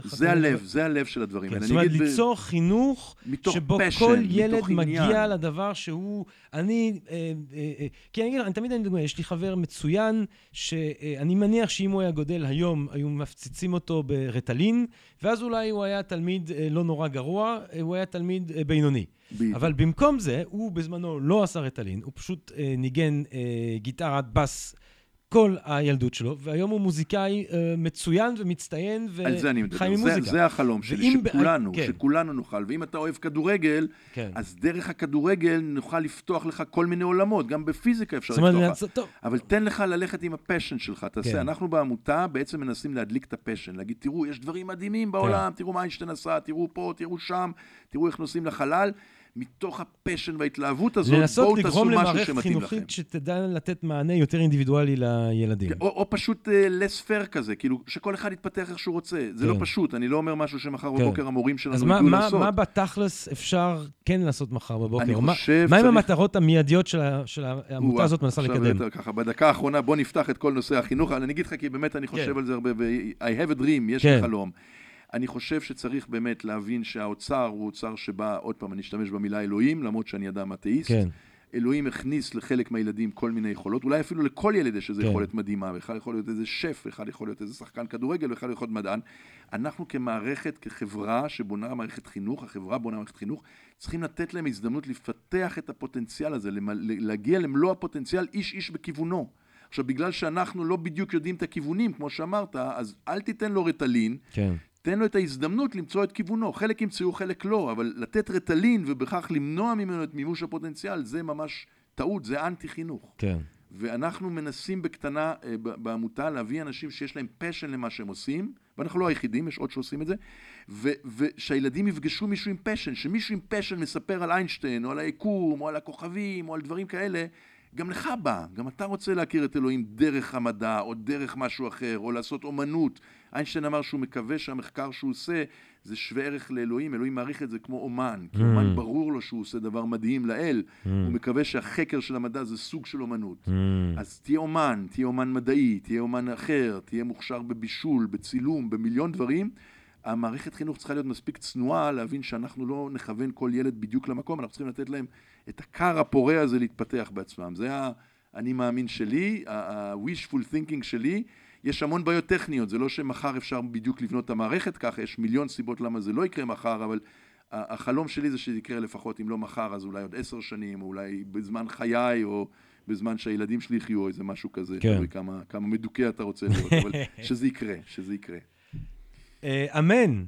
זה הלב, זה הלב של הדברים כן, האלה. זאת אומרת, אגיד ב- ליצור חינוך מתוך שבו passion, כל ילד עניין. מגיע לדבר שהוא... אני... אה, אה, אה, כי אני אגיד לך, אני תמיד אני דוגמא, יש לי חבר מצוין, שאני מניח שאם הוא היה גדל היום, היו מפציצים אותו ברטלין, ואז אולי הוא היה תלמיד אה, לא נורא גרוע, אה, הוא היה תלמיד אה, בינוני. בדיוק. אבל במקום זה, הוא בזמנו לא עשה רטלין, הוא פשוט ניגן גיטרת בס כל הילדות שלו, והיום הוא מוזיקאי אה, מצוין ומצטיין וחי על זה אני מדבר. ממוזיקה. זה, זה החלום שלי, שכולנו, כן. שכולנו נוכל. ואם אתה אוהב כדורגל, כן. אז דרך הכדורגל נוכל לפתוח לך כל מיני עולמות, גם בפיזיקה אפשר זאת לפתוח לך. לעשות- טוב, אבל תן לך ללכת עם ה passion שלך, תעשה. כן. אנחנו בעמותה בעצם מנסים להדליק את ה passion, להגיד, תראו, יש דברים מדהימים בעולם, תראו מה איינשטיין עשה, תראו פה, תראו שם, תראו איך נוסעים לחלל. מתוך ה passion וההתלהבות הזאת, לנסות בואו תעשו לגרום משהו למערכת שמתאים לכם. חינוכית שתדע לתת מענה יותר אינדיבידואלי לילדים. או, או פשוט אה, laissez-faire כזה, כאילו, שכל אחד יתפתח איך שהוא רוצה. זה כן. לא פשוט, אני לא אומר משהו שמחר כן. בבוקר המורים אז שלנו מה, לעשות. מה בתכלס אפשר כן לעשות מחר בבוקר? אני או מה- חושב מה עם צריך- המטרות המיידיות של של העמותה הזאת מנסה עכשיו לקדם? יותר ככה, בדקה האחרונה בוא נפתח את כל נושא החינוך, אבל אני אגיד לך כי באמת אני חושב כן. על זה הרבה, ו- I have a dream, יש כן. לי חלום. אני חושב שצריך באמת להבין שהאוצר הוא אוצר שבא, עוד פעם, אני אשתמש במילה אלוהים, למרות שאני אדם אתאיסט. כן, אלוהים הכניס לחלק מהילדים כל מיני יכולות, אולי אפילו לכל ילד יש איזו כן. יכולת מדהימה, ואחד יכול להיות איזה שף, ואחד יכול להיות איזה שחקן כדורגל, ואחד יכול להיות מדען. אנחנו כמערכת, כחברה שבונה מערכת חינוך, החברה בונה מערכת חינוך, צריכים לתת להם הזדמנות לפתח את הפוטנציאל הזה, להגיע למלוא הפוטנציאל איש איש בכיוונו. עכשיו, בגלל שאנחנו לא בדיוק יודעים את הכיוונים, כמו שאמרת, אז אל תיתן לו רטלין, כן, תן לו את ההזדמנות למצוא את כיוונו. חלק ימצאו, חלק לא, אבל לתת רטלין ובכך למנוע ממנו את מימוש הפוטנציאל, זה ממש טעות, זה אנטי חינוך. כן. ואנחנו מנסים בקטנה אה, בעמותה להביא אנשים שיש להם פשן למה שהם עושים, ואנחנו לא היחידים, יש עוד שעושים את זה, ו- ושהילדים יפגשו מישהו עם פשן, שמישהו עם פשן מספר על איינשטיין, או על היקום, או על הכוכבים, או על דברים כאלה, גם לך בא, גם אתה רוצה להכיר את אלוהים דרך המדע, או דרך משהו אחר, או לעשות אומנות. איינשטיין אמר שהוא מקווה שהמחקר שהוא עושה זה שווה ערך לאלוהים, אלוהים מעריך את זה כמו אומן, כי Mm. אומן ברור לו שהוא עושה דבר מדהים לאל, Mm. הוא מקווה שהחקר של המדע זה סוג של אומנות. Mm. אז תהיה אומן, תהיה אומן מדעי, תהיה אומן אחר, תהיה מוכשר בבישול, בצילום, במיליון דברים. המערכת חינוך צריכה להיות מספיק צנועה להבין שאנחנו לא נכוון כל ילד בדיוק למקום, אנחנו צריכים לתת להם את הכר הפורה הזה להתפתח בעצמם. זה האני מאמין שלי, ה-wishful thinking שלי. יש המון בעיות טכניות, זה לא שמחר אפשר בדיוק לבנות את המערכת ככה, יש מיליון סיבות למה זה לא יקרה מחר, אבל החלום שלי זה שזה יקרה לפחות, אם לא מחר, אז אולי עוד עשר שנים, או אולי בזמן חיי, או בזמן שהילדים שלי יחיו, או איזה משהו כזה, כן. תלוי כמה, כמה מדוכא אתה רוצה לראות, אבל <laughs> שזה יקרה, שזה יקרה. אה, אמן.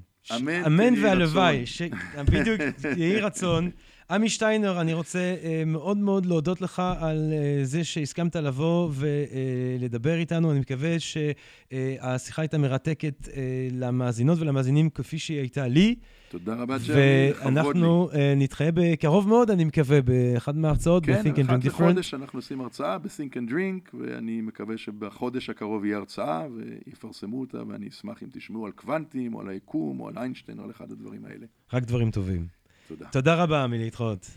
אמן, והלוואי. ש- בדיוק, יהי רצון. עמי שטיינר, אני רוצה אה, מאוד מאוד להודות לך על אה, זה שהסכמת לבוא ולדבר איתנו. אני מקווה שהשיחה הייתה מרתקת אה, למאזינות ולמאזינים כפי שהיא הייתה לי. תודה רבה, לכבוד לי. ואנחנו אה, נתחיה בקרוב מאוד, אני מקווה, באחד מההרצאות כן, ב-Think and אחת Drink Different. לחודש אנחנו עושים הרצאה ב-Think and Drink, ואני מקווה שבחודש הקרוב יהיה הרצאה, ויפרסמו אותה, ואני אשמח אם תשמעו על קוונטים, או על היקום, או על איינשטיין, או על אחד הדברים האלה. רק דברים טובים. תודה. תודה רבה, עמי, להתחאות.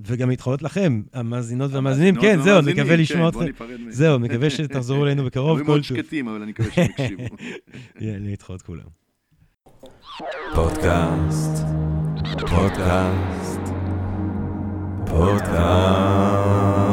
וגם להתחאות לכם, המאזינות והמאזינים. כן, זהו, והמאזינים, מקווה כן, לשמוע אתכם. זהו, מקווה שתחזרו אלינו בקרוב, הם כל מאוד. שקטים, אבל אני מקווה שהם יקשיבו. <laughs> יהיה, להתחאות כולם. פודקאסט, פודקאסט, פודקאסט.